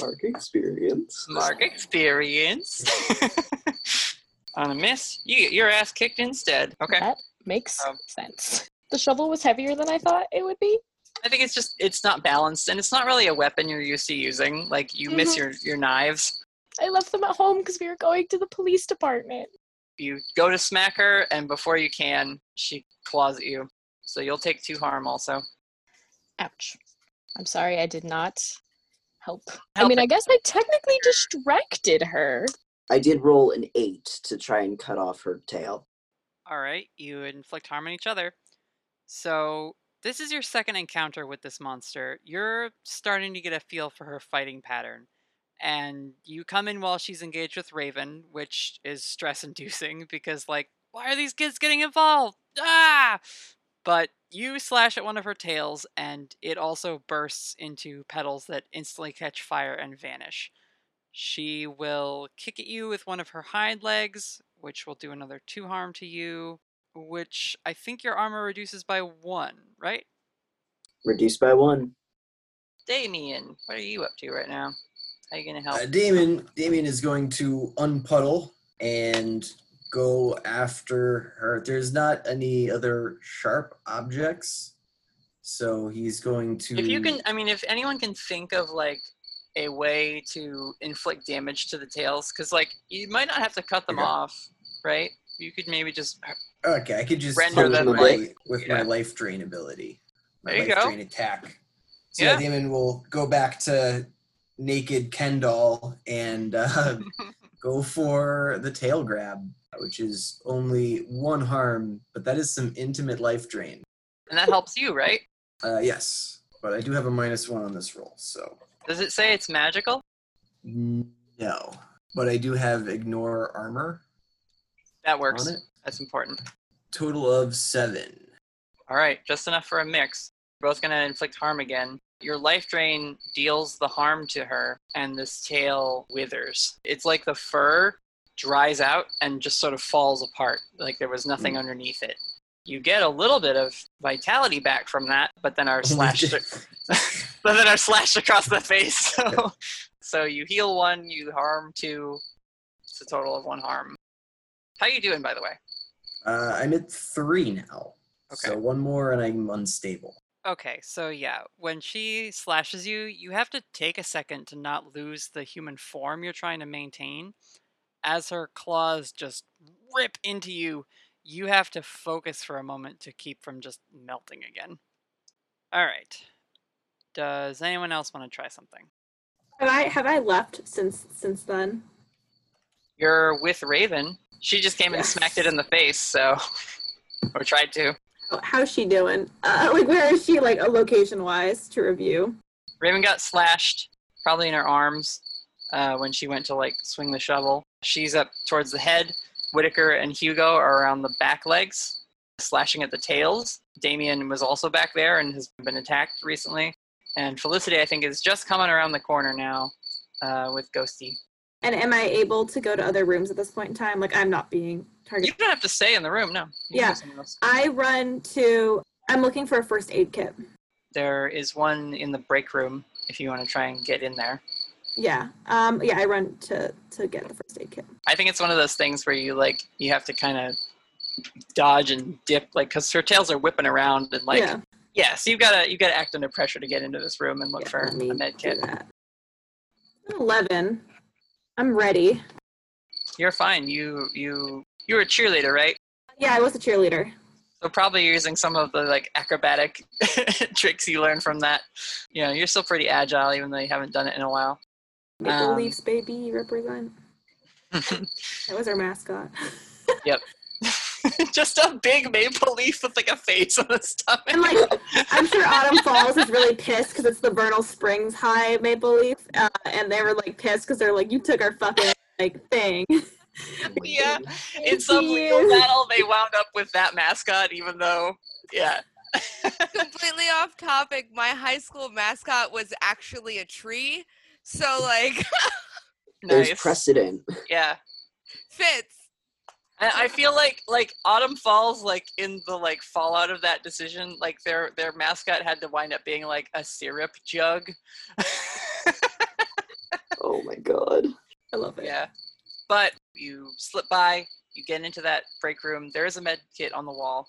Mark experience. Mark experience. On a miss, you get your ass kicked instead. Okay. That makes Um, sense. The shovel was heavier than I thought it would be. I think it's just it's not balanced and it's not really a weapon you're used to using. Like you miss Mhm. your your knives. I left them at home because we were going to the police department. You go to smack her and before you can, she claws at you. So you'll take two harm also. Ouch. I'm sorry I did not help. I Help mean, I guess I technically distracted her. I did roll an eight to try and cut off her tail. All right, you inflict harm on each other. So, this is your second encounter with this monster. You're starting to get a feel for her fighting pattern. And you come in while she's engaged with Raven, which is stress inducing because, like, why are these kids getting involved? Ah! But you slash at one of her tails, and it also bursts into petals that instantly catch fire and vanish. She will kick at you with one of her hind legs, which will do another two harm to you, which I think your armor reduces by one, right? Reduced by one. Damien, what are you up to right now? How are you gonna help? Uh, Damon, Damien is going to unpuddle and go after her. There's not any other sharp objects, so he's going to. If you can, I mean, if anyone can think of like a way to inflict damage to the tails, because like you might not have to cut them Okay. off, right? You could maybe just Okay, I could just Render them with my, with yeah. my life drain ability. My There you life go. drain attack. So Yeah. yeah. Damon will go back to naked Kendall and uh, go for the tail grab, which is only one harm, but that is some intimate life drain. and that helps you, right? Uh, yes, but I do have a minus one on this roll, so Does it say it's magical? no. But I do have ignore armor That works. That's important. Total of seven. All right, just enough for a mix. We're both gonna inflict harm again. Your life drain deals the harm to her, and this tail withers. It's like the fur dries out and just sort of falls apart, like there was nothing hmm. underneath it. You get a little bit of vitality back from that, but then are slashed. but then are slashed across the face. So, so you heal one, you harm two. It's a total of one harm. How you doing, by the way? Uh, I'm at three now. Okay. So one more and I'm unstable. Okay, so yeah, when she slashes you, you have to take a second to not lose the human form you're trying to maintain. As her claws just rip into you, you have to focus for a moment to keep from just melting again. All right. Does anyone else want to try something? Have I have I left since since then? You're with Raven. She just came and smacked it in the face, so or tried to. Oh, How's she doing? Uh, like where is she like a location wise to review? Raven got slashed, probably in her arms, uh, when she went to like swing the shovel. She's up towards the head. Whitaker and Hugo are around the back legs, slashing at the tails. Damien was also back there and has been attacked recently. And Felicity, I think, is just coming around the corner now uh, with Ghosty. And am I able to go to other rooms at this point in time? Like I'm not being targeted. You don't have to stay in the room, no. You Yeah. go somewhere else. I run to. I'm looking for a first aid kit. There is one in the break room if you want to try and get in there. Yeah. Um. Yeah. I run to to get the first aid kit. I think it's one of those things where you like you have to kind of dodge and dip, like because her tails are whipping around and like Yeah. yeah. So you've gotta you've gotta act under pressure to get into this room and look for a med kit. Eleven. I'm ready. you're fine. You you you were a cheerleader, right? Yeah, I was a cheerleader. So probably you're using some of the like acrobatic tricks you learned from that. You know, you're still pretty agile, even though you haven't done it in a while. Maple Um, Leafs, baby, represent. that was our mascot. Yep. Just a big maple leaf with like a face on the stomach. And like, I'm sure Autumn Falls is really pissed because it's the Vernal Springs High Maple Leaf, uh, and they were like pissed because they're like, you took our fucking like thing. yeah. In some legal you. battle, they wound up with that mascot, even though, yeah. Completely off topic. My high school mascot was actually a tree. So like There's Nice. precedent. Yeah. fits. And I feel like like Autumn Falls, like in the like fallout of that decision, like their their mascot had to wind up being like a syrup jug. Oh my god. I love it. Yeah. But you slip by, you get into that break room. There is a med kit on the wall.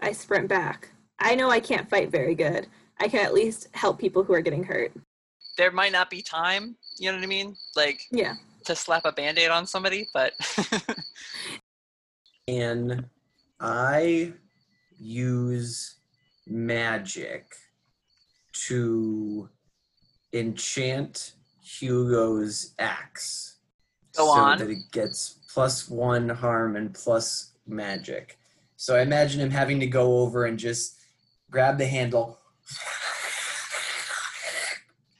I sprint back. I know I can't fight very good. I can at least help people who are getting hurt. There might not be time, you know what I mean? Like Yeah. to slap a band-aid on somebody, but And I use magic to enchant Hugo's axe. Go so on. that it gets plus one harm and plus magic. So I imagine him having to go over and just grab the handle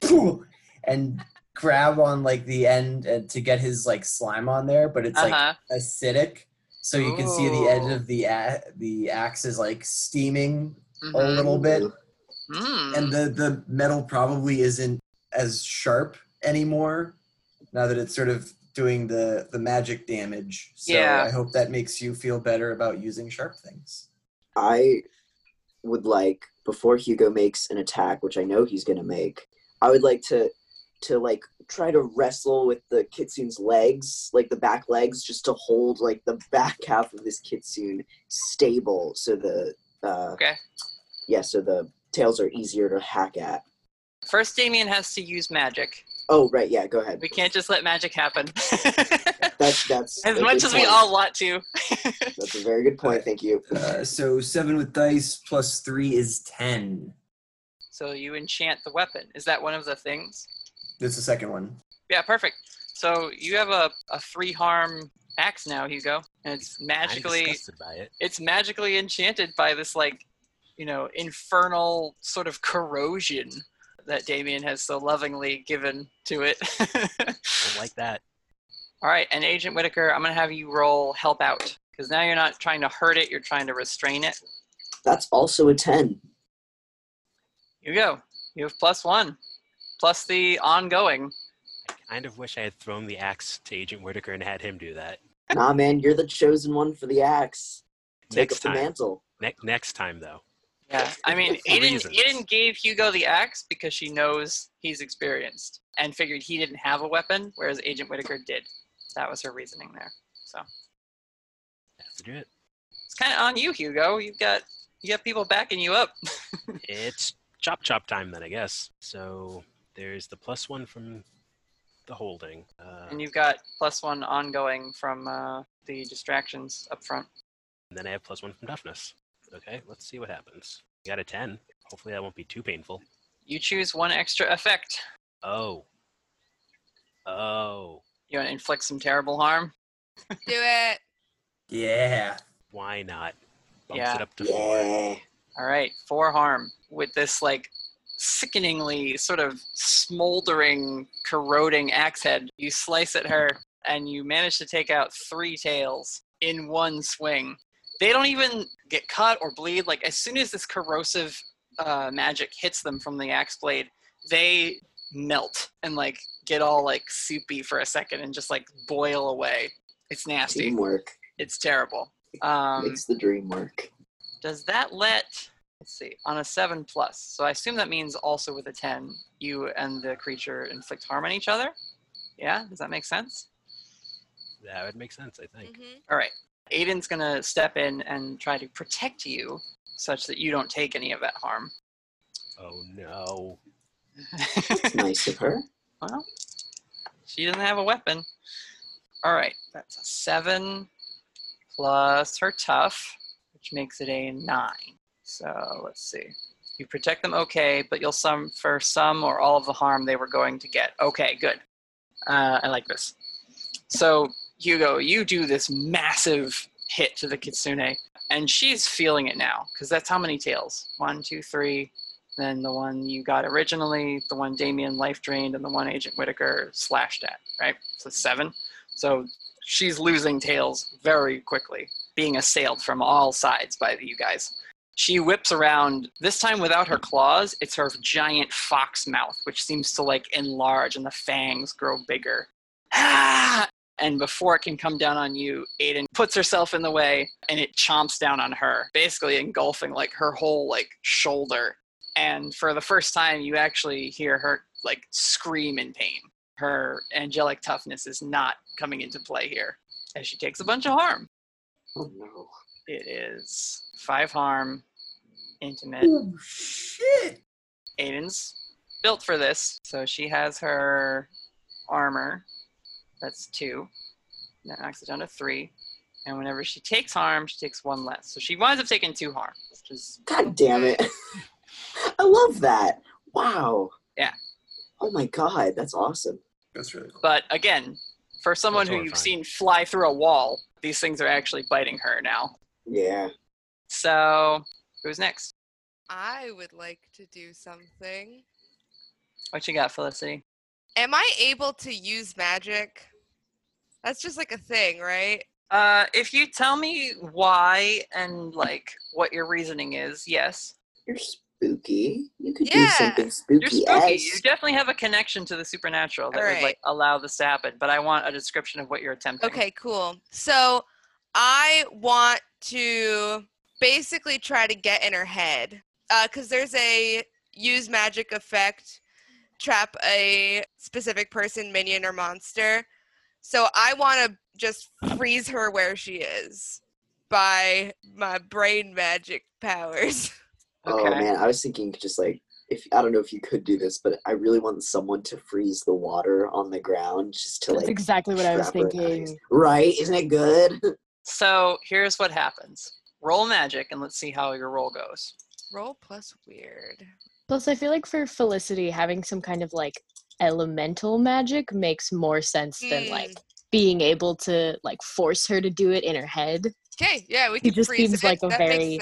and grab on like the end to get his like slime on there, but it's Uh-huh. like acidic, so you can see the edge of the a- the axe is like steaming a Mhm. little bit, Mm. and the the metal probably isn't as sharp anymore now that it's sort of doing the the magic damage. So Yeah. I hope that makes you feel better about using sharp things. I would like before Hugo makes an attack, which I know he's gonna make. I would like to to like try to wrestle with the kitsune's legs, like the back legs, just to hold like the back half of this kitsune stable, so the uh, Okay. yeah, so the tails are easier to hack at. First Damien has to use magic. Oh right, yeah, go ahead. We can't just let magic happen. That's that's as much good as we all want to. That's a very good point. Thank you. Uh, so seven with dice plus three is ten. So you enchant the weapon. Is that one of the things? That's the second one. Yeah, perfect. So you have a, a three harm axe now, Hugo, and it's magically by it. it's magically enchanted by this like, you know, infernal sort of corrosion that Damien has so lovingly given to it. Don't like that. All right, and Agent Whitaker, I'm gonna have you roll help out because now you're not trying to hurt it; you're trying to restrain it. That's also a ten. Here you go. You have plus one, plus the ongoing. I kind of wish I had thrown the axe to Agent Whitaker and had him do that. Nah, man, you're the chosen one for the axe. Take Next up the time. mantle. Ne- next time, though. Yeah, I mean, For Aiden. Aiden gave Hugo the axe because she knows he's experienced and figured he didn't have a weapon, whereas Agent Whitaker did. That was her reasoning there. So Have to do it. it's kind of on you, Hugo. You've got you got people backing you up. It's chop chop time then, I guess. So there's the plus one from the holding. Uh, and you've got plus one ongoing from uh, the distractions up front. and then I have plus one from toughness. Okay, let's see what happens. You got a 10. Hopefully that won't be too painful. You choose one extra effect. Oh. Oh. You want to inflict some terrible harm? Do it. Yeah. Why not? Bumps Yeah. it up to four. Yeah. All right, four harm with this like sickeningly sort of smoldering, corroding axe head. You slice at her, and you manage to take out three tails in one swing. They don't even get cut or bleed. Like as soon as this corrosive uh, magic hits them from the axe blade, they melt and like get all like soupy for a second and just like boil away. It's nasty. Teamwork It's terrible. Um, makes the dream work. does that let let's see on a 7 plus so i assume that means also with a 10 you and the creature inflict harm on each other yeah does that make sense Yeah, That would make sense, I think. Mhm. all right aiden's gonna step in and try to protect you such that you don't take any of that harm Oh no. Nice of her. well she doesn't have a weapon All right, that's a seven plus her tough, which makes it a nine. So let's see. You protect them okay, but you'll some for some or all of the harm they were going to get. Okay, good. Uh, I like this. So Hugo, you do this massive hit to the kitsune, and she's feeling it now because that's how many tails? One, two, three. Then the one you got originally, the one Damien life drained, and the one Agent Whitaker slashed at. Right, so seven. So she's losing tails very quickly, being assailed from all sides by you guys. She whips around, this time without her claws, it's her giant fox mouth, which seems to like enlarge and the fangs grow bigger. Ah! And before it can come down on you, Aiden puts herself in the way and it chomps down on her, basically engulfing like her whole like shoulder. And for the first time, you actually hear her like scream in pain. Her angelic toughness is not coming into play here as she takes a bunch of harm. Oh no. It is five harm, intimate. Oh shit! Aiden's built for this, so she has her armor. That's two. That knocks it down to three. And whenever she takes harm, she takes one less. So she winds up taking two harm, which is God damn it. I love that. Wow. Yeah. Oh my god, that's awesome. That's really cool. But again, for someone who you've seen fly through a wall, these things are actually biting her now. Yeah. So who's next? I would like to do something. What you got, Felicity? Am I able to use magic? That's just like a thing, right? Uh, if you tell me why and like what your reasoning is, yes. You're spooky. You could do something spooky. You're spooky. spooky. You definitely have a connection to the supernatural that would like allow this to happen. But I want a description of what you're attempting. Okay, cool. So I want to basically try to get in her head uh, because there's a use magic effect, trap a specific person, minion, or monster. So I want to just freeze her where she is by my brain magic powers. Oh man, I was thinking just like if I don't know if you could do this, but I really want someone to freeze the water on the ground just to That's like exactly what I was thinking. Right? Isn't it good? So here's what happens. Roll magic and let's see how your roll goes. Roll plus weird. Plus, I feel like for Felicity, having some kind of like elemental magic makes more sense than like Mm. being able to like force her to do it in her head. Okay, yeah, we He can just freeze seems it. like a that very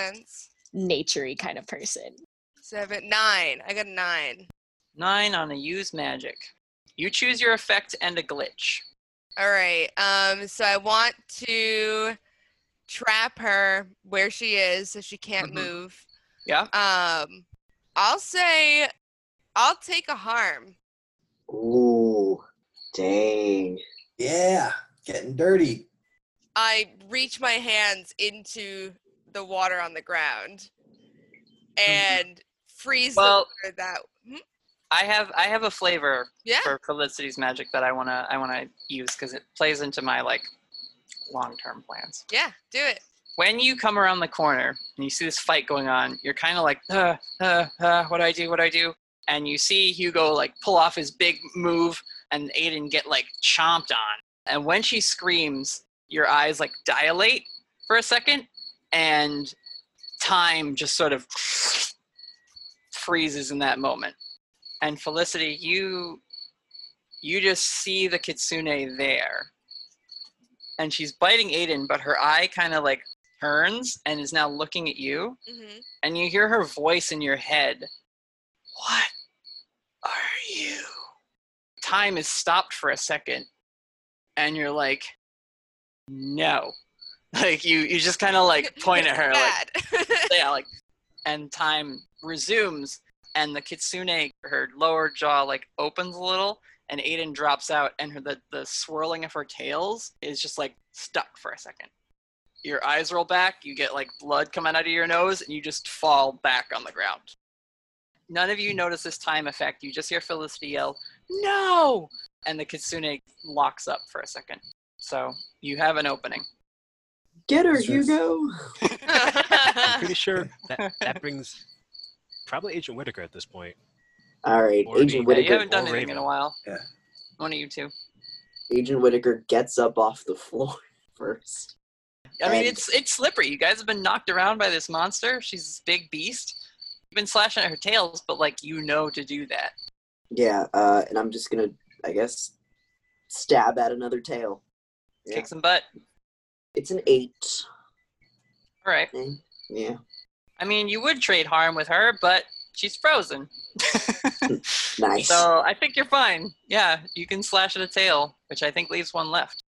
naturey kind of person. Seven, nine. I got a nine. Nine on a use magic. You choose your effect and a glitch. All right. Um. So I want to trap her where she is, so she can't Mhm. move. Yeah. Um. I'll say, I'll take a harm. Ooh, dang. Yeah, getting dirty. I reach my hands into the water on the ground and freeze Well- the water that. I have I have a flavor Yeah. for Felicity's magic that I wanna I wanna use because it plays into my like long term plans. Yeah. Do it. When you come around the corner and you see this fight going on, you're kind of like, uh, uh, uh, what do I do? What do I do? And you see Hugo like pull off his big move and Aiden get like chomped on. And when she screams, your eyes like dilate for a second and time just sort of freezes in that moment. And Felicity, you you just see the kitsune there. And she's biting Aiden, but her eye kind of like turns and is now looking at you. hmm And you hear her voice in your head. What are you? Time is stopped for a second. And you're like, no. Like you you just kind of like point at her like yeah, like, and time resumes, and the kitsune, her lower jaw like opens a little, and Aiden drops out, and her the the swirling of her tails is just like stuck for a second. Your eyes roll back, you get like blood coming out of your nose, and you just fall back on the ground. None of you hmm. notice this time effect. You just hear Felicity yell, "No!" and the kitsune locks up for a second. So you have an opening. Get her, That's Hugo. I'm pretty sure that that brings probably Agent Whitaker at this point. All right, Or Agent Whitaker. Yeah, you haven't done or anything in a while. Yeah. One of you two. Agent Whitaker gets up off the floor first. I mean, And- it's it's slippery. You guys have been knocked around by this monster. She's this big beast. You've been slashing at her tails, but like you know to do that. Yeah, uh, and I'm just gonna, I guess, stab at another tail. Yeah. Kick some butt. It's an eight. All right. Yeah. I mean, you would trade harm with her, but she's frozen. Nice. So I think you're fine. Yeah, you can slash at a tail, which I think leaves one left.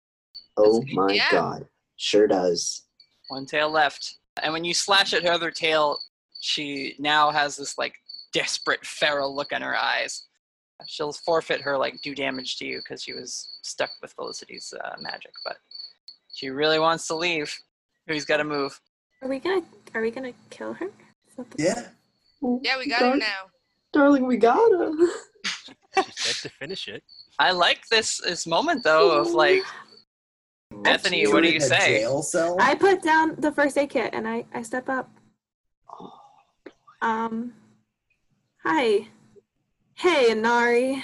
oh my Yeah. god. Sure does. One tail left. And when you slash at her other tail, she now has this like desperate feral look in her eyes. She'll forfeit her like do damage to you because she was stuck with Felicity's uh, magic, but she really wants to leave. Who's got to move? Are we gonna Are we gonna kill her? Is that Yeah. Yeah, we got her now. Darling, we gotta. She said to finish it. I like this this moment though of like Bethany. What do you say? I put down the first aid kit and I I step up. Um, hi, hey Inari.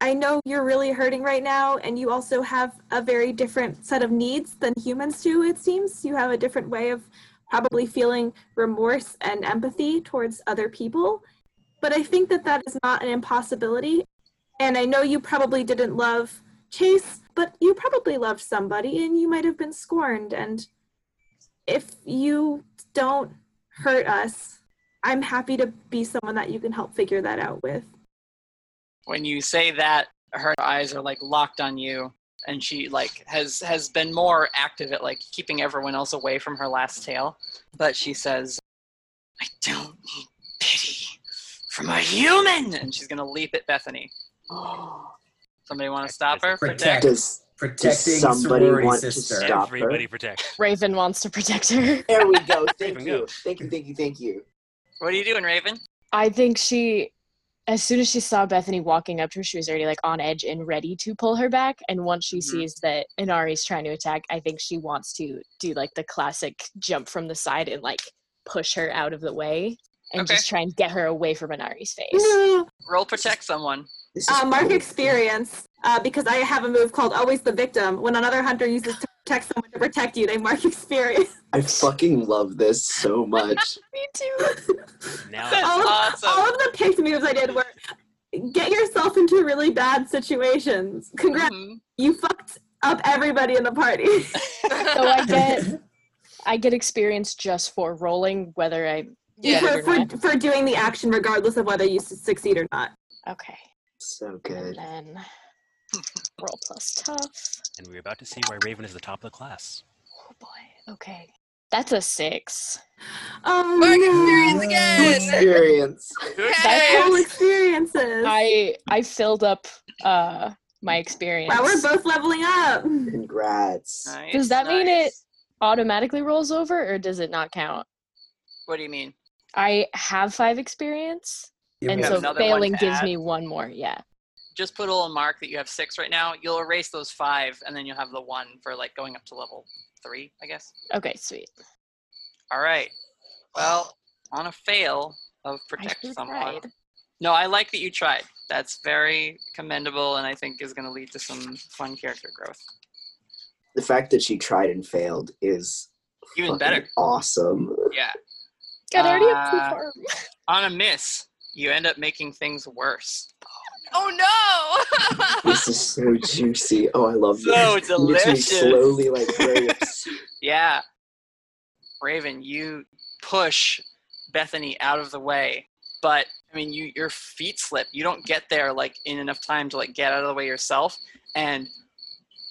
I know you're really hurting right now, and you also have a very different set of needs than humans do. It seems you have a different way of probably feeling remorse and empathy towards other people. But I think that that is not an impossibility. And I know you probably didn't love Chase, but you probably loved somebody and you might have been scorned. And if you don't hurt us, I'm happy to be someone that you can help figure that out with. when you say that her eyes are like locked on you and she like has has been more active at like keeping everyone else away from her last tail but she says i don't need pity from a human and she's gonna leap at bethany somebody want to stop her Protect. Does, Protecting does somebody sorority want sister. to stop Everybody her? protect. Raven wants to protect her. There we go. Thank Raven, you. go. Thank you. Thank you. Thank you. what are you doing raven I think she, as soon as she saw Bethany walking up to her, she was already like on edge and ready to pull her back. And once she Mhm. sees that Inari's trying to attack, I think she wants to do like the classic jump from the side and like push her out of the way and Okay. just try and get her away from Inari's face. No. roll protect someone Uh, mark experience, uh, because I have a move called Always the Victim. When another hunter uses to protect someone to protect you, they mark experience. I fucking love this so much. Me too. Now That's all, of, awesome. all of the picked moves I did were get yourself into really bad situations. Congrats, Mhm. you fucked up everybody in the party. So I get, I get experience just for rolling, whether I Yeah. for, for, for doing the action, regardless of whether you succeed or not. Okay. So And good. then roll plus tough. and we're about to see why Raven is the top of the class. Oh boy. Okay. That's a six. Oh, Mark no. experience again. Experience. Hey. Whole experiences. I I filled up uh my experience. wow, we're both leveling up. Congrats. nice, Does that mean it automatically rolls over or does it not count? what do you mean I have five experience, You and so another failing gives add? me one more. Yeah. Just put a little mark that you have six right now you'll erase those five and then you'll have the one for like going up to level three i guess Okay, sweet. All right. Well, on a fail of protect someone. tried. No, I like that you tried. That's very commendable, and I think is going to lead to some fun character growth. The fact that she tried and failed is Even fucking better. Awesome. Yeah. God, I already have two Uh, farm. On a miss, you end up making things worse. Oh no! This is so juicy. Oh, I love So this. You get to be delicious. slowly like grapes. Yeah. Raven, you push Bethany out of the way, but I mean, you your feet slip. You don't get there like in enough time to like get out of the way yourself, and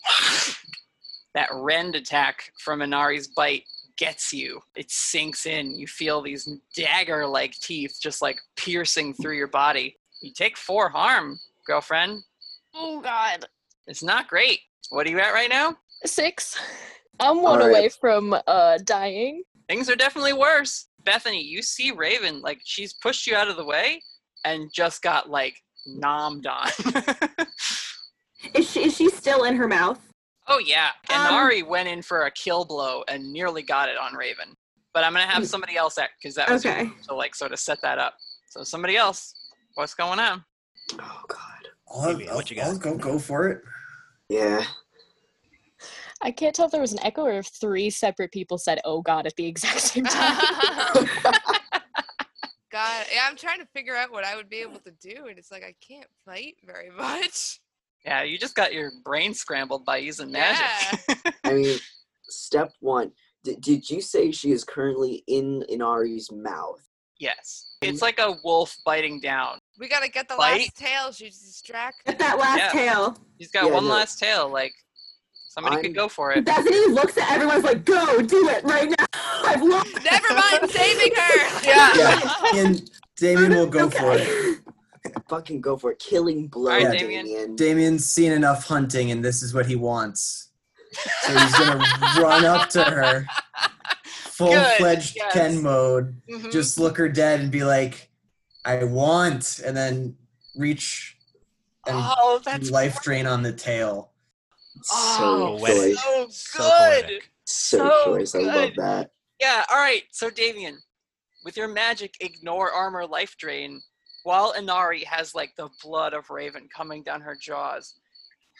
that rend attack from Inari's bite gets you. It sinks in. You feel these dagger-like teeth just like piercing through your body. You take four harm, girlfriend. Oh God. It's not great. What are you at right now? Six. I'm one All right. away from uh dying. things are definitely worse. Bethany, you see Raven, like she's pushed you out of the way and just got like nommed on. Is she, is she still in her mouth? oh yeah. Um, Inari went in for a kill blow and nearly got it on Raven. But I'm gonna have somebody else act because that was Okay. to like sort of set that up. So somebody else, what's going on? Oh God. I'll, Maybe, I'll, what you I'll go go for it. Yeah. I can't tell if there was an echo or if three separate people said "Oh God" at the exact same time. God, yeah, I'm trying to figure out what I would be able to do, and it's like I can't fight very much. Yeah, you just got your brain scrambled by using magic. Yeah. I mean, step one. D- did you say she is currently in Inari's mouth? yes. It's like a wolf biting down. We gotta get the Fight? last tail. She's distracted. Get that last Yeah. tail. He's got Yeah, one no. last tail. Like, somebody I'm- could go for it. Bethany looks at everyone's like, go, do it right now. I've lost. Never mind saving her. Yeah, and Damien will go for it. Fucking go for it. Killing blow, Alright, Damien. Damien. Damien's seen enough hunting, and this is what he wants. So he's gonna run up to her, full fledged yes. Ken mode, Mhm. just look her dead and be like, "I want," and then reach and Oh, do that's life drain on the tail. Oh, so choice. so So good. poetic. So, so choice. I love good. that. Yeah, all right. So, Damien, with your magic, ignore armor life drain. While Inari has like the blood of Raven coming down her jaws,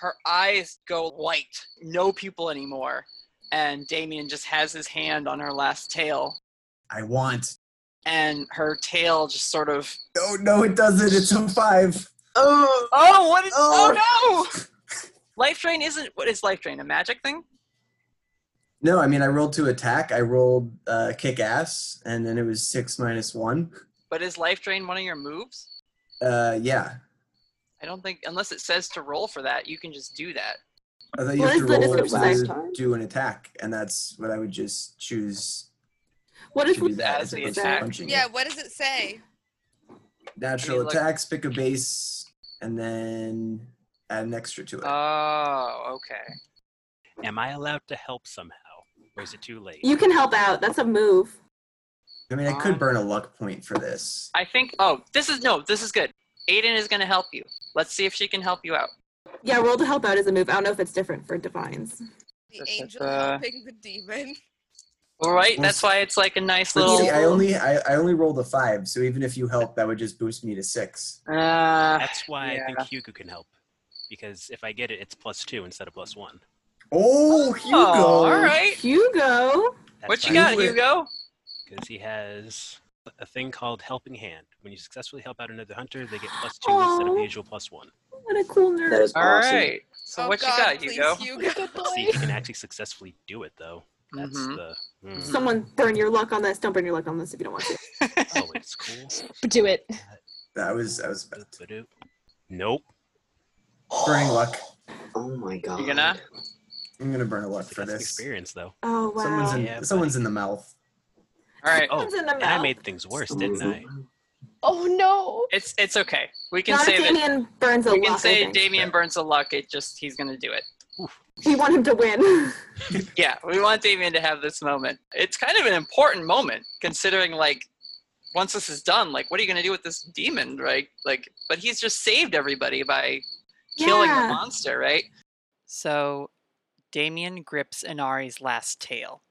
her eyes go white, no pupil anymore, and Damien just has his hand on her last tail, I want. And her tail just sort of. No, no, it doesn't. It's a five. Oh, Oh, what is? Oh, Oh. no! Life drain isn't. What is life drain? A magic thing? No, I mean I rolled to attack. I rolled uh, kick ass, and then it was six minus one. But is life drain one of your moves? Uh, yeah. I don't think unless it says to roll for that, you can just do that. I thought you What have to roll description? to do an attack, and that's what I would just choose What to is that As as the attack? Yeah, what does it say? Natural I mean, like- attacks, pick a base, and then add an extra to it. Oh, okay. Am I allowed to help somehow, or is it too late? You can help out. That's a move. I mean, I could um, burn a luck point for this. I think. Oh, this is no. This is good. Aiden is going to help you. Let's see if she can help you out. Yeah, roll to help out is a move. I don't know if it's different for divines. The Da, da, angel da. helping the demon. All right. Well, That's why it's like a nice But little. see, I only I, I only rolled a five, so even if you help, that would just boost me to six. Uh, That's why I think. Hugo can help, because if I get it, it's plus two instead of plus one. Oh, Hugo! Oh, all right. Hugo. What you fine. got, Hugo- Hugo? Because he has a thing called Helping Hand. When you successfully help out another hunter, they get plus two instead of the Aw. usual plus one. What a cool nerd. That is All awesome. right. So oh what God, you got, please, Hugo? Hugo. See if you can actually successfully do it, though. That's Mhm. the. mm. Someone burn your luck on this. Don't burn your luck on this if you don't want to. Oh, it's cool. But do it. That was that was bad. Ba-doop. Nope. burning luck. Oh my god. You're gonna? I'm gonna burn a luck for this. experience, though. Oh wow. Someone's in Yeah, buddy. someone's in the mouth. All right. Oh, in the and I made things worse, didn't I? Oh no. It's it's okay. We can Not say if that. Damien burns a We luck. can I say. Damien burns a luck. It just he's gonna do it. We want him to win. Yeah, we want Damien to have this moment. It's kind of an important moment, considering like once this is done, like what are you gonna do with this demon, right? Like, but he's just saved everybody by killing Yeah. the monster, right? So, Damien grips Inari's last tail,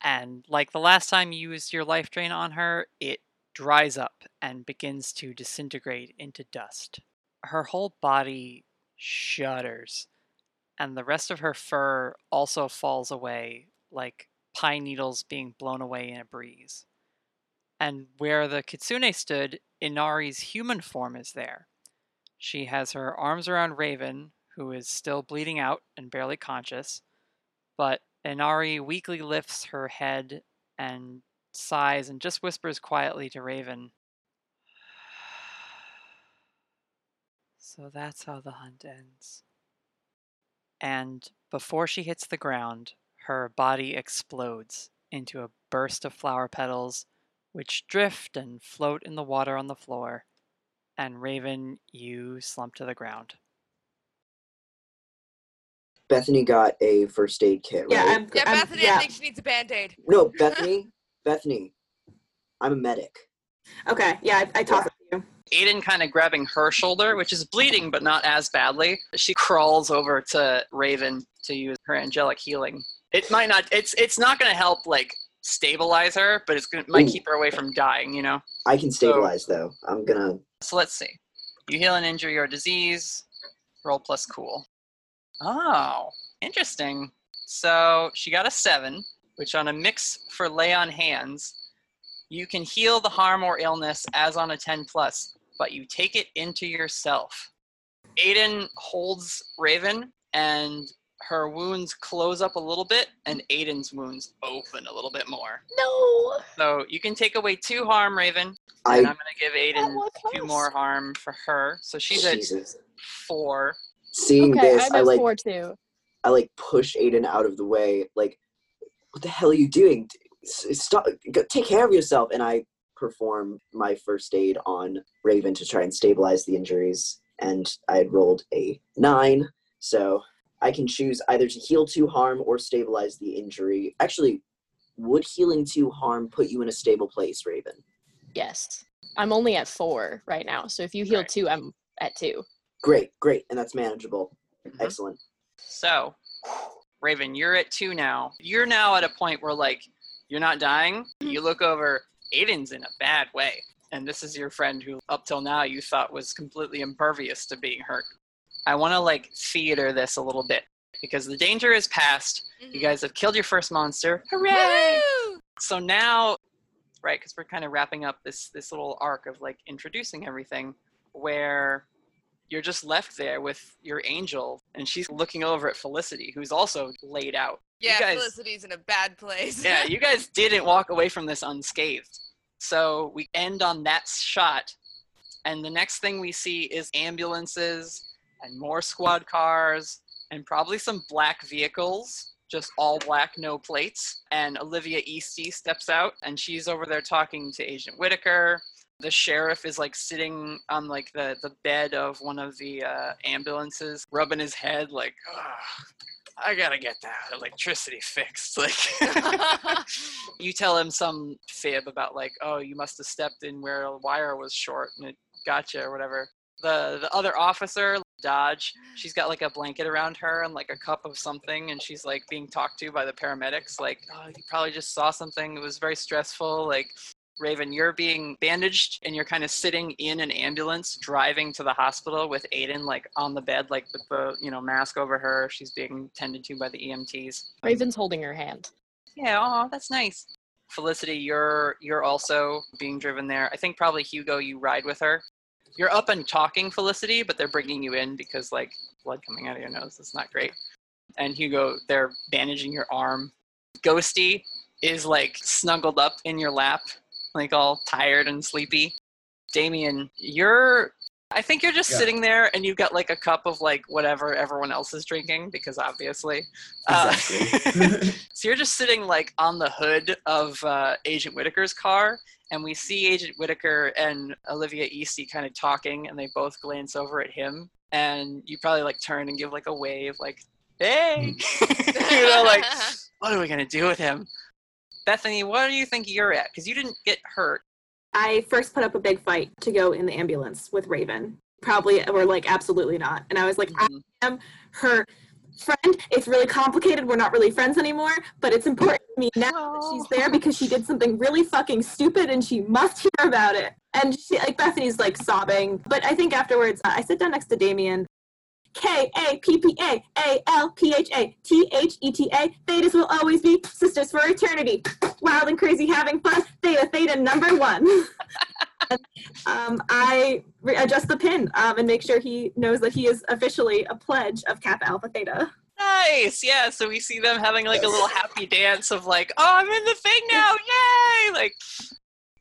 and like the last time you used your life drain on her, it dries up and begins to disintegrate into dust. Her whole body shudders, and the rest of her fur also falls away like pine needles being blown away in a breeze. And where the kitsune stood, Inari's human form is there. She has her arms around Raven, who is still bleeding out and barely conscious, but Inari weakly lifts her head and sighs and just whispers quietly to Raven. So that's how the hunt ends. And before she hits the ground, her body explodes into a burst of flower petals, which drift and float in the water on the floor. And Raven, you slump to the ground. Bethany got a first aid kit, right? Yeah, I'm, Yeah, I'm- Bethany, yeah. I think she needs a band aid. No, Bethany. Bethany. I'm a medic. Okay, yeah, I, I toss it to you. Aiden kind of grabbing her shoulder, which is bleeding but not as badly. She crawls over to Raven to use her angelic healing. It might not. It's it's not going to help like stabilize her, but it's gonna might Ooh. keep her away from dying. You know. I can stabilize though. I'm gonna. So let's see. You heal an injury or disease. Roll plus cool. Oh, interesting. So she got a seven, which on a mix for lay on hands, you can heal the harm or illness as on a 10 plus, but you take it into yourself. Aiden holds Raven and her wounds close up a little bit and Aiden's wounds open a little bit more. No. So you can take away two harm, Raven. I- and I'm gonna give Aiden two more harm for her. So she's at Jesus. four. Seeing okay, this, I'm I at like four too. I like push Aiden out of the way. Like, what the hell are you doing? S- Stop! Take care of yourself. And I perform my first aid on Raven to try and stabilize the injuries. And I had rolled a nine, so I can choose either to heal two harm or stabilize the injury. Actually, would healing two harm put you in a stable place, Raven? Yes. I'm only at four right now. So if you heal two, I'm at two. Great, great, and that's manageable. Mm-hmm. Excellent. So, Raven, you're at two now. You're now at a point where, like, you're not dying. Mm-hmm. You look over, Aiden's in a bad way. And this is your friend who, up till now, you thought was completely impervious to being hurt. I want to, like, theater this a little bit because the danger is past. You mm-hmm. guys have killed your first monster. Hooray! So now, right, because we're kind of wrapping up this this little arc of like introducing everything, where you're just left there with your angel, and she's looking over at Felicity, who's also laid out. Yeah, guys- Felicity's in a bad place. yeah, you guys didn't walk away from this unscathed. So we end on that shot, and the next thing we see is ambulances and more squad cars and probably some black vehicles, just all black, no plates. And Olivia Easty steps out, and she's over there talking to Agent Whitaker. The sheriff is like sitting on like the the bed of one of the uh, ambulances, rubbing his head like, I gotta get that electricity fixed. Like, you tell him some fib about like, oh, you must have stepped in where a wire was short and it got you or whatever. The the other officer, Dodge, she's got like a blanket around her and like a cup of something, and she's like being talked to by the paramedics. Like, oh, you probably just saw something. It was very stressful. Like, Raven, you're being bandaged and you're kind of sitting in an ambulance driving to the hospital with Aiden like on the bed, like with the you know mask over her. She's being tended to by the EMTs. Raven's holding her hand. Yeah, oh, that's nice. Felicity, you're you're also being driven there. I think probably Hugo, you ride with her. You're up and talking, Felicity, but they're bringing you in because like blood coming out of your nose. That's not great. And Hugo, they're bandaging your arm. Ghosty is like snuggled up in your lap, like all tired and sleepy. Damien, you're I think you're just Yeah. sitting there and you've got like a cup of like whatever everyone else is drinking because obviously. Uh, so you're just sitting like on the hood of uh, Agent Whitaker's car, and we see Agent Whitaker and Olivia Easty kind of talking, and they both glance over at him, and you probably like turn and give like a wave, like, "Hey," you know, like, what are we gonna do with him? Bethany, what do you think you're at? Because you didn't get hurt. I first put up a big fight to go in the ambulance with Raven. Probably, or like, absolutely not. And I was like, mm-hmm. I am her friend. It's really complicated. We're not really friends anymore, but it's important to me now that she's there because she did something really fucking stupid and she must hear about it. And she, like, Bethany's like sobbing. But I think afterwards, I sit down next to Damien. K A P P A A L P H A T H E T A. Thetas will always be sisters for eternity. Wild and crazy, having fun. Theta, theta, number one. um, I re- adjust the pin um, and make sure he knows that he is officially a pledge of Kappa Alpha Theta. Nice, yeah. So we see them having like a little happy dance of like, oh, I'm in the thing now, yay! Like,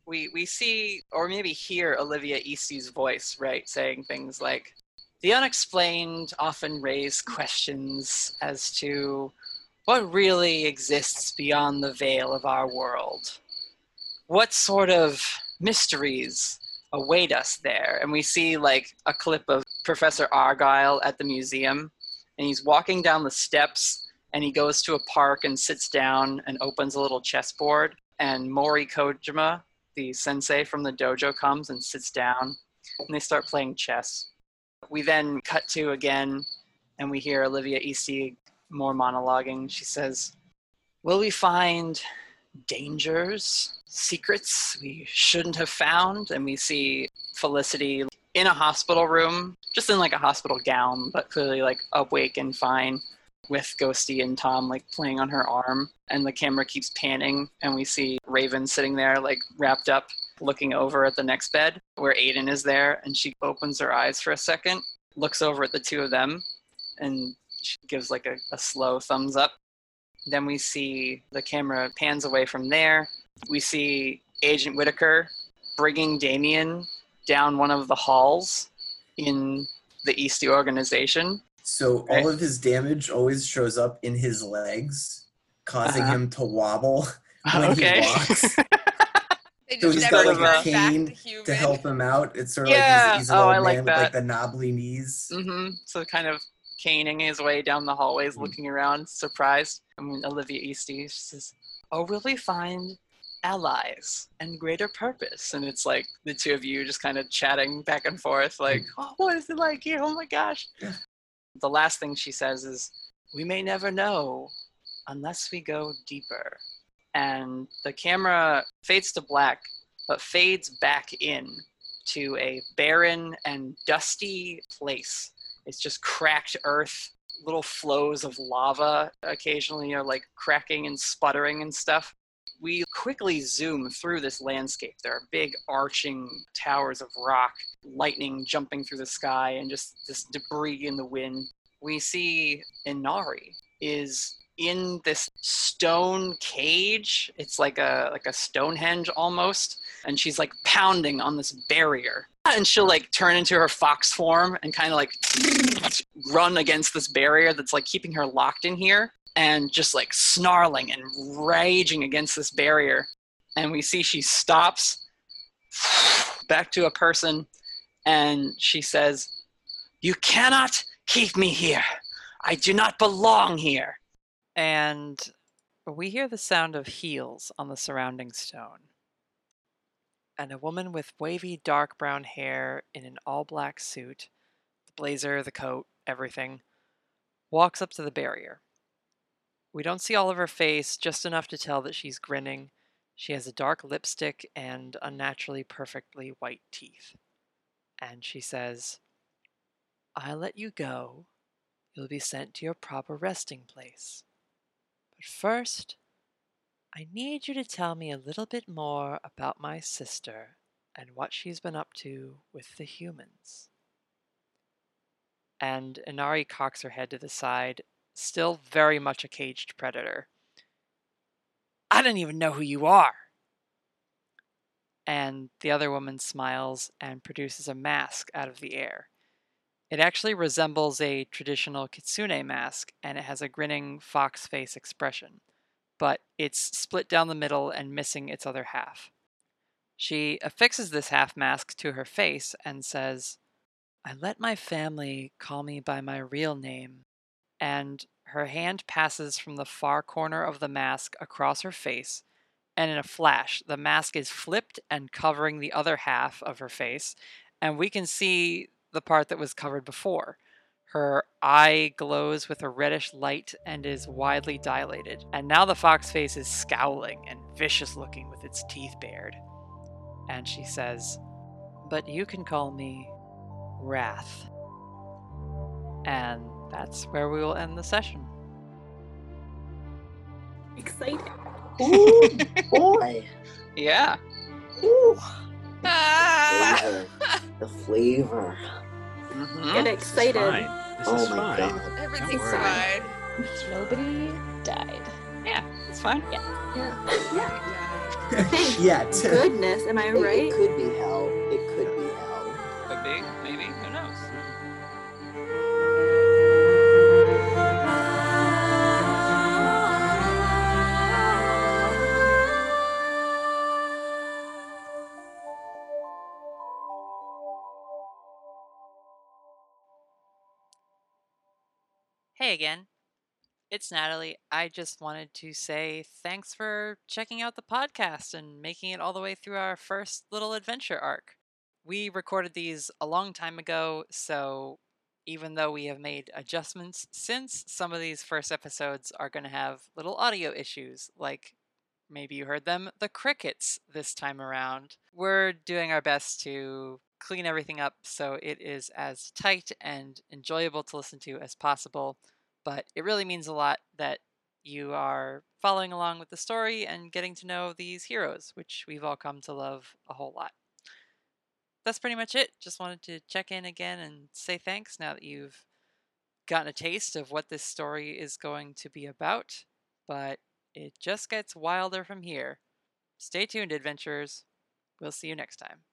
we we see or maybe hear Olivia Easty's voice, right, saying things like, the unexplained often raise questions as to what really exists beyond the veil of our world. What sort of mysteries await us there? And we see like a clip of Professor Argyle at the museum, and he's walking down the steps and he goes to a park and sits down and opens a little chessboard. And Mori Kojima, the sensei from the dojo, comes and sits down and they start playing chess. We then cut to again, and we hear Olivia Easty more monologuing. She says, Will we find dangers, secrets we shouldn't have found? And we see Felicity in a hospital room, just in like a hospital gown, but clearly like awake and fine with Ghosty and Tom like playing on her arm. And the camera keeps panning, and we see Raven sitting there, like wrapped up, looking over at the next bed where Aiden is there. And she opens her eyes for a second, looks over at the two of them, and she gives like a, a slow thumbs up. Then we see the camera pans away from there. We see Agent Whitaker bringing Damien down one of the halls in the Eastie organization. So all of his damage always shows up in his legs, causing Uh-huh. him to wobble when Okay. he walks. So just he's never got like a cane to to, help him out. It's sort of Yeah. like he's, he's an Oh, old I like man with like the knobbly knees. hmm So kind of caning his way down the hallways, Mm-hmm. looking around, surprised. I mean, Olivia Eastie she says, "Or will we find allies and greater purpose?" And it's like the two of you just kind of chatting back and forth, like, oh, "What is it like here? Oh my gosh!" The last thing she says is, "We may never know unless we go deeper." And the camera fades to black, but fades back in to a barren and dusty place. It's just cracked earth, little flows of lava occasionally are like cracking and sputtering and stuff. We quickly zoom through this landscape. There are big arching towers of rock, lightning jumping through the sky, and just this debris in the wind. We see Inari is in this stone cage. It's like a like a Stonehenge almost, and she's like pounding on this barrier. And she'll like turn into her fox form and kind of like run against this barrier that's like keeping her locked in here and just like snarling and raging against this barrier. And we see she stops back to a person and she says, You cannot keep me here. I do not belong here. And we hear the sound of heels on the surrounding stone. And a woman with wavy dark brown hair in an all black suit, the blazer, the coat, everything, walks up to the barrier. We don't see all of her face, just enough to tell that she's grinning. She has a dark lipstick and unnaturally perfectly white teeth. And she says, I'll let you go. You'll be sent to your proper resting place. But first, I need you to tell me a little bit more about my sister and what she's been up to with the humans. And Inari cocks her head to the side, still very much a caged predator. I don't even know who you are. And the other woman smiles and produces a mask out of the air. It actually resembles a traditional kitsune mask and it has a grinning fox face expression, but it's split down the middle and missing its other half. She affixes this half mask to her face and says, I let my family call me by my real name. And her hand passes from the far corner of the mask across her face, and in a flash, the mask is flipped and covering the other half of her face, and we can see the part that was covered before. Her eye glows with a reddish light and is widely dilated, and now the fox face is scowling and vicious looking with its teeth bared. And she says, But you can call me Wrath. And that's where we will end the session. Excited. Ooh, boy. Yeah. Ooh. Ah! Flavor. the flavor. Mm-hmm. Get excited. This oh is my fine. god. Everything's worry. fine. Nobody died. Yeah, it's fine. Yeah. Yeah. yeah. Thank Yet. goodness, am I right? it could be hell. It could Hey again. It's Natalie. I just wanted to say thanks for checking out the podcast and making it all the way through our first little adventure arc. We recorded these a long time ago, so even though we have made adjustments since, some of these first episodes are going to have little audio issues, like maybe you heard them, the crickets this time around. We're doing our best to clean everything up so it is as tight and enjoyable to listen to as possible. But it really means a lot that you are following along with the story and getting to know these heroes, which we've all come to love a whole lot. That's pretty much it. Just wanted to check in again and say thanks now that you've gotten a taste of what this story is going to be about. But it just gets wilder from here. Stay tuned, adventurers. We'll see you next time.